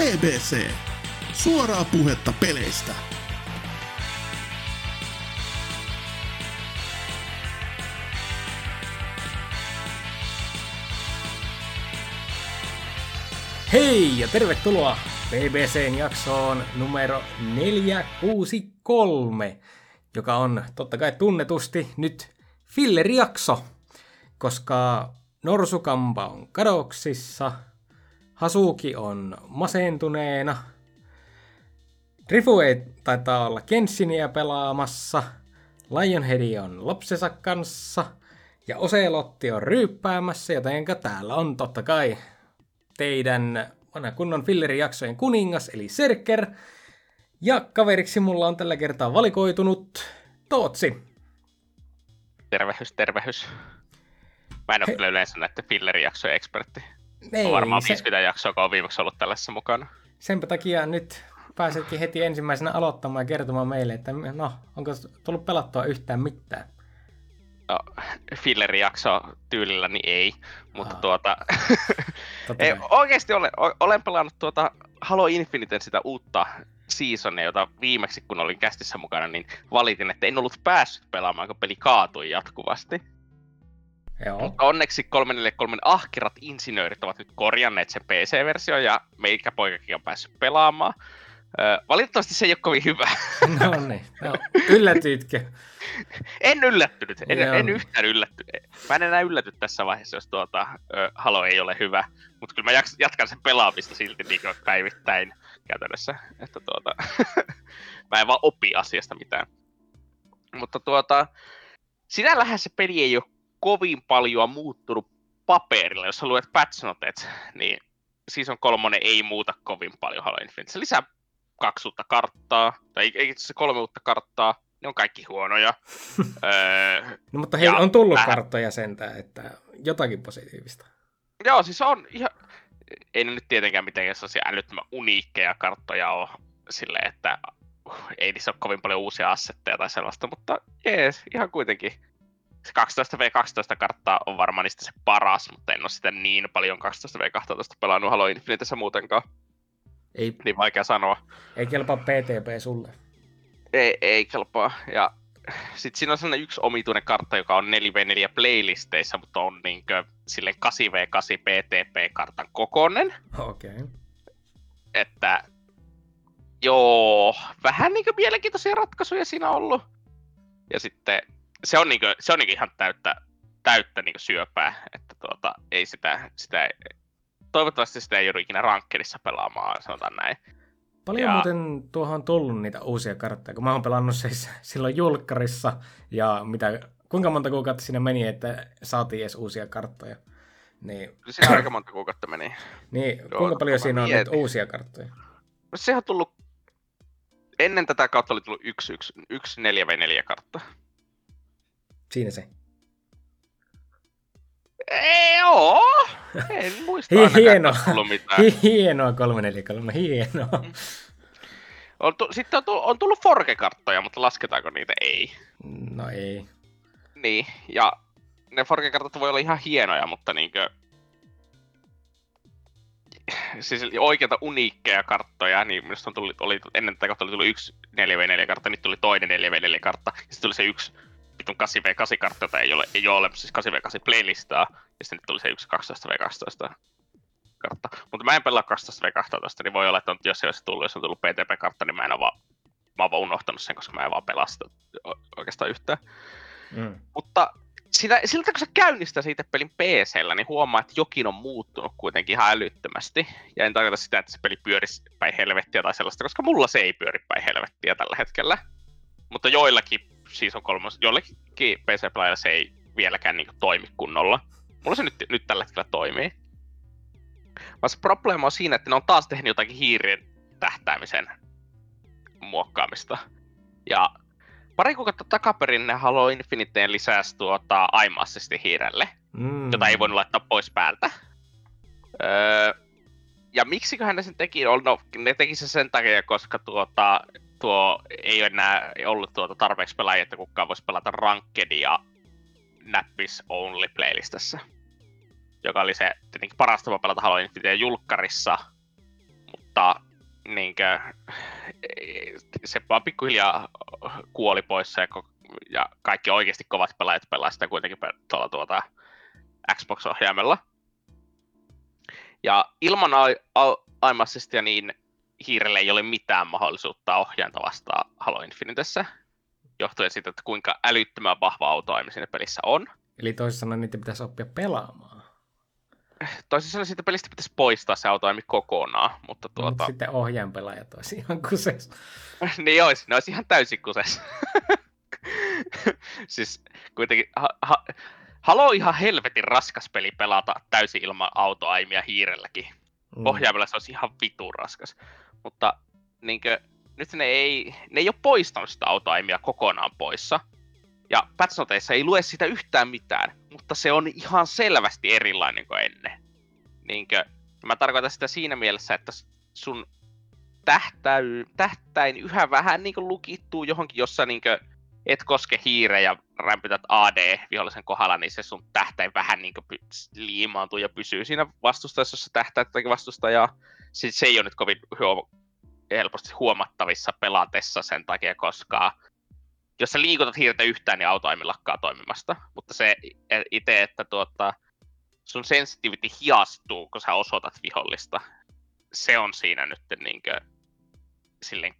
BBC. Suoraa puhetta peleistä. Hei ja tervetuloa BBCn jaksoon numero 463, joka on totta kai tunnetusti nyt fillerijakso, koska Norsukampa on kadoksissa, Hasuki on masentuneena, Rifue taitaa olla Kensinia pelaamassa, Lionhead on lapsensa kanssa ja Oselotti on ryyppäämässä, jotenka täällä on totta kai teidän vanha kunnon fillerijaksojen kuningas, eli Serker. Ja kaveriksi mulla on tällä kertaa valikoitunut Tootsi. Tervehys, tervehys. Mä en ole He- kyllä yleensä näiden fillerijaksojen ekspertti. Ei, on varmaan se, 50 jaksoa, kun on viimeksi ollut tällaisessa mukana. senpä takia nyt pääsetkin heti ensimmäisenä aloittamaan ja kertomaan meille, että no, onko tullut pelattua yhtään mitään. No, fillerijakso tyylillä, niin ei. Mutta Aa. tuota, ei, oikeasti olen, olen pelannut tuota Halo Infiniten sitä uutta seasonia, jota viimeksi kun olin kästissä mukana, niin valitin, että en ollut päässyt pelaamaan, kun peli kaatui jatkuvasti. Joo. Mutta onneksi 343 ahkerat insinöörit ovat nyt korjanneet sen PC-versio ja meikä poikakin on päässyt pelaamaan. Valitettavasti se ei ole kovin hyvä. No niin, no, yllätyitkö? en yllättynyt, en, Joo. en yhtään yllättynyt. Mä en enää ylläty tässä vaiheessa, jos tuota, ö, Halo ei ole hyvä. Mutta kyllä mä jatkan sen pelaamista silti niin kuin päivittäin käytännössä. Että tuota, mä en vaan opi asiasta mitään. Mutta tuota, sinällähän se peli ei ole kovin paljon muuttunut paperilla. Jos luet patch notet, niin Season 3 ei muuta kovin paljon Halo Infinite. Se lisää kaksi uutta karttaa, tai itse asiassa kolme uutta karttaa. Ne on kaikki huonoja. öö, No mutta hei, on tullut vähän. karttoja sentään, että jotakin positiivista. joo, siis on ihan... Ei ne nyt tietenkään mitenkään sellaisia älyttömän uniikkeja karttoja ole silleen, että ei niissä ole kovin paljon uusia assetteja tai sellaista, mutta jees, ihan kuitenkin. Se 12v12 karttaa on varmaan niistä se paras, mutta en ole sitä niin paljon 12v12 pelannut Halo Infinitessä muutenkaan. Ei, Niin vaikea sanoa. ei kelpaa PTP sulle. Ei, ei kelpaa. Ja sitten siinä on sellainen yksi omituinen kartta, joka on 4v4 playlisteissa, mutta on niinkö silleen 8v8 PTP-kartan kokoinen. Okei. Okay. Että joo, vähän niinkö mielenkiintoisia ratkaisuja siinä on ollut. Ja sitten se on niinkö, se on niinkö ihan täyttä, täyttä niinkö syöpää, että tuota, ei sitä, sitä ei, toivottavasti sitä ei joudu ikinä rankkedissa pelaamaan, sanotaan näin. Paljon Ja- muuten tuohon on tullut niitä uusia kartteja, kun mä oon pelannut siis silloin julkkarissa, ja mitä, kuinka monta kuukautta siinä meni, että saatiin edes uusia karttoja. Niin, siinä aika monta kuukautta meni. niin Joo, kuinka paljon siinä on nyt uusia karttoja? No sehän on tullut, ennen tätä kautta oli tullut yksi, yksi, yksi 4v4 kartta. Siinä se. Ei joo, en muista Hi- ainakaan, hieno. että olisi tullut mitään. Hi- hienoa 343, hienoa. On tu- sitten on tullut, on tullut Forge-karttoja, mutta lasketaanko niitä? Ei. No ei. Niin, ja ne Forge-kartat voi olla ihan hienoja, mutta niinkö... Siis oikeita uniikkeja karttoja, niin minusta on tullut, oli, ennen tätä kautta oli tullut yksi 4v4-kartta, nyt tuli toinen 4v4-kartta, ja sitten tuli se yksi vitun 8v8-kartta, jota ei ole, ei ole olemassa siis 8v8 playlistaa, ja sitten nyt tuli se yksi 12v12 kartta. Mutta mä en pelaa 12v12, niin voi olla, että on, jos ei olisi tullut, jos on tullut PTP-kartta, niin mä en ole vaan, mä oon vaan unohtanut sen, koska mä en vaan pelaa sitä oikeastaan yhtään. Mm. Mutta sitä, siltä kun sä käynnistää siitä pelin pc niin huomaa, että jokin on muuttunut kuitenkin ihan älyttömästi. Ja en tarkoita sitä, että se peli pyörisi päin helvettiä tai sellaista, koska mulla se ei pyöri päin helvettiä tällä hetkellä. Mutta joillakin, siis on kolmas, joillakin pc se ei vieläkään niin toimi kunnolla. Mulla se nyt, nyt tällä hetkellä toimii. Vaan se probleema on siinä, että ne on taas tehnyt jotakin hiirien tähtäämisen muokkaamista. Ja pari kuukautta takaperin ne Halo Infiniteen lisäsi tuota aim assisti hiirelle, Mm. jota ei voinut laittaa pois päältä. Öö, ja miksiköhän ne sen teki? No, ne teki se sen takia, koska tuota, tuo ei ole enää ollut tuota tarpeeksi pelaajia, että kukaan voisi pelata Rankedia näppis only playlistassa. Joka oli se tietenkin paras tapa pelata Halo Infiniteen julkkarissa, mutta niinkö, se vaan pikkuhiljaa kuoli pois ja, ja kaikki oikeasti kovat pelaajat pelaa sitä kuitenkin tuolla tuota Xbox-ohjaimella. Ja ilman iMassistia niin hiirelle ei ole mitään mahdollisuutta ohjainta vastaan Halo Infinitessä, johtuen siitä, että kuinka älyttömän vahva autoimi siinä pelissä on. Eli toisin sanoen niitä pitäisi oppia pelaamaan. Toisin sanoen siitä pelistä pitäisi poistaa se autoimi kokonaan, mutta No, tuota... mutta sitten ohjainpelaajat olisi ihan kuseessa. niin olisi, ne olisi ihan täysin kuses. siis kuitenkin, ha, ha, Halo ihan helvetin raskas peli pelata täysin ilman autoaimia hiirelläkin. Mm. Ohjaimella se olisi ihan vitun raskas. Mutta niinkö, nyt ne ei, ne ei ole poistanut sitä autoaimia kokonaan poissa. Ja patchnoteissa ei lue sitä yhtään mitään, mutta se on ihan selvästi erilainen kuin ennen. Niinkö, mä tarkoitan sitä siinä mielessä, että sun tähtäy, tähtäin yhä vähän niin lukittuu johonkin, jossa niin et koske hiire ja rämpytät AD vihollisen kohdalla, niin se sun tähtäin vähän niin liimaantuu ja pysyy siinä vastustaessa, jos sä tähtäät vastustajaa. Se, se ei ole nyt kovin huom- helposti huomattavissa pelatessa sen takia, koska jos sä liikutat hiirtä yhtään, niin autoimi lakkaa toimimasta. Mutta se itse, että tuota, sun sensitivity hiastuu, kun sä osoitat vihollista, se on siinä nyt niinkö, silleen,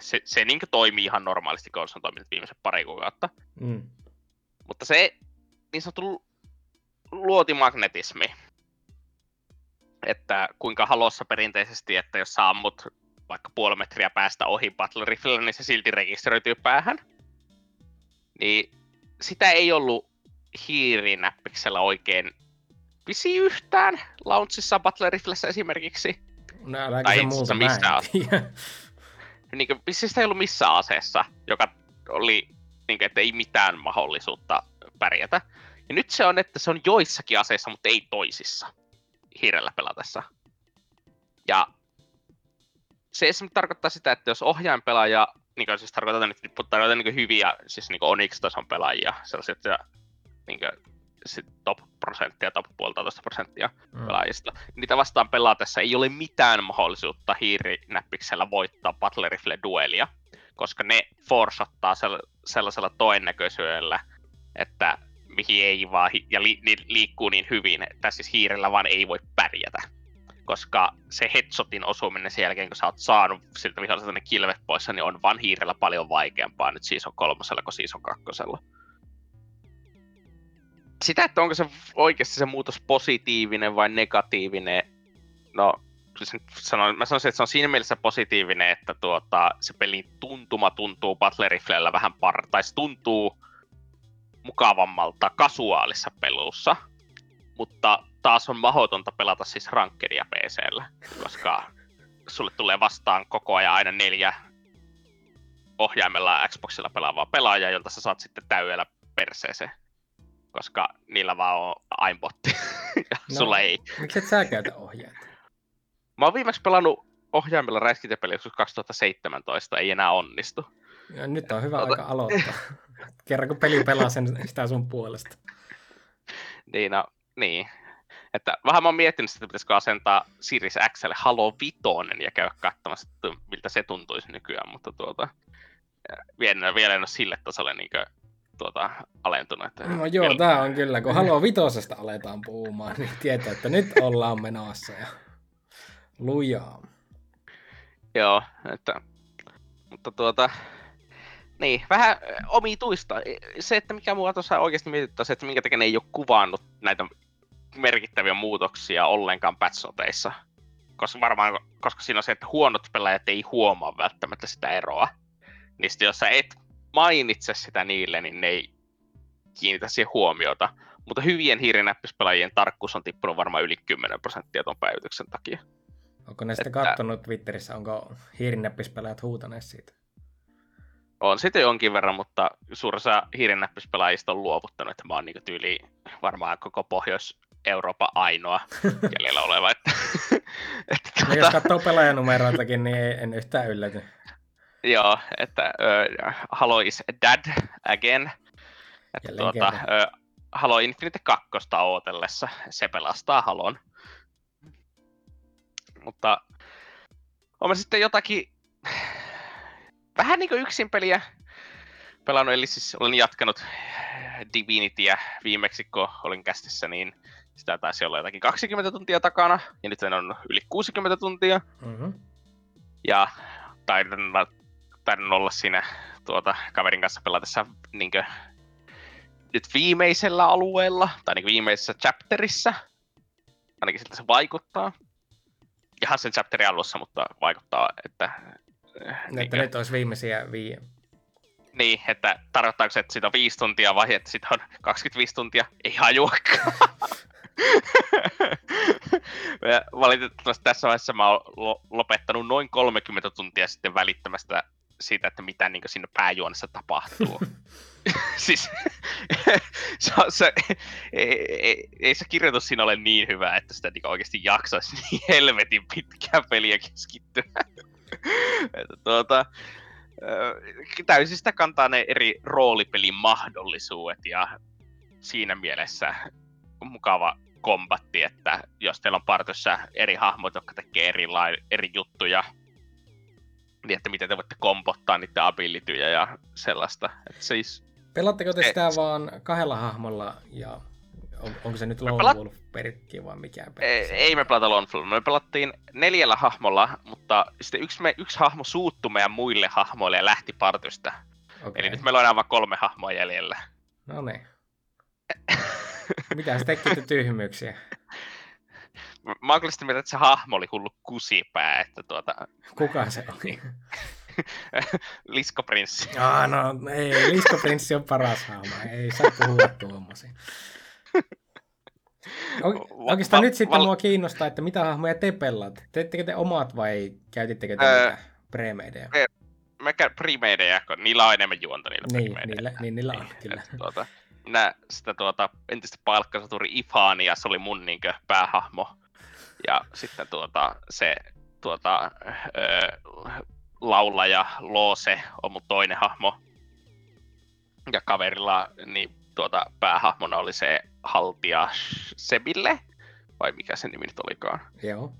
se, se niinkö toimii ihan normaalisti, kun se on toiminut viimeiset pari kuukautta. Mm. Mutta se niin sanottu luotimagnetismi, että kuinka halossa perinteisesti, että jos sä ammut vaikka puoli metriä päästä ohi battle riflellä, niin se silti rekisteröityy päähän. Niin sitä ei ollut hiirinäppiksellä oikein visi yhtään launchissa battle riflessä esimerkiksi. No Tai mä en missään. niin kuin, sitä ei ollut missään aseessa, joka oli, niin kuin, että ei mitään mahdollisuutta pärjätä. Ja nyt se on, että se on joissakin aseissa, mutta ei toisissa hiirellä pelatessa. Ja se esimerkiksi tarkoittaa sitä, että jos ohjainpelaaja, niin kuin siis tarkoitan nyt tarkoitan niin hyviä, siis niin Onyx-tason pelaajia, sellaiset ja niin kuin, sit top prosenttia, top puolitoista prosenttia Mm. pelaajista. Niitä vastaan pelatessa ei ole mitään mahdollisuutta hiirinäppiksellä voittaa Battle Rifle duelia, koska ne forsottaa sell- sellaisella todennäköisyydellä, että mihin ei vaan, hi- ja li- ni- liikkuu niin hyvin, että siis hiirellä vaan ei voi pärjätä. Koska se headshotin osuminen sen jälkeen, kun sä oot saanut siltä viholliselta ne kilvet poissa, niin on vaan hiirellä paljon vaikeampaa nyt Season kolmosella kuin Season kakkosella sitä, että onko se oikeasti se muutos positiivinen vai negatiivinen, no sanon, mä sanoisin, että se on siinä mielessä positiivinen, että tuota, se pelin tuntuma tuntuu Battle Riflellä vähän par, tai se tuntuu mukavammalta kasuaalissa pelussa, mutta taas on mahdotonta pelata siis rankkeria PCllä, koska sulle tulee vastaan koko ajan aina neljä ohjaimella Xboxilla pelaavaa pelaajaa, jolta sä saat sitten täydellä perseeseen koska niillä vaan on aimbotti ja no. sulla ei. Miksi et sä käytä ohjainta? Mä oon viimeksi pelannut ohjaimella räiskintäpeliä joskus 2017, ei enää onnistu. Ja nyt on hyvä Ota- aika aloittaa. Kerran kun peli pelaa sen, sitä sun puolesta. Niin, no, niin. Että vähän mä oon miettinyt, että pitäisikö asentaa Series Xlle Halo Vitoinen ja käydä katsomassa, miltä se tuntuisi nykyään, mutta tuota, vielä, vielä en ole sille tasolle niin tuota, alentunut. Että No joo, vielä- tää on kyllä, kun Halo Vitosesta aletaan puhumaan, niin tietää, että nyt ollaan menossa ja lujaa. Joo, että, mutta tuota, niin, vähän ö, omituista. Se, että mikä mua tuossa oikeasti mietittää, se, että minkä takia ne ei ole kuvannut näitä merkittäviä muutoksia ollenkaan patchnoteissa. Koska varmaan, koska siinä on se, että huonot pelaajat ei huomaa välttämättä sitä eroa. Niin sitten jos sä et mainitse sitä niille, niin ne ei kiinnitä siihen huomiota. Mutta hyvien hiirinäppispelaajien tarkkuus on tippunut varmaan yli 10 prosenttia tuon päivityksen takia. Onko ne sitten Että- kattonut Twitterissä, onko hiirinnäppispelaajat huutaneet siitä? On sitten jonkin verran, mutta suurin osa hiirinnäppispelaajista on luovuttanut, että mä oon niin tyyli varmaan koko Pohjois-Euroopan ainoa jäljellä oleva. Että, että No, jos tuota, katsoo pelaajanumeroitakin, niin en yhtään ylläty. Joo, että uh, Halo is dead again. Että Jälleen tuota, kerran. uh, Halo Infinite 2 ootellessa se pelastaa Halon. Mutta olen sitten jotakin vähän niin kuin yksin peliä pelannut, eli siis olen jatkanut Divinityä viimeksi, kun olin kästissä, niin sitä taisi olla jotakin 20 tuntia takana, ja nyt on yli 60 tuntia. Mm-hmm. Ja taidan, taidan olla siinä tuota, kaverin kanssa pelatessa niin kuin, nyt viimeisellä alueella, tai niin viimeisessä chapterissa. Ainakin siltä se vaikuttaa. Ihan sen chapterin alussa, mutta vaikuttaa, että... Niin, että nyt olisi viimeisiä viime. Niin, että tarkoittaako se, että siitä on viisi tuntia vai että siitä on 25 tuntia? Ei hajuakaan. Valitettavasti tässä vaiheessa mä oon lopettanut noin 30 tuntia sitten välittämästä siitä, että mitä niin siinä pääjuonessa tapahtuu. siis se, se, ei, ei, ei, se kirjoitus siinä ole niin hyvä, että sitä niin oikeasti jaksaisi niin helvetin pitkää peliä keskittyä. että tuota, täysin sitä kantaa ne eri roolipelin mahdollisuudet ja siinä mielessä mukava kombatti, että jos teillä on partiossa eri hahmot, jotka tekee eri, lai, eri juttuja, niin että miten te voitte kompottaa niiden abilityjä ja sellaista. Et siis, Pelatteko te sitä et, vaan kahdella hahmolla ja on, onko se nyt Lone pelat... Wolf perkki vai mikä Ei, ei me pelata Lone Wolf, me pelattiin neljällä hahmolla, mutta sitten yksi, me, yksi hahmo suuttui meidän muille hahmoille ja lähti partista. Okay. Eli nyt meillä on aivan kolme hahmoa jäljellä. No niin. Mitä se teki tyhmyyksiä? Mä oon kyllä sitä mieltä, että se hahmo oli hullu kusipää, että tuota... Kuka se oli? Liskoprinssi. Ah, no ei, Liskoprinssi on paras hahmo, ei saa puhua tuommoisia. Oikeastaan Va- nyt sitten val- mua kiinnostaa, että mitä hahmoja te pelaatte. Teettekö te omat vai käytittekö te öö, premeidejä? Me, me premeidejä, kun niillä on enemmän juonta niillä niin, niillä, niin, niillä on, kyllä. Et, tuota, minä sitä tuota, entistä palkkasaturi Ifania, se oli mun niinkö, päähahmo. Ja sitten tuota, se tuota, öö, laulaja Loose on mun toinen hahmo. Ja kaverilla niin tuota, päähahmona oli se haltija Sebille, vai mikä se nimi nyt olikaan. Joo.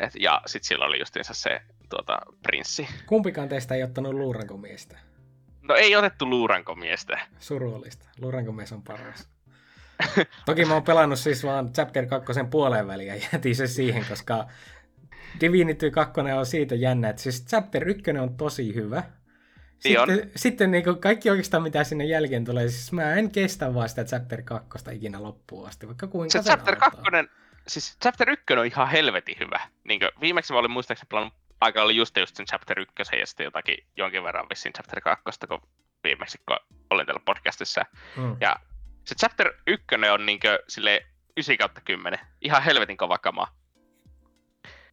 Et, ja sitten sillä oli justiinsa se tuota, prinssi. Kumpikaan teistä ei ottanut luurankomiestä? No ei otettu luurankomiestä. Surullista. Luurankomies on paras. Toki mä oon pelannut siis vaan Chapter 2 puoleen väliin ja jätin se siihen, koska Divinity 2 on siitä jännä, että siis Chapter 1 on tosi hyvä. Niin sitten, on. sitten niin kuin kaikki oikeastaan mitä sinne jälkeen tulee, siis mä en kestä vaan sitä Chapter 2 ikinä loppuun asti, vaikka kuinka se Chapter 2, siis Chapter 1 on ihan helvetin hyvä. Niin kuin, viimeksi mä olin muistaakseni pelannut aika oli just, just sen Chapter 1 ja sitten jotakin jonkin verran vissiin Chapter 2, kun viimeksi kun olin täällä podcastissa. Mm. Ja se Chapter 1 on niinkö sille 9 kautta 10. Ihan helvetin kova kama.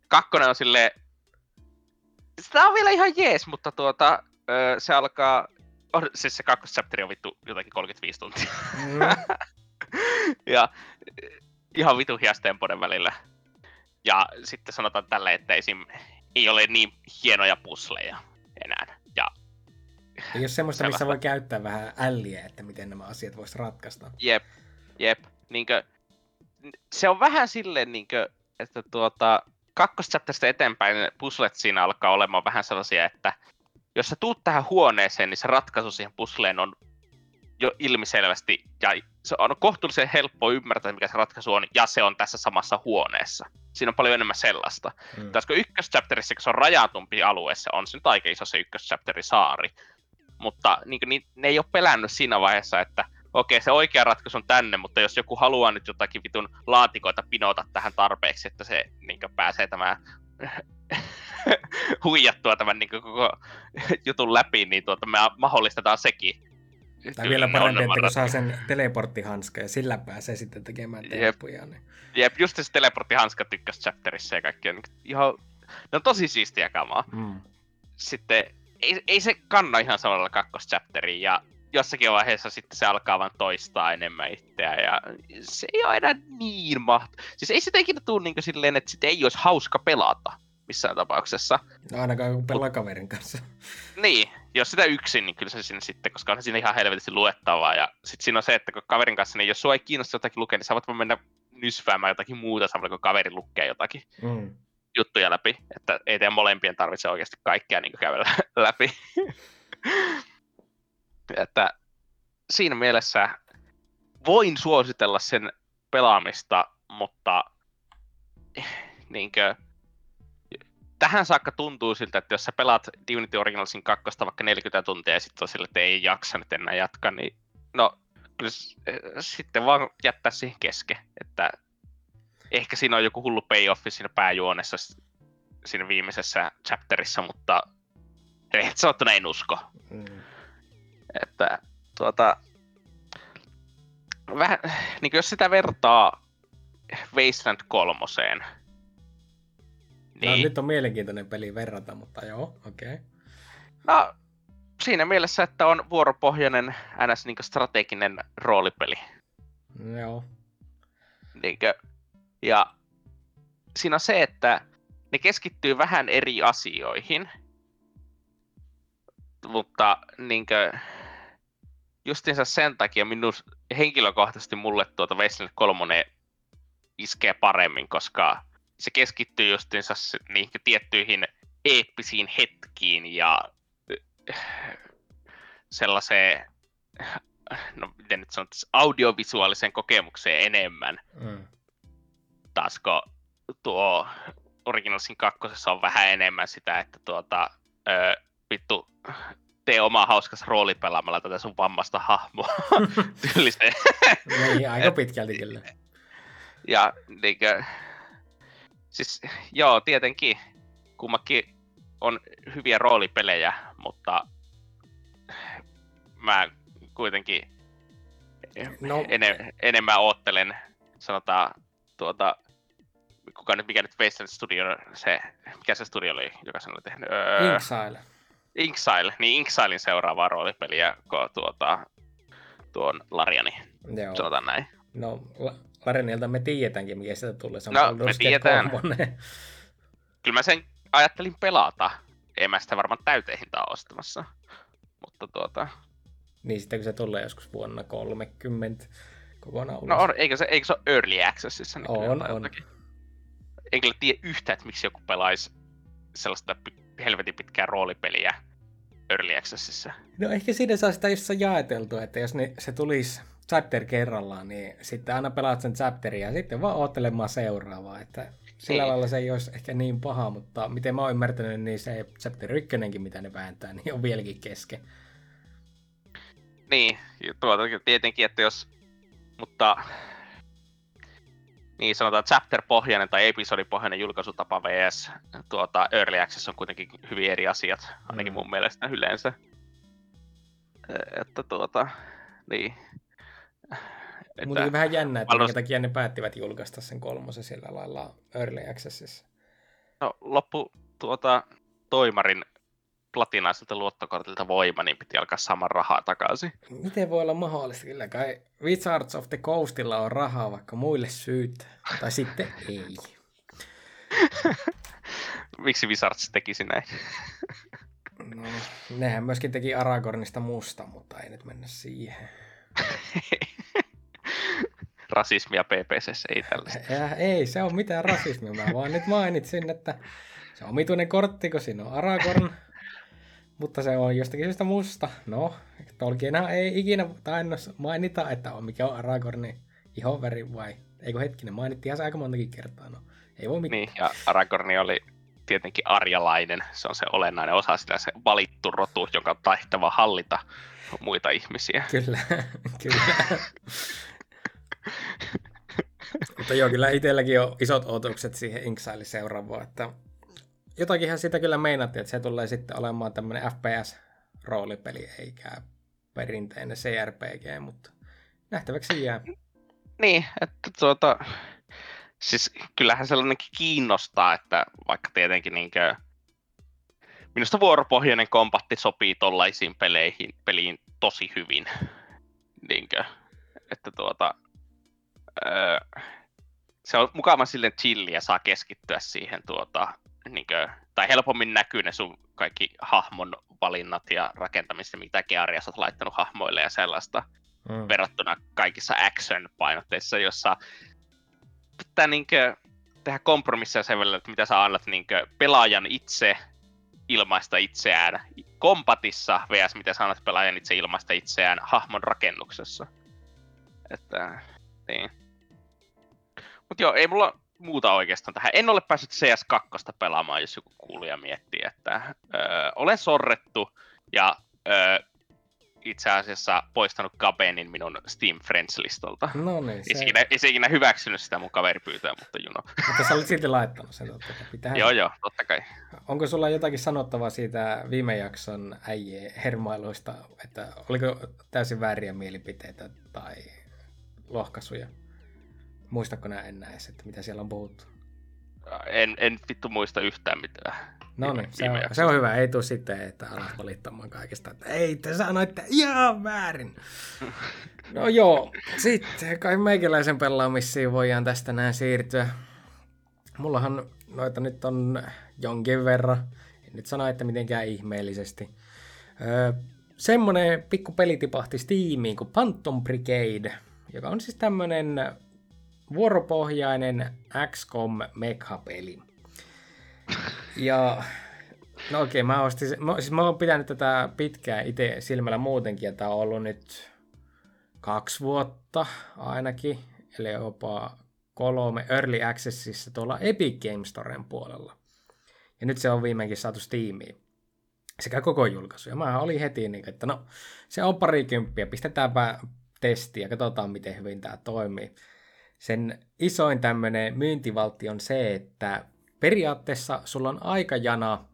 Kakkonen on sille sitä on vielä ihan jees, mutta tuota, se alkaa, on, siis se kakkoschapteri on vittu jotakin 35 tuntia. Mm. ja ihan vitu hiastempoiden välillä. Ja sitten sanotaan tällä, että esim. ei ole niin hienoja pusleja enää. Ei ole semmoista, missä voi käyttää vähän älliä, että miten nämä asiat voisi ratkaista. Jep, jep. Niinkö, se on vähän silleen, niinkö, että tuota, kakkoschapterista eteenpäin puslet siinä alkaa olemaan vähän sellaisia, että jos sä tuut tähän huoneeseen, niin se ratkaisu siihen pusleen on jo ilmiselvästi, ja se on kohtuullisen helppo ymmärtää, mikä se ratkaisu on, ja se on tässä samassa huoneessa. Siinä on paljon enemmän sellaista. Mm. Tässä ykköschapterissa, kun se on rajatumpi alueessa, on se nyt aika iso se ykköschapteri saari. Mutta niin kuin, niin, ne ei ole pelännyt siinä vaiheessa, että okei, se oikea ratkaisu on tänne, mutta jos joku haluaa nyt jotakin vitun laatikoita pinota tähän tarpeeksi, että se niin kuin, pääsee tämä huijattua tämän niin kuin, koko jutun läpi, niin tuota, me mahdollistetaan sekin. Tai vielä parempi, että kun saa sen teleporttihanska ja sillä pääsee sitten tekemään temppuja. Niin... Jep, just se teleporttihanska tykkäsi chapterissa ja kaikkea. Niin ihan, ne on tosi siistiä kamaa. Mm. Sitten ei, ei se kanna ihan samalla kakkoschapteriin ja jossakin vaiheessa sitten se alkaa vaan toistaa enemmän itseä ja se ei ole enää niin maht... Siis ei sitä ikinä tule niin silleen, että sitä ei olisi hauska pelata missään tapauksessa. No ainakaan kun pelaa kaverin kanssa. Niin, jos sitä yksin, niin kyllä se sinne sitten, koska on siinä ihan helvetisti luettavaa. Ja sitten siinä on se, että kun kaverin kanssa, niin jos sua ei kiinnosta jotakin lukea, niin sä voit mennä nysväämään jotakin muuta samalla, kun kaveri lukee jotakin. Mm. Juttuja läpi, että ei teidän molempien tarvitse oikeasti kaikkea niin käydä läpi. että siinä mielessä voin suositella sen pelaamista, mutta niin kuin, tähän saakka tuntuu siltä, että jos sä pelaat Divinity Originalsin kakkosta vaikka 40 tuntia ja sitten on sille, että ei jaksa nyt enää jatkaa, niin no kyllä sitten vaan jättää siihen kesken. Että ehkä siinä on joku hullu payoffi siinä pääjuonessa siinä viimeisessä chapterissa, mutta rehellisesti sanottuna en usko. Mm. Että tuota, vähän, niin jos sitä vertaa Wasteland kolmoseen, niin... No, nyt on mielenkiintoinen peli verrata, mutta joo, okei. Okay. No, siinä mielessä, että on vuoropohjainen ns. Niin strateginen roolipeli. Joo. Niinkö, ja siinä on se, että ne keskittyy vähän eri asioihin, mutta niinkö, justiinsa sen takia minus, henkilökohtaisesti mulle tuota Wasteland 3 iskee paremmin, koska se keskittyy justiinsa niihin tiettyihin eeppisiin hetkiin ja sellaiseen, no miten nyt sanotaan, audiovisuaaliseen kokemukseen enemmän. Mm. Taasko tuo Originalsin kakkosessa on vähän enemmän sitä, että tuota, ö, vittu, tee oma hauskas rooli pelaamalla tätä sun vammasta hahmoa tyyliseen. niin, aika pitkälti kyllä. Ja niinkö, siis joo, tietenkin kummakin on hyviä roolipelejä, mutta mä kuitenkin no. ene, enemmän oottelen, sanotaan, tuota, kuka nyt, mikä nyt Wasteland Studio, se, mikä se studio oli, joka sen oli tehnyt? Öö, Inksile. Inksile, niin Inksilein seuraavaa roolipeliä, kun tuota, tuon Lariani, Joo. sanotaan näin. No, Larianilta me tiedetäänkin, mikä sitä tulee. Se on no, me tiedetään. Kyllä mä sen ajattelin pelata. En mä sitä varmaan täyteihintaan ostamassa. Mutta tuota... Niin sitten kun se tulee joskus vuonna 30 kokonaan ulos. No on, eikö se, eikö se ole Early Accessissa? Niin on, on. Jotakin? En kyllä tiedä yhtään, että miksi joku pelaisi sellaista helvetin pitkää roolipeliä Early Accessissa. No ehkä siinä saa sitä just jaeteltua, että jos ne, se tulisi chapter kerrallaan, niin sitten aina pelaat sen chapterin ja sitten vaan oottelemaan seuraavaa. Että sillä niin. lailla se ei olisi ehkä niin paha, mutta miten mä oon ymmärtänyt, niin se chapter ykkönen, mitä ne vääntää, niin on vieläkin kesken. Niin, tuota, tietenkin, että jos, mutta niin sanotaan chapter-pohjainen tai episodipohjainen julkaisutapa vs. Tuota, Early Access on kuitenkin hyvin eri asiat, ainakin mm. mun mielestä yleensä. Että tuota, niin. Mutta vähän jännä, että minkä takia ne päättivät julkaista sen kolmosen sillä lailla Early Accessissa. No, loppu tuota, toimarin platinaiselta luottokortilta voima, niin piti alkaa saman rahaa takaisin. Miten voi olla mahdollista? Kyllä kai Wizards of the Coastilla on rahaa vaikka muille syyt. Tai sitten ei. Miksi Wizards tekisi näin? no, nehän myöskin teki Aragornista musta, mutta ei nyt mennä siihen. rasismia PPC ei tällaista. Ja, ei se on mitään rasismia, mä vaan nyt mainitsin, että se on omituinen kortti, kun siinä on Aragorn, mutta se on jostakin syystä musta. No, Tolkienhan ei ikinä tainnut mainita, että on mikä on Aragornin ihoväri vai, eikö hetkinen, mainittiin se aika montakin kertaa. No, ei voi mitään. Niin, ja Aragorni oli tietenkin arjalainen, se on se olennainen osa sitä, se valittu rotu, joka on tahtava hallita muita ihmisiä. Kyllä, kyllä. Mutta joo, kyllä itselläkin on isot odotukset siihen Inksilein seuraavaan, että jotakinhan sitä kyllä meinattiin, että se tulee sitten olemaan tämmöinen FPS-roolipeli, eikä perinteinen CRPG, mutta nähtäväksi jää. Niin, että tuota, siis kyllähän sellainenkin kiinnostaa, että vaikka tietenkin niinkö, minusta vuoropohjainen kompatti sopii tollaisiin peleihin, peliin tosi hyvin. Niinkö, että tuota, öö, se on mukava sille chilliä, saa keskittyä siihen tuota, niinkö, tai helpommin näkyy ne sun kaikki hahmon valinnat ja rakentamista, mitä Gearia olet laittanut hahmoille ja sellaista, mm. verrattuna kaikissa action-painotteissa, jossa tämä niinkö, tehdä kompromisseja sen välillä, että mitä sä annat niin pelaajan itse ilmaista itseään kompatissa vs. mitä sä annat pelaajan itse ilmaista itseään hahmon rakennuksessa. Että, niin. Mut joo, ei mulla muuta oikeastaan tähän. En ole päässyt CS2 pelaamaan, jos joku kuulija miettii, että öö, olen sorrettu ja öö, itse asiassa poistanut Gabenin minun Steam Friends-listolta. No niin, Ei se... ikinä, ei se ikinä hyväksynyt sitä mun kaveripyytöä, mutta know. Mutta sä olit silti laittanut sen, totta kai. Pitää... joo, joo, totta kai. Onko sulla jotakin sanottavaa siitä viime jakson äijien hermailuista, että oliko täysin vääriä mielipiteitä tai lohkaisuja? Muistatko nää enää edes, että mitä siellä on puhuttu? En, en vittu muista yhtään mitään. No niin, se, on, se on hyvä. Ei tule sitten, että alat valittamaan kaikesta, että ei, te sanoitte ihan väärin. No joo, sitten kai meikäläisen pelaamisiin voidaan tästä näin siirtyä. Mullahan noita nyt on jonkin verran. En nyt sano, että mitenkään ihmeellisesti. Öö, semmonen pikku peli tipahti Steamiin kuin Phantom Brigade, joka on siis tämmönen vuoropohjainen XCOM Mecha-peli. Ja no okei, mä, ostin, mä, siis mä oon pitänyt tätä pitkään itse silmällä muutenkin, ja tää on ollut nyt kaksi vuotta ainakin, eli jopa kolme Early Accessissa tuolla Epic Games Storen puolella. Ja nyt se on viimeinkin saatu Steamiin. Sekä koko julkaisu. Ja mä olin heti niin, että no, se on parikymppiä, pistetäänpä testi ja katsotaan, miten hyvin tämä toimii. Sen isoin tämmöinen myyntivaltti on se, että periaatteessa sulla on aikajana,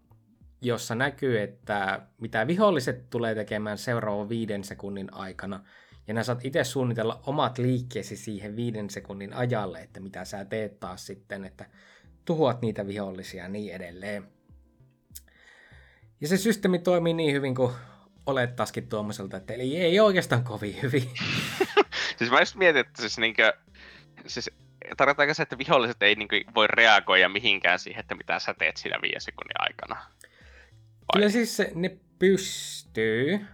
jossa näkyy, että mitä viholliset tulee tekemään seuraavan viiden sekunnin aikana, ja nää saat itse suunnitella omat liikkeesi siihen viiden sekunnin ajalle, että mitä sä teet taas sitten, että tuhoat niitä vihollisia ja niin edelleen. Ja se systeemi toimii niin hyvin kuin olettaisikin tuommoiselta, että eli ei oikeastaan kovin hyvin. siis mä just mietin, että siis niinkö, siis tarkoittaako se, että viholliset ei niin voi reagoida mihinkään siihen, että mitä sä teet siinä viiden sekunnin aikana? Vai? Kyllä siis ne pystyy.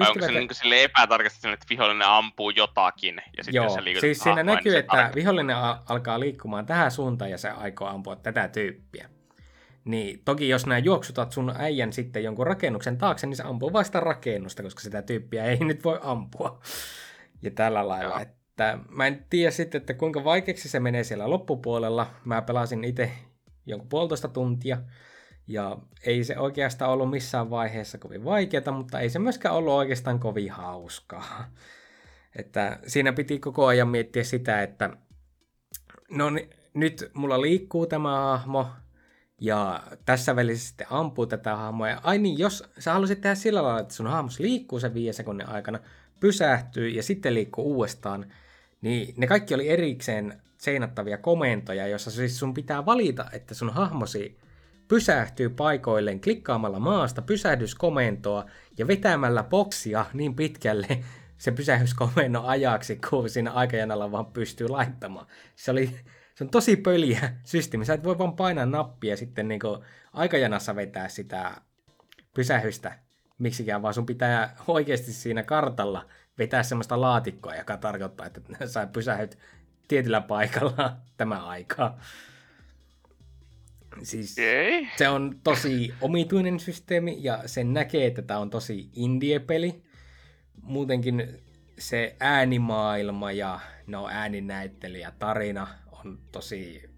Vai onko se niin sille epätarkasti että vihollinen ampuu jotakin ja sitten Joo, se liikut siis siinä näkyy, niin että tarkoittaa. vihollinen alkaa liikkumaan tähän suuntaan ja se aikoo ampua tätä tyyppiä. Niin toki jos nämä juoksutat sun äijän sitten jonkun rakennuksen taakse, niin se ampuu vasta rakennusta, koska sitä tyyppiä ei nyt voi ampua. Ja tällä lailla. Joo. Että mä en tiedä sitten, että kuinka vaikeaksi se menee siellä loppupuolella. Mä pelasin itse jonkun puolitoista tuntia. Ja ei se oikeastaan ollut missään vaiheessa kovin vaikeaa, mutta ei se myöskään ollut oikeastaan kovin hauskaa. Että siinä piti koko ajan miettiä sitä, että no nyt mulla liikkuu tämä hahmo, ja tässä välissä sitten ampuu tätä hahmoa. Ja ai niin, jos sä haluaisit tehdä sillä lailla, että sun hahmos liikkuu sen viiden sekunnin aikana, pysähtyy ja sitten liikkuu uudestaan, niin ne kaikki oli erikseen seinattavia komentoja, jossa siis sun pitää valita, että sun hahmosi pysähtyy paikoilleen klikkaamalla maasta pysähdyskomentoa ja vetämällä boksia niin pitkälle se pysähdyskomennon ajaksi, kun siinä aikajanalla vaan pystyy laittamaan. Se oli se on tosi pöliä systeemi. Sä et voi vaan painaa nappia sitten niin aikajanassa vetää sitä pysähystä miksikään, vaan sun pitää oikeasti siinä kartalla vetää semmoista laatikkoa, joka tarkoittaa, että sä pysähyt tietyllä paikalla tämä aikaa. Siis okay. se on tosi omituinen systeemi ja sen näkee, että tämä on tosi indie-peli. Muutenkin se äänimaailma ja no ääninäyttely ja tarina on tosi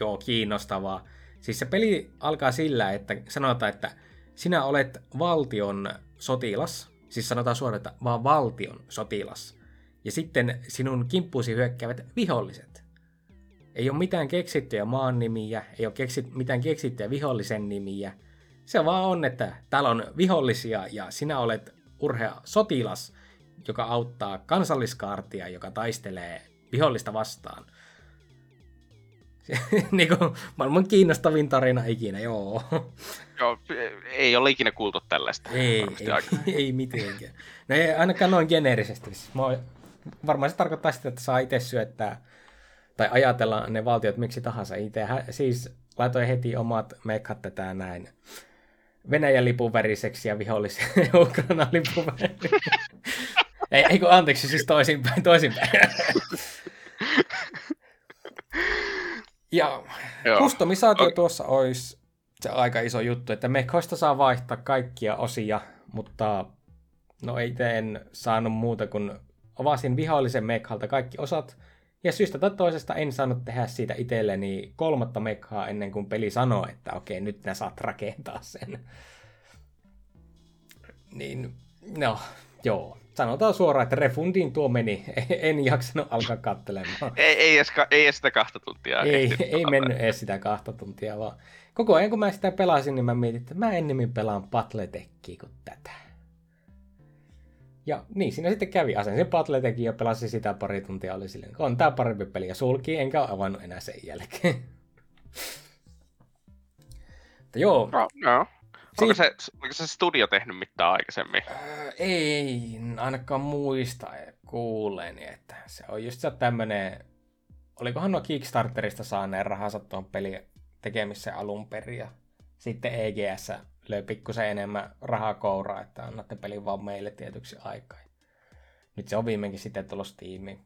joo, kiinnostavaa. Siis se peli alkaa sillä, että sanotaan, että sinä olet valtion sotilas, siis sanotaan suoraan, että vaan valtion sotilas, ja sitten sinun kimppuusi hyökkäävät viholliset. Ei ole mitään keksittyjä maan nimiä, ei ole keksit, mitään keksittyjä vihollisen nimiä. Se vaan on, että täällä on vihollisia ja sinä olet urhea sotilas, joka auttaa kansalliskaartia, joka taistelee vihollista vastaan. niin kuin maailman kiinnostavin tarina ikinä, joo. Joo, ei ole ikinä kuultu tällaista. Ei, ei, ei mitenkään. No ei ainakaan noin geneerisesti. Siis mä varmaan se tarkoittaa sitä, että saa itse syöttää tai ajatella ne valtiot miksi tahansa itse. Siis laitoin heti omat mekat tätä näin. Venäjän lipun väriseksi ja vihollisen Ukrainan lipun ei, ei kun anteeksi, siis toisinpäin, toisinpäin. Ja Joo. kustomisaatio Okei. tuossa olisi se aika iso juttu, että mekhoista saa vaihtaa kaikkia osia, mutta no ei en saanut muuta kuin avasin vihollisen mekhalta kaikki osat, ja syystä tai toisesta en saanut tehdä siitä itselleni kolmatta mekhaa ennen kuin peli sanoo, että okei, nyt nää saat rakentaa sen. Niin, no, joo. Sanotaan suoraan, että refundiin tuo meni. En jaksanut alkaa katselemaan. Ei, ei, edes, ei edes sitä kahta tuntia. Ei, ei mennyt edes sitä kahta tuntia, vaan koko ajan kun mä sitä pelasin, niin mä mietin, että mä ennemmin pelaan Battletechiä kuin tätä. Ja niin, siinä sitten kävi. Asensin Battletechin ja pelasin sitä pari tuntia. Oli silleen, on tää parempi peli ja sulki, enkä avannut enää sen jälkeen. Mutta joo, No, no. Onko se, onko se studio tehnyt mitään aikaisemmin? Öö, ei ainakaan muista kuuleeni, että se on just se tämmönen, olikohan nuo Kickstarterista saaneen rahansa tuon pelin tekemiseen alun perin ja sitten EGS löi pikkusen enemmän rahaa kouraa, että annatte pelin vaan meille tietyksi aikaa. Nyt se on viimeinkin sitten tullut Steamiin.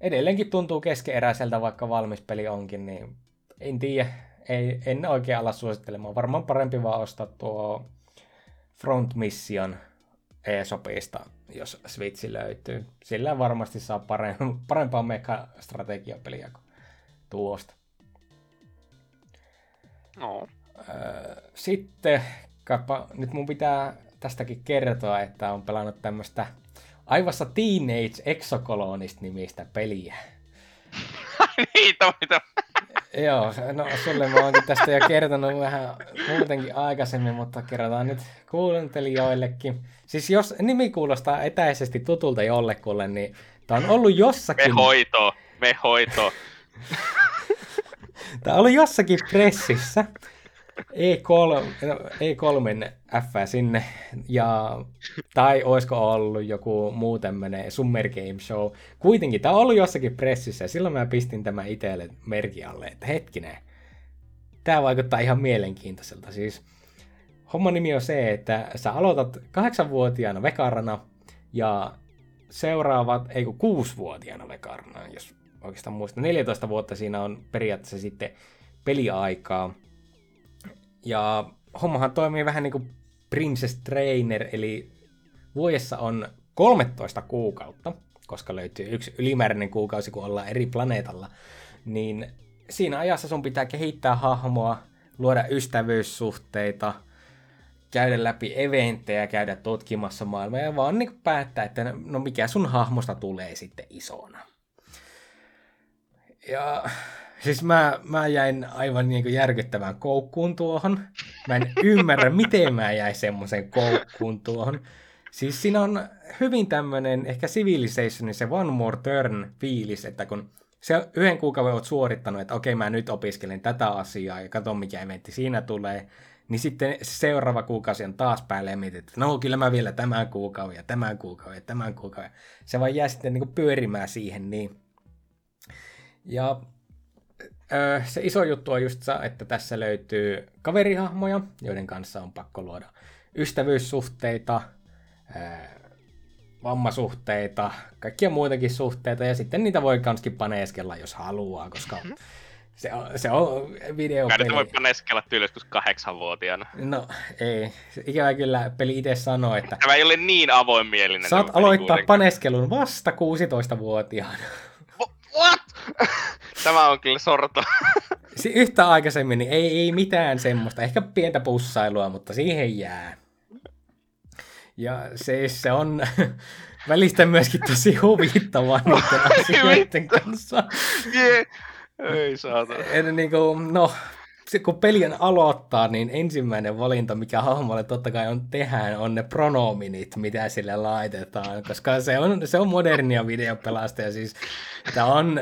Edelleenkin tuntuu keskeeräiseltä, vaikka valmis peli onkin, niin en tiedä, ei, en oikein ala suosittelemaan. Varmaan parempi vaan ostaa tuo Front Mission eSopista, jos Switch löytyy. Sillä varmasti saa parem- parempaa meka-strategiapeliä kuin tuosta. No. Öö, Sitten, kapa, nyt mun pitää tästäkin kertoa, että on pelannut tämmöistä aivassa Teenage Exocolonist nimistä peliä. Niitä, mitä... Joo, no sulle mä oonkin tästä jo kertonut vähän muutenkin aikaisemmin, mutta kerrotaan nyt kuuntelijoillekin. Siis jos nimi kuulostaa etäisesti tutulta jollekulle, niin tää on ollut Me jossakin, hoito, me hoito. tää on ollut jossakin pressissä. E3, no, E3 F sinne, ja, tai olisiko ollut joku muu tämmönen Summer Game Show. Kuitenkin tämä on ollut jossakin pressissä, ja silloin mä pistin tämän itselle merki alle, että hetkinen, tämä vaikuttaa ihan mielenkiintoiselta. Siis homman nimi on se, että sä aloitat kahdeksanvuotiaana vekarana, ja seuraavat, ei kun kuusivuotiaana vekarana, jos oikeastaan muistan. 14 vuotta siinä on periaatteessa sitten peliaikaa. Ja hommahan toimii vähän niin kuin Princess Trainer, eli vuodessa on 13 kuukautta, koska löytyy yksi ylimääräinen kuukausi, kun ollaan eri planeetalla, niin siinä ajassa sun pitää kehittää hahmoa, luoda ystävyyssuhteita, käydä läpi eventtejä, käydä tutkimassa maailmaa ja vaan niin päättää, että no mikä sun hahmosta tulee sitten isona. Ja siis mä, mä jäin aivan niin järkyttävään koukkuun tuohon. Mä en ymmärrä, miten mä jäin semmoisen koukkuun tuohon. Siis siinä on hyvin tämmönen ehkä Civilizationin se one more turn fiilis, että kun se yhden kuukauden oot suorittanut, että okei mä nyt opiskelen tätä asiaa ja katson mikä eventti siinä tulee, niin sitten seuraava kuukausi on taas päälle ja mietit, että no kyllä mä vielä tämän kuukauden ja tämän kuukauden ja tämän kuukauden. Se vaan jää sitten niin pyörimään siihen niin. Ja Öö, se iso juttu on just se, että tässä löytyy kaverihahmoja, joiden kanssa on pakko luoda ystävyyssuhteita, öö, vammasuhteita, kaikkia muitakin suhteita, ja sitten niitä voi kanskin paneeskella, jos haluaa, koska se on, se on Kai videopeli. voi paneskella tyyli joskus kahdeksanvuotiaana. No ei, ikävä kyllä peli itse sanoo, että Tämä ei ole niin avoinmielinen. saat peli aloittaa kuitenkaan. paneskelun vasta 16-vuotiaana. What? Tämä on kyllä sorto. Si- yhtä aikaisemmin niin ei, ei mitään semmoista, ehkä pientä pussailua, mutta siihen jää. Ja se, se on välistä myöskin tosi huvittavaa niiden asioiden kanssa. Ei saata. En, niin kuin, no, se, kun pelin aloittaa, niin ensimmäinen valinta, mikä hahmolle totta kai on tehdään, on ne pronominit, mitä sille laitetaan, koska se on, se on modernia videopelasta ja siis tämä on,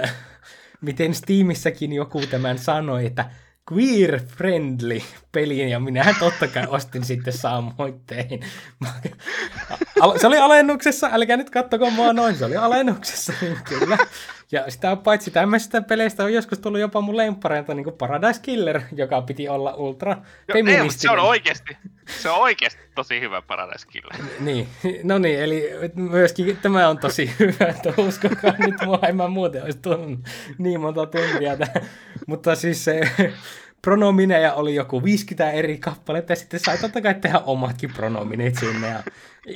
miten Steamissäkin joku tämän sanoi, että queer friendly peli, ja minähän totta kai ostin sitten samoittein. Al- Se oli alennuksessa, älkää nyt kattoko mua noin, se oli alennuksessa, kyllä. Ja sitä paitsi tämmöisistä peleistä on joskus tullut jopa mun lempareilta niin kuin Paradise Killer, joka piti olla ultra mutta se on feministinen. oikeasti. Se on oikeasti tosi hyvä Paradise Killer. Niin, no niin, eli myöskin tämä on tosi hyvä, että uskokaa nyt mua, en mä muuten olisi tuonut niin monta tuntia. Mutta siis se pronomineja oli joku 50 eri kappaletta ja sitten sai totta kai tehdä omatkin pronominit sinne. Ja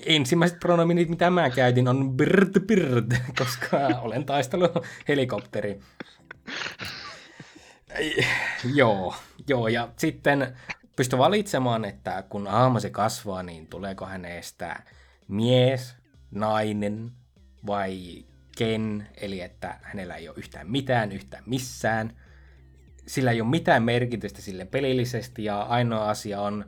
ensimmäiset pronominit, mitä mä käytin, on bird bird, koska olen taistellut helikopteri. joo, joo, ja sitten pysty valitsemaan, että kun aamasi kasvaa, niin tuleeko hänestä mies, nainen vai ken, eli että hänellä ei ole yhtään mitään, yhtään missään. Sillä ei ole mitään merkitystä sille pelillisesti, ja ainoa asia on,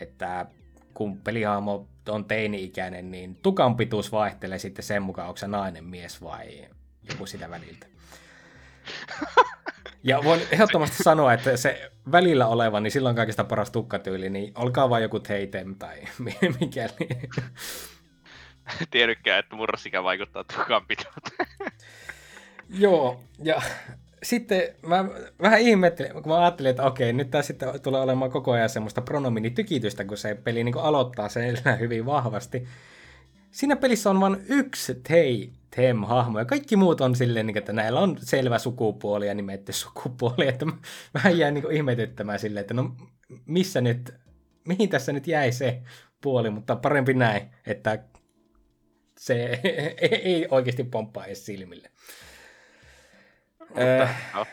että kun pelihaamo on teini-ikäinen, niin tukan pituus vaihtelee sitten sen mukaan, onko se nainen, mies vai joku sitä väliltä. Ja voin ehdottomasti sanoa, että se välillä oleva, niin silloin kaikista paras tukkatyyli, niin olkaa vain joku teitem tai mikäli. Tiedätkään, että murrosikä vaikuttaa tukan pituuteen. Joo, ja sitten mä vähän ihmettelin, kun mä ajattelin, että okei, nyt tämä sitten tulee olemaan koko ajan semmoista pronominitykitystä, kun se peli niin aloittaa sen hyvin vahvasti. Siinä pelissä on vain yksi tei Tem-hahmo, ja kaikki muut on silleen, niin että näillä on selvä sukupuoli ja nimetty sukupuoli, että vähän jää niin ihmetyttämään silleen, että no missä nyt, mihin tässä nyt jäi se puoli, mutta parempi näin, että se ei oikeasti pomppaa edes silmille. Mutta, äh, no.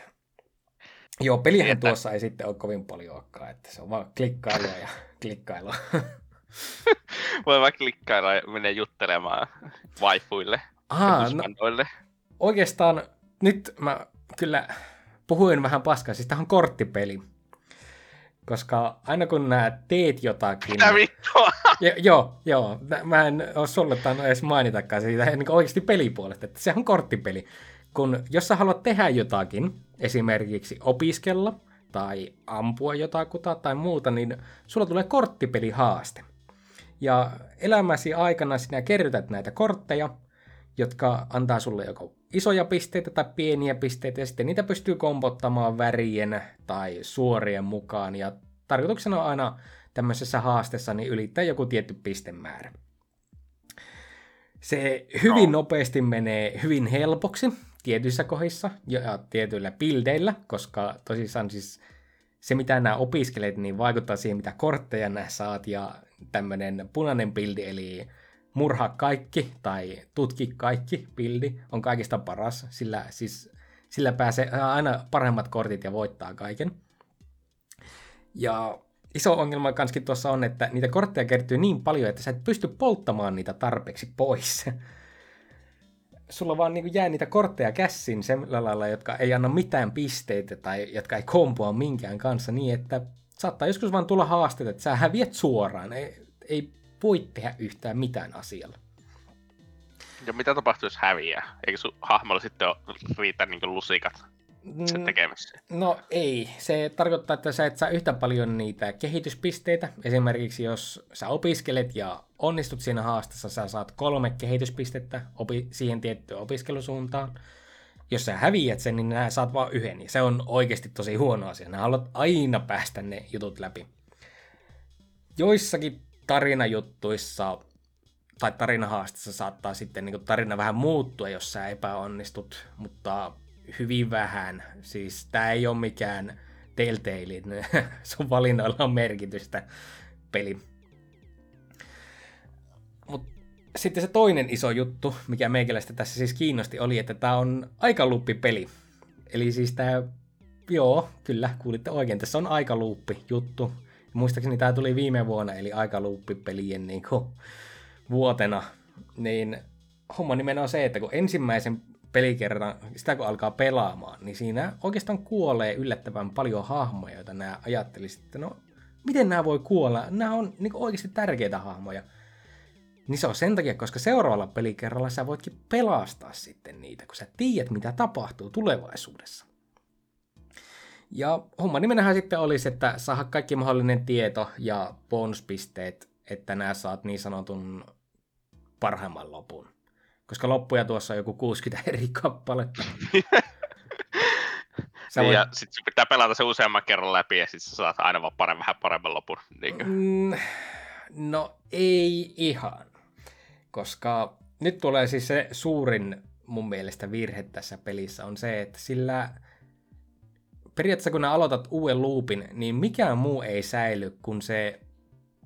Joo, pelihän että... tuossa ei sitten ole kovin paljon aikaa, että se on vaan klikkailua ja klikkailua. Voi vaikka klikkailla ja mennä juttelemaan waifuille. Aha, no, oikeastaan nyt mä kyllä puhuin vähän paskaa, siis tämä on korttipeli. Koska aina kun nää teet jotakin... Mitä vittua? Jo, joo, joo. Mä en ole sulle tainnut edes mainitakaan siitä niin oikeasti pelipuolesta, että se on korttipeli. Kun jos sä haluat tehdä jotakin, esimerkiksi opiskella tai ampua jotakuta tai muuta, niin sulla tulee korttipelihaaste. Ja elämäsi aikana sinä kerrytät näitä kortteja, jotka antaa sulle joko isoja pisteitä tai pieniä pisteitä, ja sitten niitä pystyy kompottamaan värien tai suorien mukaan, ja tarkoituksena on aina tämmöisessä haasteessa niin ylittää joku tietty pistemäärä. Se hyvin no. nopeasti menee hyvin helpoksi tietyissä kohdissa ja tietyillä bildeillä, koska tosissaan siis se, mitä nämä opiskelet, niin vaikuttaa siihen, mitä kortteja nämä saat, ja tämmöinen punainen bildi, eli murhaa kaikki tai tutki kaikki bildi on kaikista paras, sillä, siis, sillä pääsee aina paremmat kortit ja voittaa kaiken. Ja iso ongelma kanskin tuossa on, että niitä kortteja kertyy niin paljon, että sä et pysty polttamaan niitä tarpeeksi pois. Sulla vaan niin jää niitä kortteja kässin sillä lailla, jotka ei anna mitään pisteitä tai jotka ei kompoa minkään kanssa niin, että saattaa joskus vaan tulla haasteita, että sä häviät suoraan. Ei, ei voi tehdä yhtään mitään asialla. Ja mitä tapahtuu, jos häviää? Eikö sun hahmolla sitten riitä niin lusikat sen mm, tekemiseen? No ei. Se tarkoittaa, että sä et saa yhtä paljon niitä kehityspisteitä. Esimerkiksi jos sä opiskelet ja onnistut siinä haastassa, sä saat kolme kehityspistettä opi- siihen tiettyyn opiskelusuuntaan. Jos sä häviät sen, niin nää saat vaan yhden. Ja se on oikeasti tosi huono asia. Nää haluat aina päästä ne jutut läpi. Joissakin tarinajuttuissa tai tarinahaasteessa saattaa sitten niin tarina vähän muuttua, jos sä epäonnistut, mutta hyvin vähän. Siis tämä ei ole mikään Telltale, sun valinnoilla on merkitystä peli. Mut sitten se toinen iso juttu, mikä meikäläistä tässä siis kiinnosti, oli, että tämä on aikaluuppi-peli. Eli siis tämä, joo, kyllä, kuulitte oikein, tässä on aikaluuppi juttu. Muistaakseni tämä tuli viime vuonna, eli aikaluuppipelien niin vuotena. Niin homma nimenomaan on se, että kun ensimmäisen pelikerran, sitä kun alkaa pelaamaan, niin siinä oikeastaan kuolee yllättävän paljon hahmoja, joita nämä ajattelisivat, että no, miten nämä voi kuolla? Nämä on niin oikeasti tärkeitä hahmoja. Niin se on sen takia, koska seuraavalla pelikerralla sä voitkin pelastaa sitten niitä, kun sä tiedät, mitä tapahtuu tulevaisuudessa. Ja homma nimenähän sitten olisi, että saada kaikki mahdollinen tieto ja bonuspisteet, että nämä saat niin sanotun parhaimman lopun. Koska loppuja tuossa on joku 60 eri kappaletta. Sä voit- Ja sit sun pitää pelata se useamman kerran läpi, ja sit sä saat aina vaan paremmin, vähän paremman lopun. Niin Mm, no ei ihan, koska nyt tulee siis se suurin mun mielestä virhe tässä pelissä on se, että sillä periaatteessa kun aloitat uuden loopin, niin mikään muu ei säily kuin se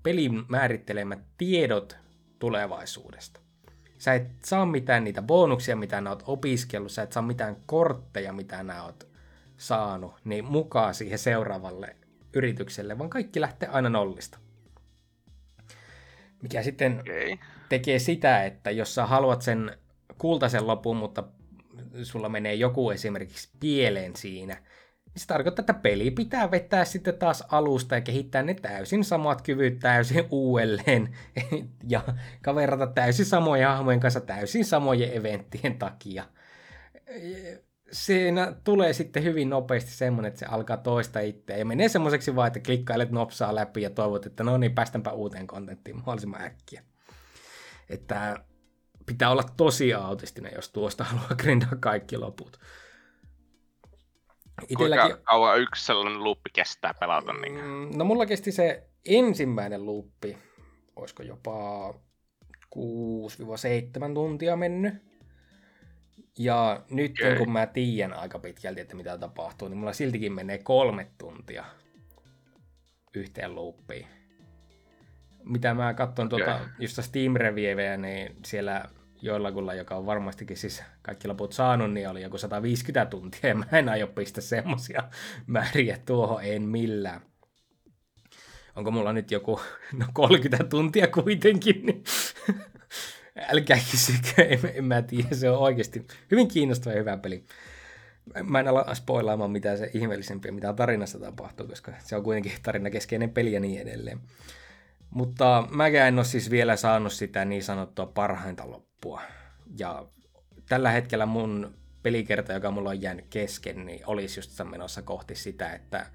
pelin määrittelemät tiedot tulevaisuudesta. Sä et saa mitään niitä bonuksia, mitä nää oot opiskellut, sä et saa mitään kortteja, mitä nää oot saanut, niin mukaan siihen seuraavalle yritykselle, vaan kaikki lähtee aina nollista. Mikä sitten Okei. tekee sitä, että jos sä haluat sen kultaisen lopun, mutta sulla menee joku esimerkiksi pieleen siinä, se tarkoittaa, että peli pitää vetää sitten taas alusta ja kehittää ne täysin samat kyvyt täysin uudelleen ja kaverata täysin samojen hahmojen kanssa täysin samojen eventtien takia. Siinä tulee sitten hyvin nopeasti semmoinen, että se alkaa toista itseä ja menee semmoiseksi vaan, että klikkailet nopsaa läpi ja toivot, että no niin, päästänpä uuteen kontenttiin mahdollisimman äkkiä. Että pitää olla tosi autistinen, jos tuosta haluaa grindaa kaikki loput. Kuinka kauan yksi sellainen luuppi kestää pelata? Niin? Mm, No mulla kesti se ensimmäinen luuppi, olisiko jopa 6-7 tuntia mennyt. Ja nyt Okei. kun mä tiedän aika pitkälti, että mitä tapahtuu, niin mulla siltikin menee kolme tuntia yhteen luuppiin. Mitä mä katson tuota, Okei. just Steam Reviewejä, niin siellä joillakulla, joka on varmastikin siis kaikki loput saanut, niin oli joku 150 tuntia, ja mä en aio pistä semmosia määriä tuohon, en millään. Onko mulla nyt joku no 30 tuntia kuitenkin, niin älkää kysykö, en, en mä tiedä, se on oikeasti hyvin kiinnostava ja hyvä peli. Mä en ala spoilaamaan mitään se ihmeellisempiä, mitä tarinassa tapahtuu, koska se on kuitenkin tarinakeskeinen peli ja niin edelleen. Mutta mäkään en ole siis vielä saanut sitä niin sanottua parhainta loppua. Ja tällä hetkellä mun pelikerta, joka mulla on jäänyt kesken, niin olisi just menossa kohti sitä, että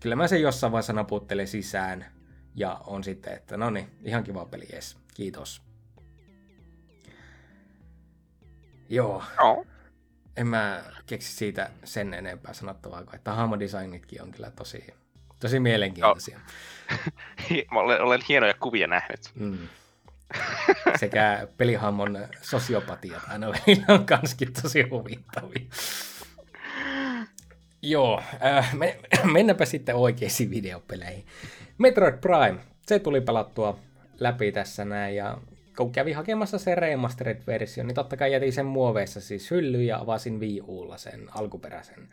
kyllä mä sen jossain vaiheessa naputtelen sisään ja on sitten, että no niin, ihan kiva peli, jes, kiitos. Joo, Joo. en mä keksi siitä sen enempää sanottavaa, kuin että hahmodesignitkin on kyllä tosi, tosi mielenkiintoisia. Mä olen, olen hienoja kuvia nähnyt. Mm. Sekä pelihahmon sosiopatiat aina välillä on kanskin tosi huvittavia. Joo, äh, me, mennäänpä sitten oikeisiin videopeleihin. Metroid Prime, se tuli pelattua läpi tässä näin ja kun kävin hakemassa se remastered-versio, niin totta kai jätin sen muoveissa siis hyllyyn ja avasin Wii Ulla sen alkuperäisen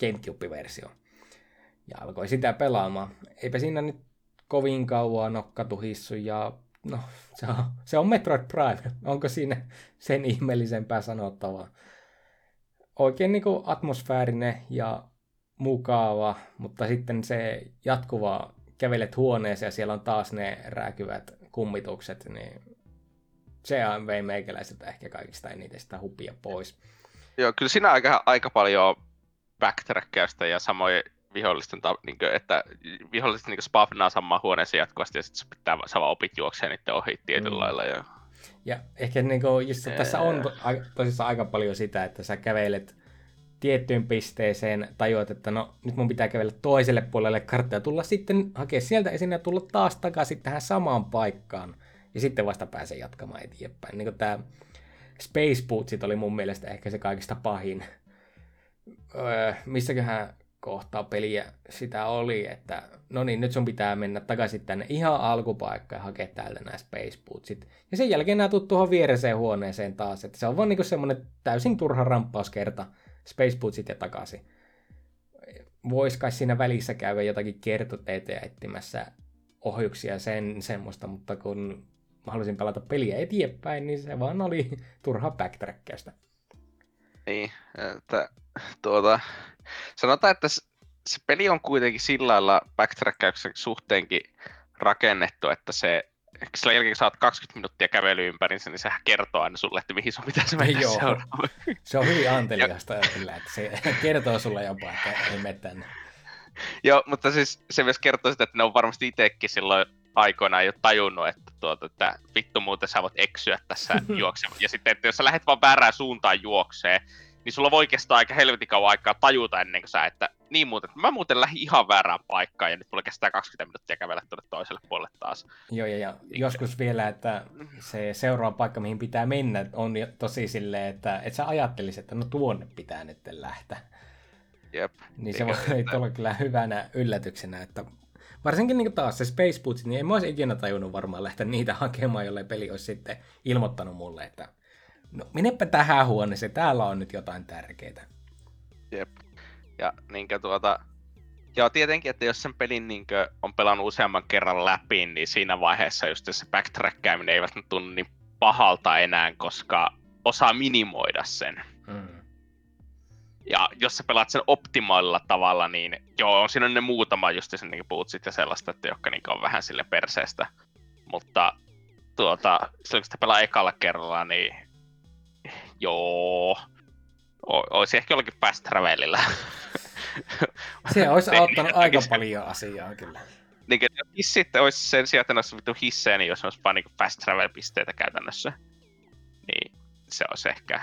Gamecube-versio. Ja alkoi sitä pelaamaan. Eipä siinä nyt kovin kauan nokkatuhissu ja no, se on, se on Metroid Prime. Onko siinä sen ihmeellisempää sanottavaa? Oikein niin kuin atmosfäärinen ja mukava, mutta sitten se jatkuva kävelet huoneeseen ja siellä on taas ne rääkyvät kummitukset, niin se vei meikäläiseltä ehkä kaikista eniten sitä hupia pois. Joo, kyllä siinä aika, aika paljon backtrackkausta ja samoin vihollisten, ta- niin kuin, että viholliset niin spavnaa samaan huoneeseen jatkuvasti ja sitten pitää vaan opit juokseen niiden ohi tietyllä Mm. lailla. Ja... Ja ehkä niin kuin, just, tässä on to- tosissaan aika paljon sitä, että sä kävelet tiettyyn pisteeseen, tajuat, että no nyt mun pitää kävellä toiselle puolelle karttaa ja tulla sitten, hakea sieltä esiin ja tulla taas takaisin tähän samaan paikkaan. Ja sitten vasta pääsee jatkamaan eteenpäin. Niin tämä Space Bootsit oli mun mielestä ehkä se kaikista pahin. Öö, missäköhän kohtaa peliä sitä oli, että no niin, nyt sun pitää mennä takaisin tänne ihan alkupaikkaan ja hakea täältä nämä Space Bootsit. Ja sen jälkeen nää tuut tuohon viereseen huoneeseen taas, että se on vaan niinku semmonen täysin turha ramppauskerta, Space Bootsit ja takaisin. Vois kai siinä välissä käydä jotakin kertoteitä ja etsimässä ohjuksia sen semmoista, mutta kun mä halusin pelata peliä eteenpäin, niin se vaan oli turha backtrackkausta. Niin, että tuota, sanotaan, että se peli on kuitenkin sillä lailla backtrackkauksen suhteenkin rakennettu, että se sillä jälkeen kun saat 20 minuuttia kävely ympärinsä, niin sehän kertoo aina sulle, että mihin sun pitäisi mennä Joo. seuraavaksi. Se on hyvin anteliasta kyllä, että se kertoo sulle jopa, että ei mene tänne. Joo, mutta siis se myös kertoo sitä, että ne on varmasti itsekin silloin aikoinaan jo tajunnut, että, tuota, että vittu muuten sä voit eksyä tässä juoksemaan. Ja sitten, että jos sä lähdet vaan väärään suuntaan juoksee, niin sulla voi kestää aika helvetin kauan aikaa tajuta ennen kuin sä, että niin muuten, mä muuten lähdin ihan väärään paikkaan ja nyt mulla kestää 20 minuuttia kävellä tuonne toiselle puolelle taas. Joo, ja, ja joskus vielä, että se seuraava paikka, mihin pitää mennä, on tosi silleen, että et sä ajattelisit, että no tuonne pitää nyt lähteä. Jep. Niin se voi olla kyllä hyvänä yllätyksenä, että varsinkin niin taas se Space Boots, niin en mä olisi ikinä tajunnut varmaan lähteä niitä hakemaan, jolle peli olisi sitten ilmoittanut mulle, että no menepä tähän huoneeseen, täällä on nyt jotain tärkeää. Jep. Ja niinkö tuota, Joo, tietenkin, että jos sen pelin niin on pelannut useamman kerran läpi, niin siinä vaiheessa just se backtrackkaaminen eivät tunnu niin pahalta enää, koska osaa minimoida sen. Mm. Ja jos sä pelaat sen optimaalilla tavalla, niin joo, on siinä ne muutama just sen niin puhut sitten sellaista, että jotka niin on vähän sille perseestä. Mutta tuota, silloin kun sitä pelaa ekalla kerralla, niin joo, o- olisi ehkä jollakin fast travelilla. Se olisi auttanut aika paljon asiaa kyllä. Niin, hissit olisi sen sijaan, että olisi vittu hissejä, niin jos olisi vain niin fast travel-pisteitä käytännössä, niin se olisi ehkä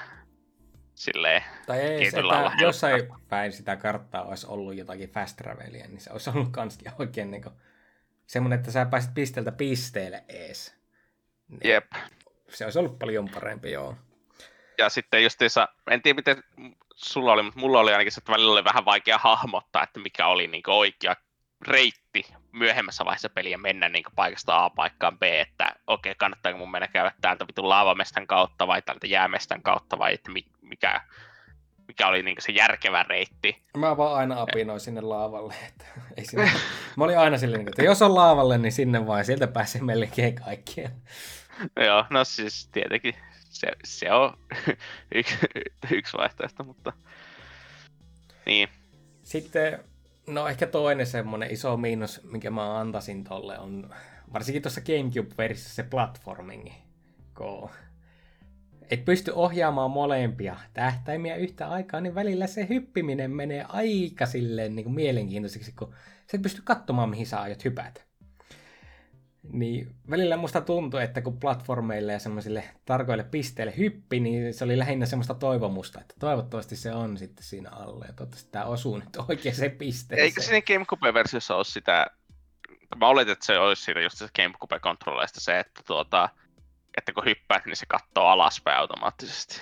silleen Tai ei, se, että jossain päin sitä karttaa olisi ollut jotakin fast travelia, niin se olisi ollut kans oikein niin semmoinen, että sä pääsit pisteeltä pisteelle ees. Niin Jep. Se olisi ollut paljon parempi, joo. Ja sitten justiinsa, en tiedä miten sulla oli, mutta mulla oli ainakin se, että välillä oli vähän vaikea hahmottaa, että mikä oli niin oikea reitti myöhemmässä vaiheessa peliä mennä niin paikasta A paikkaan B, että okei, okay, kannattaako mun mennä käydä täältä vitun laavamestan kautta vai täältä jäämestän kautta vai että mikä, mikä oli niin se järkevä reitti. Mä vaan aina apinoin sinne laavalle. Että ei sinne... Mä olin aina silleen, että jos on laavalle, niin sinne vaan, sieltä pääsee melkein kaikkien. Joo, no siis tietenkin se, se on yksi, yksi vaihtoehto, mutta niin. Sitten, no ehkä toinen semmoinen iso miinus, minkä mä antaisin tolle on, varsinkin tuossa Gamecube-versiossa se platformingi, kun et pysty ohjaamaan molempia tähtäimiä yhtä aikaa, niin välillä se hyppiminen menee aika silleen niin kuin mielenkiintoiseksi, kun sä et pysty katsomaan, mihin sä aiot hypätä. Niin välillä musta tuntui, että kun platformeille ja semmoisille tarkoille pisteille hyppi, niin se oli lähinnä semmoista toivomusta, että toivottavasti se on sitten siinä alle ja toivottavasti tämä osuu nyt oikeaan pisteeseen. Eikö siinä GameCube-versiossa ole sitä, mä oletin, että se olisi siinä just se GameCube-kontrolleista se, että, tuota, että kun hyppäät, niin se katsoo alaspäin automaattisesti.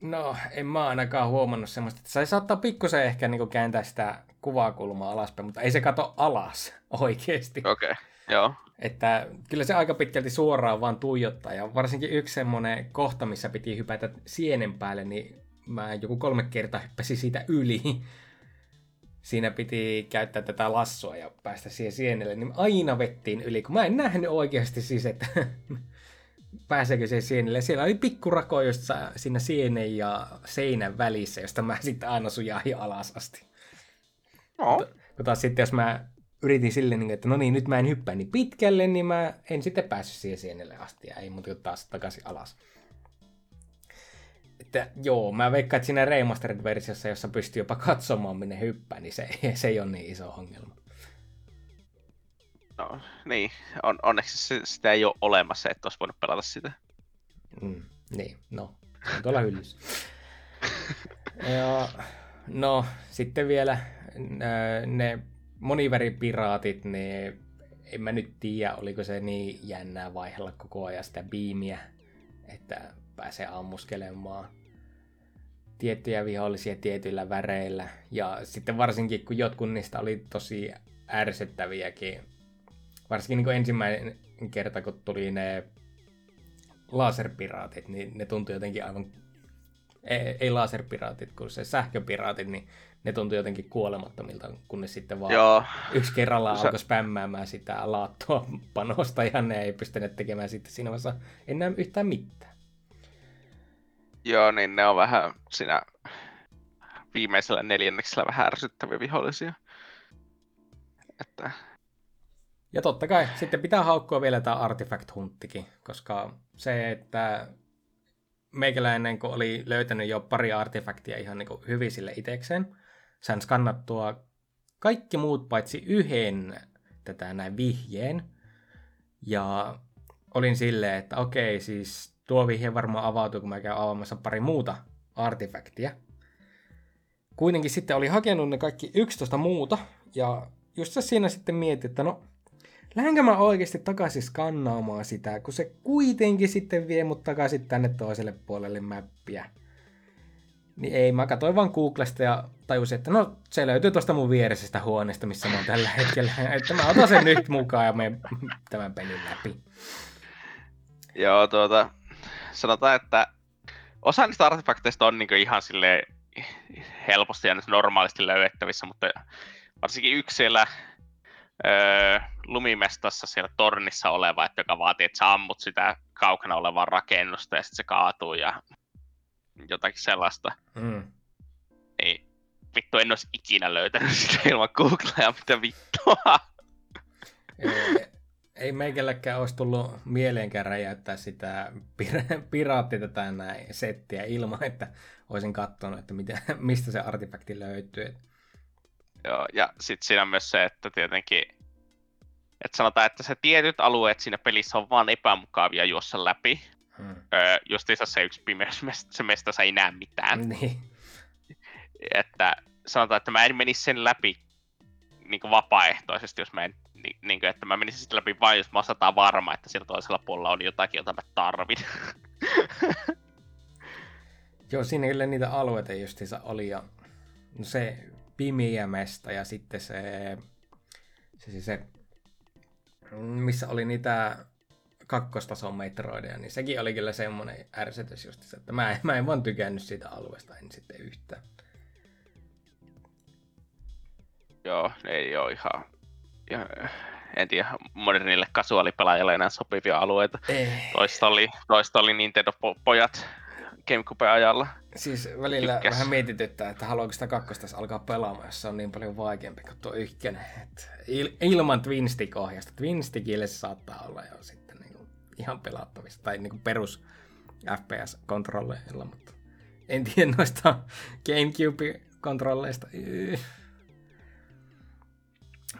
No, en mä ainakaan huomannut semmoista. Se saattaa pikkusen ehkä niin kääntää sitä kuvakulmaa alaspäin, mutta ei se kato alas oikeasti. Okei, okay. joo. Että kyllä se aika pitkälti suoraan vaan tuijottaa. Ja varsinkin yksi semmoinen kohta, missä piti hypätä sienen päälle, niin mä joku kolme kertaa hyppäsin siitä yli. Siinä piti käyttää tätä lassoa ja päästä siihen sienelle, niin aina vettiin yli, kun mä en nähnyt oikeasti siis, että pääseekö se sienelle. Siellä oli pikkurako josta siinä sienen ja seinän välissä, josta mä sitten aina sujahin alas asti. No. Kun taas sitten, jos mä yritin silleen, niin että no niin, nyt mä en hyppää niin pitkälle, niin mä en sitten päässyt siihen sienelle asti ja ei muuta taas takaisin alas. Että joo, mä veikkaan, että siinä remastered-versiossa, jossa pystyy jopa katsomaan, minne hyppää, niin se, se ei ole niin iso ongelma. No niin, on, onneksi se, sitä ei ole olemassa, että olisi voinut pelata sitä. Mm, niin, no, on tuolla hyllyssä. ja, no, sitten vielä ne moniväripiraatit, ne en mä nyt tiedä, oliko se niin jännää vaihella koko ajan sitä biimiä, että pääsee ammuskelemaan tiettyjä vihollisia tietyillä väreillä. Ja sitten varsinkin, kun jotkut niistä oli tosi ärsyttäviäkin varsinkin niin ensimmäinen kerta, kun tuli ne laserpiraatit, niin ne tuntui jotenkin aivan, ei, ei laserpiraatit, kun se sähköpiraatit, niin ne tuntui jotenkin kuolemattomilta, kun ne sitten vaan Joo. yksi kerralla Sä... alkoi spämmäämään sitä laattua panosta ja ne ei pystyneet tekemään sitten siinä vaiheessa enää yhtään mitään. Joo, niin ne on vähän siinä viimeisellä neljänneksellä vähän ärsyttäviä vihollisia. Että ja totta kai, sitten pitää haukkua vielä tämä Artifact-hunttikin, koska se, että meikäläinen kun oli löytänyt jo pari artefaktia ihan niin kuin hyvin sille itekseen, sain skannattua kaikki muut paitsi yhden tätä näin vihjeen. Ja olin silleen, että okei, siis tuo vihje varmaan avautuu, kun mä käyn avaamassa pari muuta artefaktia. Kuitenkin sitten oli hakenut ne kaikki 11 muuta, ja just se siinä sitten mietin, että no, lähdenkö mä oikeasti takaisin skannaamaan sitä, kun se kuitenkin sitten vie mut takaisin tänne toiselle puolelle mäppiä. Niin ei, mä katsoin vaan Googlesta ja tajusin, että no se löytyy tuosta mun viereisestä huoneesta, missä mä oon tällä hetkellä. Että mä otan sen nyt mukaan ja menen tämän pelin läpi. Joo, tuota, sanotaan, että osa niistä artefakteista on niin ihan sille helposti ja normaalisti löydettävissä, mutta varsinkin yksi siellä öö, lumimestassa siellä tornissa oleva, että joka vaatii, että sä ammut sitä kaukana olevaa rakennusta ja sitten se kaatuu ja jotakin sellaista. Mm. Niin vittu en olisi ikinä löytänyt sitä ilman Googlea, mitä vittua. Ei, ei meikälläkään olisi tullut mieleenkään räjäyttää sitä pir- piraatti tätä näin settiä ilman, että olisin katsonut, että mitä, mistä se artefakti löytyy. Joo, ja sitten siinä on myös se, että tietenkin, että sanotaan, että se tietyt alueet siinä pelissä on vaan epämukavia juossa läpi. Hmm. Öö, justiinsa se yksi pimeys, se mesta ei näe mitään. Niin. Että sanotaan, että mä en menisi sen läpi niin kuin vapaaehtoisesti, jos mä en, niin, niin kuin, että mä menisin sitten läpi vain, jos mä osataan varma, että siellä toisella puolella on jotakin, jota mä tarvin. Joo, siinä kyllä niitä alueita justiinsa oli ja no se pimiä mesta ja sitten se, se, se, se missä oli niitä kakkostason metroideja, niin sekin oli kyllä semmoinen ärsytys just, että mä, mä en vaan tykännyt siitä alueesta en sitten yhtään. Joo, ne ei ole ihan, ja, en tiedä, modernille kasuaalipelaajalle enää sopivia alueita. Ei. Toista oli, toista oli Nintendo-pojat Gamecube-ajalla. Siis välillä Tykkäs. vähän mietityttää, että haluanko sitä kakkosta alkaa pelaamaan, jos se on niin paljon vaikeampi kuin tuo ykkönen. Et il- ilman Twin Stick-ohjasta. Twin Stickille se saattaa olla jo sitten niinku ihan pelattavissa. Tai niinku perus FPS-kontrolleilla, mutta en tiedä noista Gamecube-kontrolleista.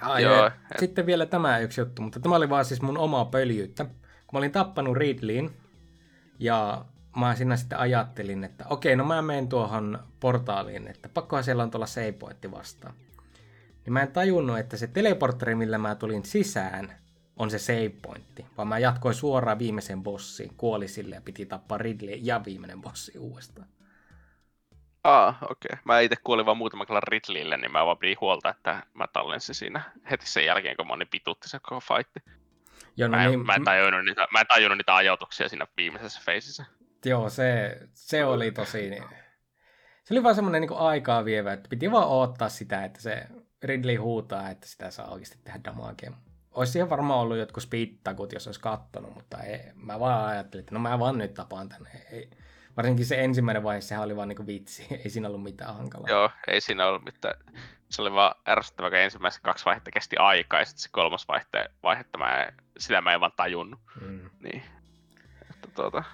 Ai, Joo, Joo, et- Sitten vielä tämä yksi juttu, mutta tämä oli vaan siis mun omaa pöljyyttä. Kun mä olin tappanut Ridleyin ja mä siinä sitten ajattelin, että okei, no mä menen tuohon portaaliin, että pakkohan siellä on tuolla save pointti vastaan. Niin mä en tajunnut, että se teleportteri, millä mä tulin sisään, on se save pointti, vaan mä jatkoin suoraan viimeisen bossiin, kuoli sille ja piti tappaa Ridley ja viimeinen bossi uudestaan. Aa, okei. Okay. Mä itse kuolin vaan muutaman kerran Ridleylle, niin mä vaan pidin huolta, että mä tallensin siinä heti sen jälkeen, kun mä niin pituutti se koko fight. Joo, no Mä en, niin, mä en, tajunnut, niitä, mä en tajunnut niitä ajoituksia siinä viimeisessä feisissä. Joo, se, se oli tosi... Se oli vaan semmoinen niin aikaa vievä, että piti vaan odottaa sitä, että se Ridley huutaa, että sitä saa oikeasti tehdä damagea. Olisi siihen varmaan ollut jotkut speed jos olisi kattonut, mutta ei, mä vaan ajattelin, että no mä vaan nyt tapaan tänne. Ei, varsinkin se ensimmäinen vaihe, sehän oli vaan niin vitsi, ei siinä ollut mitään hankalaa. Joo, ei siinä ollut mitään. Se oli vaan ärsyttävä, kun ensimmäiset kaksi vaihetta kesti aikaa, ja sitten se kolmas vaihte, vaihetta, mä en, sitä mä en vaan tajunnut. Mm. Niin. Että tuota,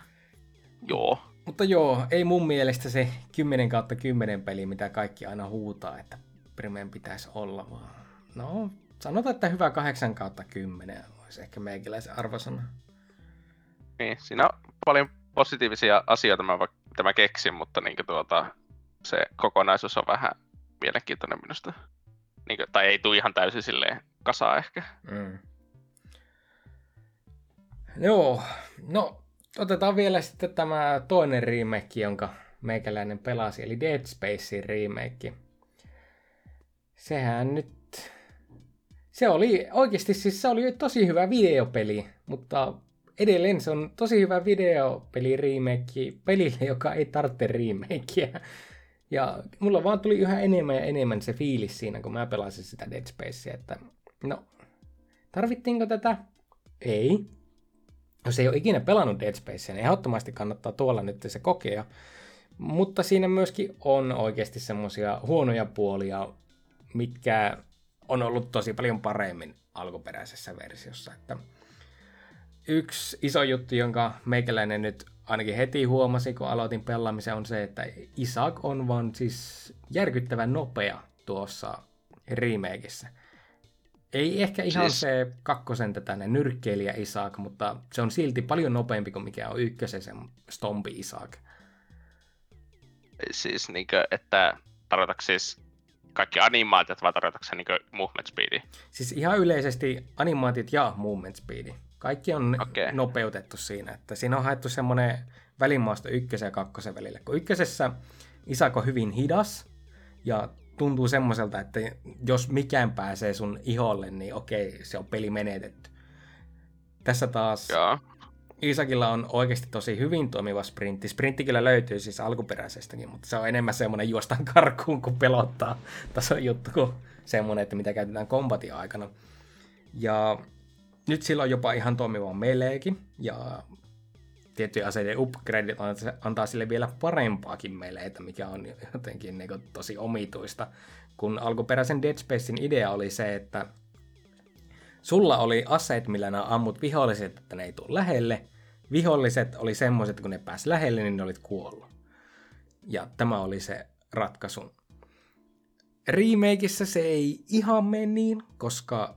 joo. Mutta joo, ei mun mielestä se 10 kautta 10 peli, mitä kaikki aina huutaa, että Primen pitäisi olla, vaan no sanotaan, että hyvä 8 kautta 10 olisi ehkä meikäläisen arvosana. Niin, siinä on paljon positiivisia asioita, mä, va- mä keksin, mutta niin tuota, se kokonaisuus on vähän mielenkiintoinen minusta. Niin kuin, tai ei tule ihan täysin silleen kasaa ehkä. Mm. Joo, no otetaan vielä sitten tämä toinen remake, jonka meikäläinen pelasi, eli Dead Spacein remake. Sehän nyt... Se oli oikeasti siis se oli tosi hyvä videopeli, mutta edelleen se on tosi hyvä videopeli remake pelille, joka ei tarvitse remakeä. Ja mulla vaan tuli yhä enemmän ja enemmän se fiilis siinä, kun mä pelasin sitä Dead Spacea, että no, tarvittiinko tätä? Ei. Jos ei ole ikinä pelannut Dead Spacea, niin ehdottomasti kannattaa tuolla nyt se kokea. Mutta siinä myöskin on oikeasti semmoisia huonoja puolia, mitkä on ollut tosi paljon paremmin alkuperäisessä versiossa. Että yksi iso juttu, jonka meikäläinen nyt ainakin heti huomasi, kun aloitin pelaamisen, on se, että Isaac on vaan siis järkyttävän nopea tuossa remakeissa. Ei ehkä ihan Siis- se kakkosen tätä nyrkkeilijä Isaac, mutta se on silti paljon nopeampi kuin mikä on ykkösen se Stompi Isaac. Siis niinkö, että tarkoitatko siis kaikki animaatiot vai tarkoitatko se niinkö movement speedi? Siis ihan yleisesti animaatit ja movement speedi. Kaikki on Okei. nopeutettu siinä, että siinä on haettu semmoinen välimaasto ykkösen ja kakkosen välille. Kun ykkösessä Isaac on hyvin hidas ja tuntuu semmoiselta, että jos mikään pääsee sun iholle, niin okei, se on peli menetetty. Tässä taas Joo. Isakilla on oikeasti tosi hyvin toimiva sprintti. Sprintti kyllä löytyy siis alkuperäisestäkin, mutta se on enemmän semmoinen juostan karkuun, kun pelottaa tason juttu kuin semmoinen, että mitä käytetään kombatin aikana. Ja nyt sillä on jopa ihan toimiva meleekin, ja tiettyjen aseiden upgrade antaa sille vielä parempaakin meleitä, mikä on jotenkin niin tosi omituista. Kun alkuperäisen Dead Spacein idea oli se, että sulla oli aseet, millä nämä ammut viholliset, että ne ei tule lähelle. Viholliset oli semmoiset, kun ne pääsi lähelle, niin ne olit kuollut. Ja tämä oli se ratkaisu. Remakeissa se ei ihan mene niin, koska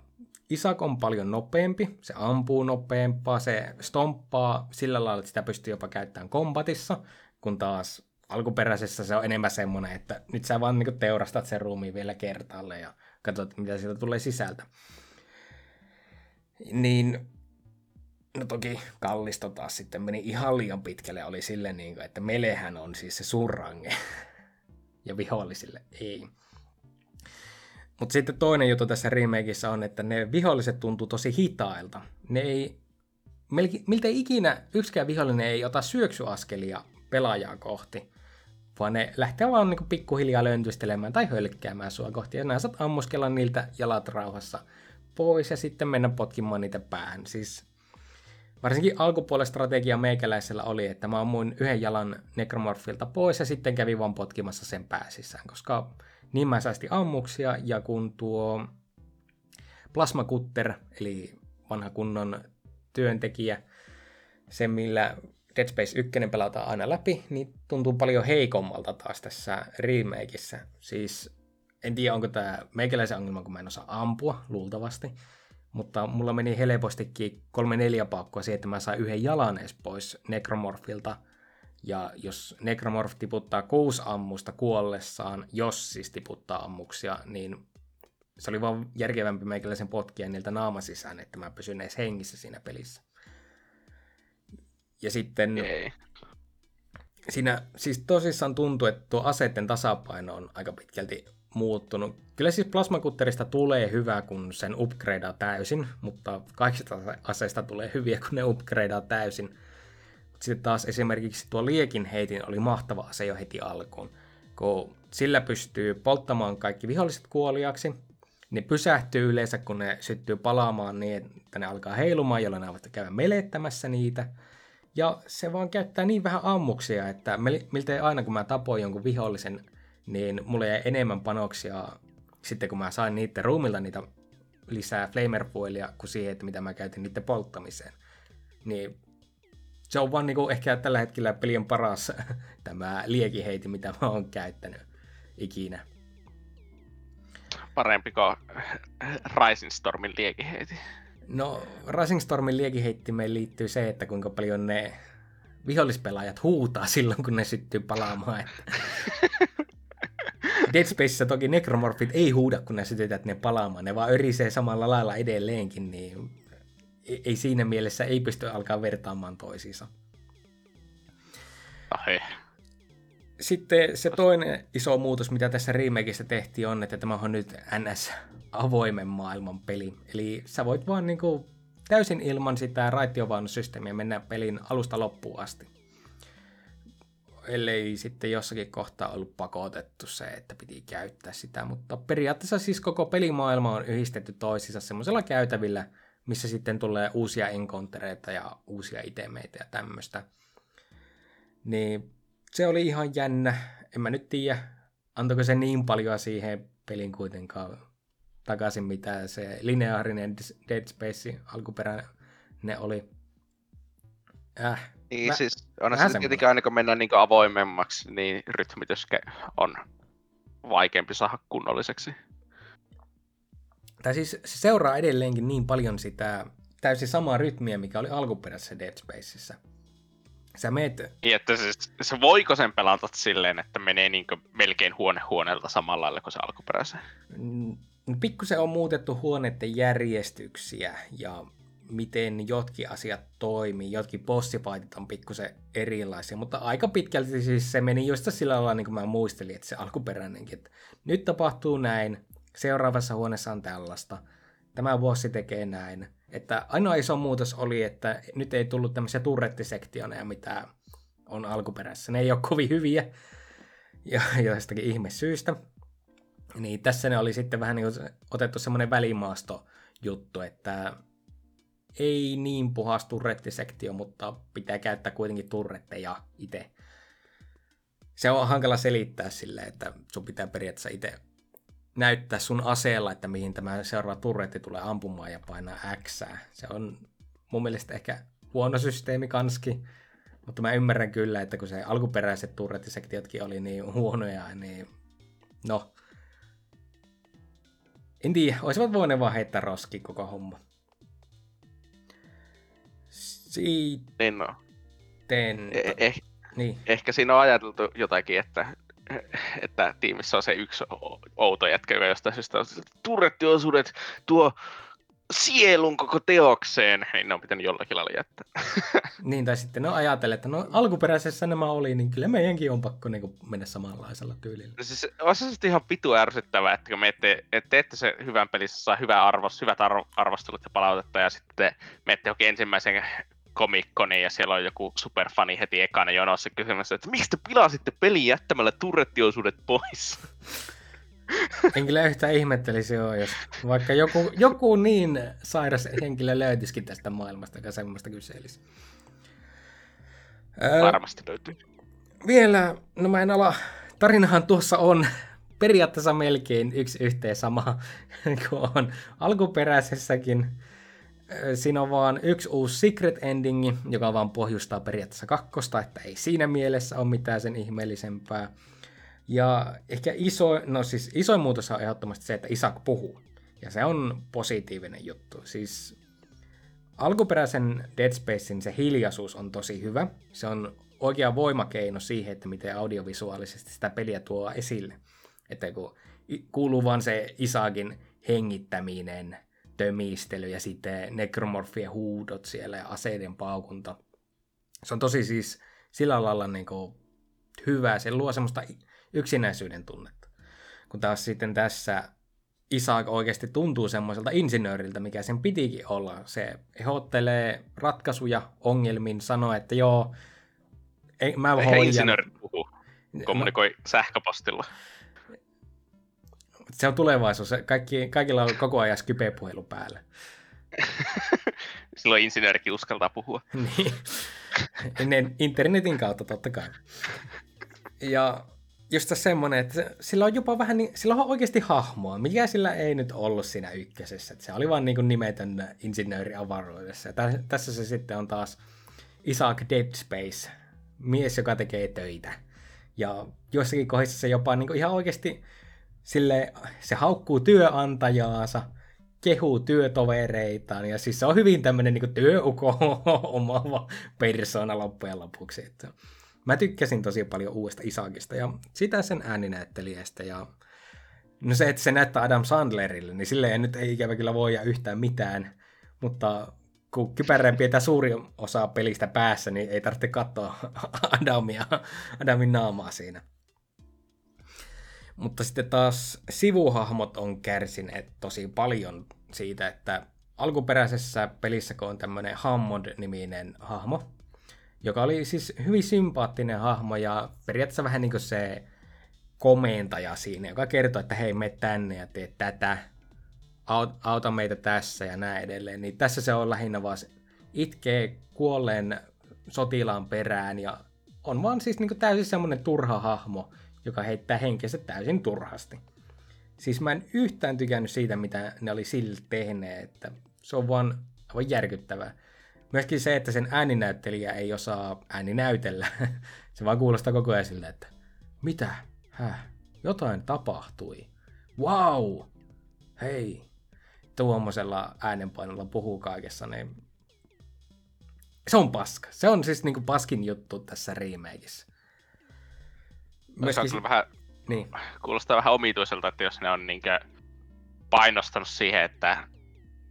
Isak on paljon nopeampi, se ampuu nopeampaa, se stomppaa sillä lailla, että sitä pystyy jopa käyttämään kombatissa, kun taas alkuperäisessä se on enemmän semmoinen, että nyt sä vaan niin teurastat sen ruumiin vielä kertaalle ja katsot, mitä sieltä tulee sisältä. Niin, no toki kallisto taas sitten meni ihan liian pitkälle, oli sille niin kuin, että melehän on siis se surrange, ja vihollisille ei. Mutta sitten toinen juttu tässä remakeissa on, että ne viholliset tuntuu tosi hitailta. Ne ei, melki, miltei ikinä yksikään vihollinen ei ota syöksyaskelia pelaajaa kohti, vaan ne lähtee vaan niin pikkuhiljaa löntystelemään tai hölkkäämään sua kohti, ja nää saat ammuskella niiltä jalat rauhassa pois ja sitten mennä potkimaan niitä päähän. Siis varsinkin alkupuolen strategia meikäläisellä oli, että mä ammuin yhden jalan nekromorfilta pois ja sitten kävin vaan potkimassa sen pääsissään, koska niin mä säästin ammuksia ja kun tuo Plasma Cutter, eli vanha kunnon työntekijä, se millä Dead Space 1 pelataan aina läpi, niin tuntuu paljon heikommalta taas tässä remakeissa. Siis en tiedä, onko tämä meikäläisen ongelma, kun mä en osaa ampua, luultavasti. Mutta mulla meni helpostikin kolme neljä paukkua siihen, että mä sain yhden jalan edes pois Necromorphilta. Ja jos Necromorph tiputtaa kuusi ammusta kuollessaan, jos siis tiputtaa ammuksia, niin se oli vaan järkevämpi meikäläisen potkia niiltä naama sisään, että mä pysyn edes hengissä siinä pelissä. Ja sitten Ei. siinä siis tosissaan tuntuu, että tuo aseiden tasapaino on aika pitkälti muuttunut. Kyllä siis plasmakutterista tulee hyvä, kun sen upgradeaa täysin, mutta kaikista aseista tulee hyviä, kun ne upgradeaa täysin. Sitten taas esimerkiksi tuo liekin heitin oli mahtava ase jo heti alkuun, kun sillä pystyy polttamaan kaikki viholliset kuoliaksi. Ne pysähtyy yleensä, kun ne syttyy palaamaan niin, että ne alkaa heilumaan, jolloin ne voivat käydä melettämässä niitä. Ja se vaan käyttää niin vähän ammuksia, että miltei aina kun mä tapoin jonkun vihollisen, niin mulle jäi enemmän panoksia sitten kun mä sain niiden ruumilta niitä lisää flamer foilia kuin siihen, että mitä mä käytin niiden polttamiseen. Niin se on vaan niinku ehkä tällä hetkellä pelien paras tämä liekiheiti, mitä mä oon käyttänyt ikinä. Parempi kuin Rising Stormin liekiheiti. No, Rising Stormin liekiheittimeen liittyy se, että kuinka paljon ne vihollispelaajat huutaa silloin, kun ne syttyy palaamaan. Että... Dead Spaceissa toki nekromorfit ei huuda, kun ne sytytät ne palaamaan. Ne vaan örisee samalla lailla edelleenkin, niin ei siinä mielessä ei pysty alkaa vertaamaan toisiinsa. Ahe. Sitten se toinen iso muutos, mitä tässä remakeissa tehtiin, on, että tämä on nyt NS avoimen maailman peli. Eli sä voit vaan niinku täysin ilman sitä raitiovaunusysteemiä mennä pelin alusta loppuun asti. Ellei sitten jossakin kohtaa ollut pakotettu se, että piti käyttää sitä, mutta periaatteessa siis koko pelimaailma on yhdistetty toisiinsa semmoisella käytävillä, missä sitten tulee uusia encountereita ja uusia itemeitä ja tämmöistä. Niin se oli ihan jännä. En mä nyt tiedä, antoiko se niin paljon siihen pelin kuitenkaan takaisin, mitä se lineaarinen Dead Space alkuperäinen oli. Äh, Niin Mä- siis on se tietenkin aina kun mennään niin avoimemmaksi, niin rytmitys on vaikeampi saada kunnolliseksi. Tai siis se seuraa edelleenkin niin paljon sitä täysin samaa rytmiä, mikä oli alkuperäisessä Dead Spaceissa. Sä meet... Niin, että se, se voiko sen pelata silleen, että menee niin melkein huone huoneelta samalla lailla kuin se alkuperäisen? Mm, pikkusen on muutettu huoneiden järjestyksiä ja miten jotkin asiat toimii, jotkin bossifaitit on pikkusen erilaisia, mutta aika pitkälti siis se meni just sillä lailla, niin kuin mä muistelin, että se alkuperäinenkin, että nyt tapahtuu näin, seuraavassa huoneessa on tällaista, tämä bossi tekee näin. Että ainoa iso muutos oli, että nyt ei tullut tämmöisiä turrettisektioneja, mitä on alkuperäisessä. Ne ei ole kovin hyviä ja jostakin ihme syystä. Niin tässä ne oli sitten vähän niin otettu semmoinen välimaasto juttu, että ei niin puhas turrettisektio, mutta pitää käyttää kuitenkin turretteja itse. Se on hankala selittää sille, että sun pitää periaatteessa itse näyttää sun aseella, että mihin tämä seuraava turretti tulee ampumaan ja painaa X. Se on mun mielestä ehkä huono systeemi kanski, mutta mä ymmärrän kyllä, että kun se alkuperäiset turrettisektiotkin oli niin huonoja, niin no, en tiedä, olisivat voineet vaan heittää roski koko homma. Sitten... Niin no. Ten... Eh, eh, niin. Ehkä siinä on ajateltu jotakin, että, että tiimissä on se yksi outo jätkä, joka jostain syystä on turrettiosuudet tuo sielun koko teokseen, niin ne on pitänyt jollakin lailla jättää. niin, tai sitten ne on ajatellut, että no alkuperäisessä nämä oli, niin kyllä meidänkin on pakko niin mennä samanlaisella tyylillä. No siis, on se sitten ihan pitu ärsyttävää, että kun menette, että teette se hyvän pelissä, saa hyvä arvos, hyvät arvo, arvostelut ja palautetta, ja sitten menette johonkin ensimmäisen komikkoni ja siellä on joku superfani heti ekana jonossa kysymässä, että miksi te pilasitte pelin jättämällä turrettiosuudet pois? En kyllä yhtään ihmettelisi joo, jos vaikka joku, joku niin sairas henkilö löytyisikin tästä maailmasta, joka semmoista kyselisi. Varmasti löytyy. Vielä, no mä en ala, tarinahan tuossa on periaatteessa melkein yksi yhteen sama kuin on alkuperäisessäkin. Siinä on vaan yksi uusi secret endingi, joka vaan pohjustaa periaatteessa kakkosta, että ei siinä mielessä ole mitään sen ihmeellisempää. Ja ehkä iso, no siis isoin muutos on ehdottomasti se, että Isak puhuu. Ja se on positiivinen juttu. Siis alkuperäisen Dead Spacein se hiljaisuus on tosi hyvä. Se on oikea voimakeino siihen, että miten audiovisuaalisesti sitä peliä tuo esille. Että kun kuuluu vaan se Isakin hengittäminen, tömistely ja sitten nekromorfien huudot siellä ja aseiden paukunta. Se on tosi siis sillä lailla niin kuin hyvä. Se luo semmoista yksinäisyyden tunnetta. Kun taas sitten tässä Isaac oikeasti tuntuu semmoiselta insinööriltä, mikä sen pitikin olla. Se ehdottelee ratkaisuja ongelmiin, sanoo, että joo, ei, mä Eikä hoidan. insinööri puhu, kommunikoi no, sähköpostilla. Se on tulevaisuus. Kaikki, kaikilla on koko ajan Skype-puhelu päällä. Silloin insinöörikin uskaltaa puhua. niin. Internetin kautta totta kai. Ja just semmoinen, että sillä on jopa vähän niin, sillä on oikeasti hahmoa, mikä sillä ei nyt ollut siinä ykkösessä. Että se oli vaan niin kuin nimetön insinööri avaruudessa. Ja tässä se sitten on taas Isaac Dead Space, mies, joka tekee töitä. Ja jossakin kohdissa se jopa niin kuin ihan oikeasti sille, se haukkuu työantajaansa, kehuu työtovereitaan, ja siis se on hyvin tämmöinen niin työuko omaava persona loppujen lopuksi. Että Mä tykkäsin tosi paljon uudesta Isakista ja sitä sen ääninäyttelijästä ja no se, että se näyttää Adam Sandlerille, niin silleen nyt ei ikävä kyllä voi yhtään mitään, mutta kun kypärän pidetään suuri osa pelistä päässä, niin ei tarvitse katsoa Adamia, Adamin naamaa siinä. Mutta sitten taas sivuhahmot on kärsineet tosi paljon siitä, että alkuperäisessä pelissä, kun on tämmöinen Hammond-niminen hahmo, joka oli siis hyvin sympaattinen hahmo ja periaatteessa vähän niin kuin se komentaja siinä, joka kertoo, että hei, me tänne ja tee tätä, auta meitä tässä ja näin edelleen. Niin tässä se on lähinnä vaan itkee kuolleen sotilaan perään ja on vaan siis niin täysin semmoinen turha hahmo, joka heittää henkensä täysin turhasti. Siis mä en yhtään tykännyt siitä, mitä ne oli sille tehneet, että se on vaan aivan järkyttävää. Myöskin se, että sen ääninäyttelijä ei osaa ääninäytellä. se vaan kuulostaa koko ajan siltä, että mitä? Häh? Jotain tapahtui. Wow! Hei! tuommoisella äänenpainolla puhuu kaikessa, niin se on paska. Se on siis niinku paskin juttu tässä remakeissa. No, se on kyllä vähän, niin. kuulostaa vähän omituiselta, että jos ne on niinkö painostanut siihen, että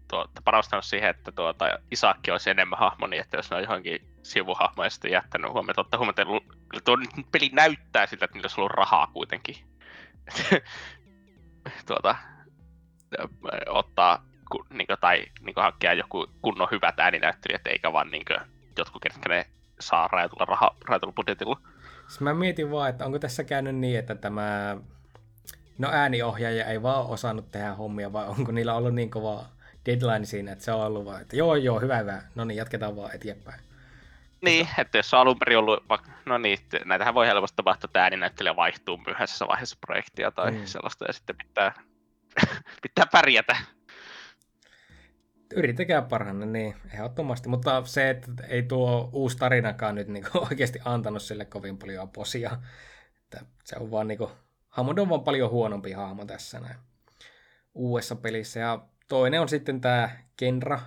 tuota, panostanut siihen, että tuota, Isakki olisi enemmän hahmo, niin että jos ne on johonkin sivuhahmoja sitten jättänyt huomioon, ottaa huomioon, että tuo peli näyttää siltä, että niillä olisi ollut rahaa kuitenkin. tuota, ottaa niin kuin, tai niin kuin, hankkia joku kunnon hyvät ääninäyttelijät, eikä vaan niin kuin, jotkut, ketkä ne saa rajatulla, raha, rajatulla budjetilla. Siis mä mietin vaan, että onko tässä käynyt niin, että tämä no ääniohjaaja ei vaan osannut tehdä hommia, vai onko niillä ollut niin kova deadline siinä, että se on ollut vaan, että joo joo, hyvä hyvä, no niin, jatketaan vaan eteenpäin. Niin, että jos on alun perin ollut, no niin, näitähän voi helposti tapahtua, että ääninäyttelijä vaihtuu myöhäisessä vaiheessa projektia tai mm. sellaista, ja sitten pitää, pitää pärjätä. Yritäkää parhaanne, niin ehdottomasti. Mutta se, että ei tuo uusi tarinakaan nyt niin oikeasti antanut sille kovin paljon posia. Että se on vaan niin kuin, Hammond on vaan paljon huonompi hahmo tässä näin uudessa pelissä. Ja toinen on sitten tämä Kenra,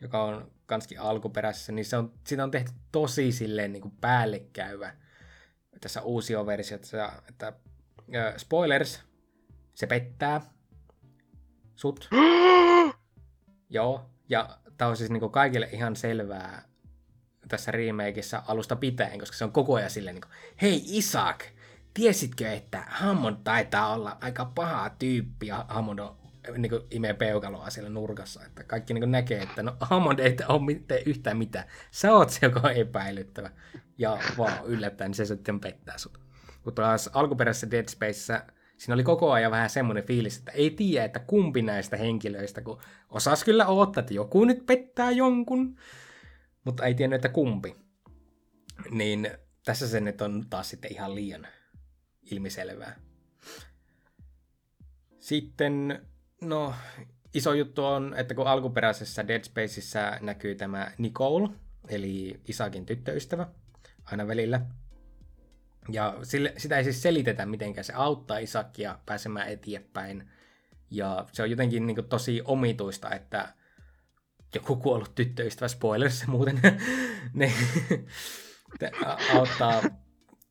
joka on kanskin alkuperäisessä, niin se on, siitä on tehty tosi silleen niin kuin päällekäyvä tässä uusio versiossa, että äh, spoilers, se pettää sut. Joo, ja tämä on siis niin kuin kaikille ihan selvää tässä remakeissa alusta pitäen, koska se on koko ajan silleen niin kuin, hei Isaac, tiesitkö, että Hammond taitaa olla aika paha tyyppi ja Hammond on niin kuin imee peukaloa siellä nurkassa, että kaikki niin kuin näkee, että no Hammond ei ole tee yhtään mitään. Sä oot se, joka on epäilyttävä. Ja vaan yllättäen, niin se sitten pettää sut. Mutta taas alkuperäisessä Dead Spaceissa siinä oli koko ajan vähän semmoinen fiilis, että ei tiedä, että kumpi näistä henkilöistä, kun osas kyllä odottaa, että joku nyt pettää jonkun, mutta ei tiennyt, että kumpi. Niin tässä se nyt on taas sitten ihan liian ilmiselvää. Sitten No, iso juttu on, että kun alkuperäisessä Dead Spaceissa näkyy tämä Nicole, eli Isakin tyttöystävä, aina välillä. Ja sille, sitä ei siis selitetä, miten se auttaa Isakia pääsemään eteenpäin. Ja se on jotenkin niin kuin, tosi omituista, että joku kuollut tyttöystävä, spoilers muuten, ne auttaa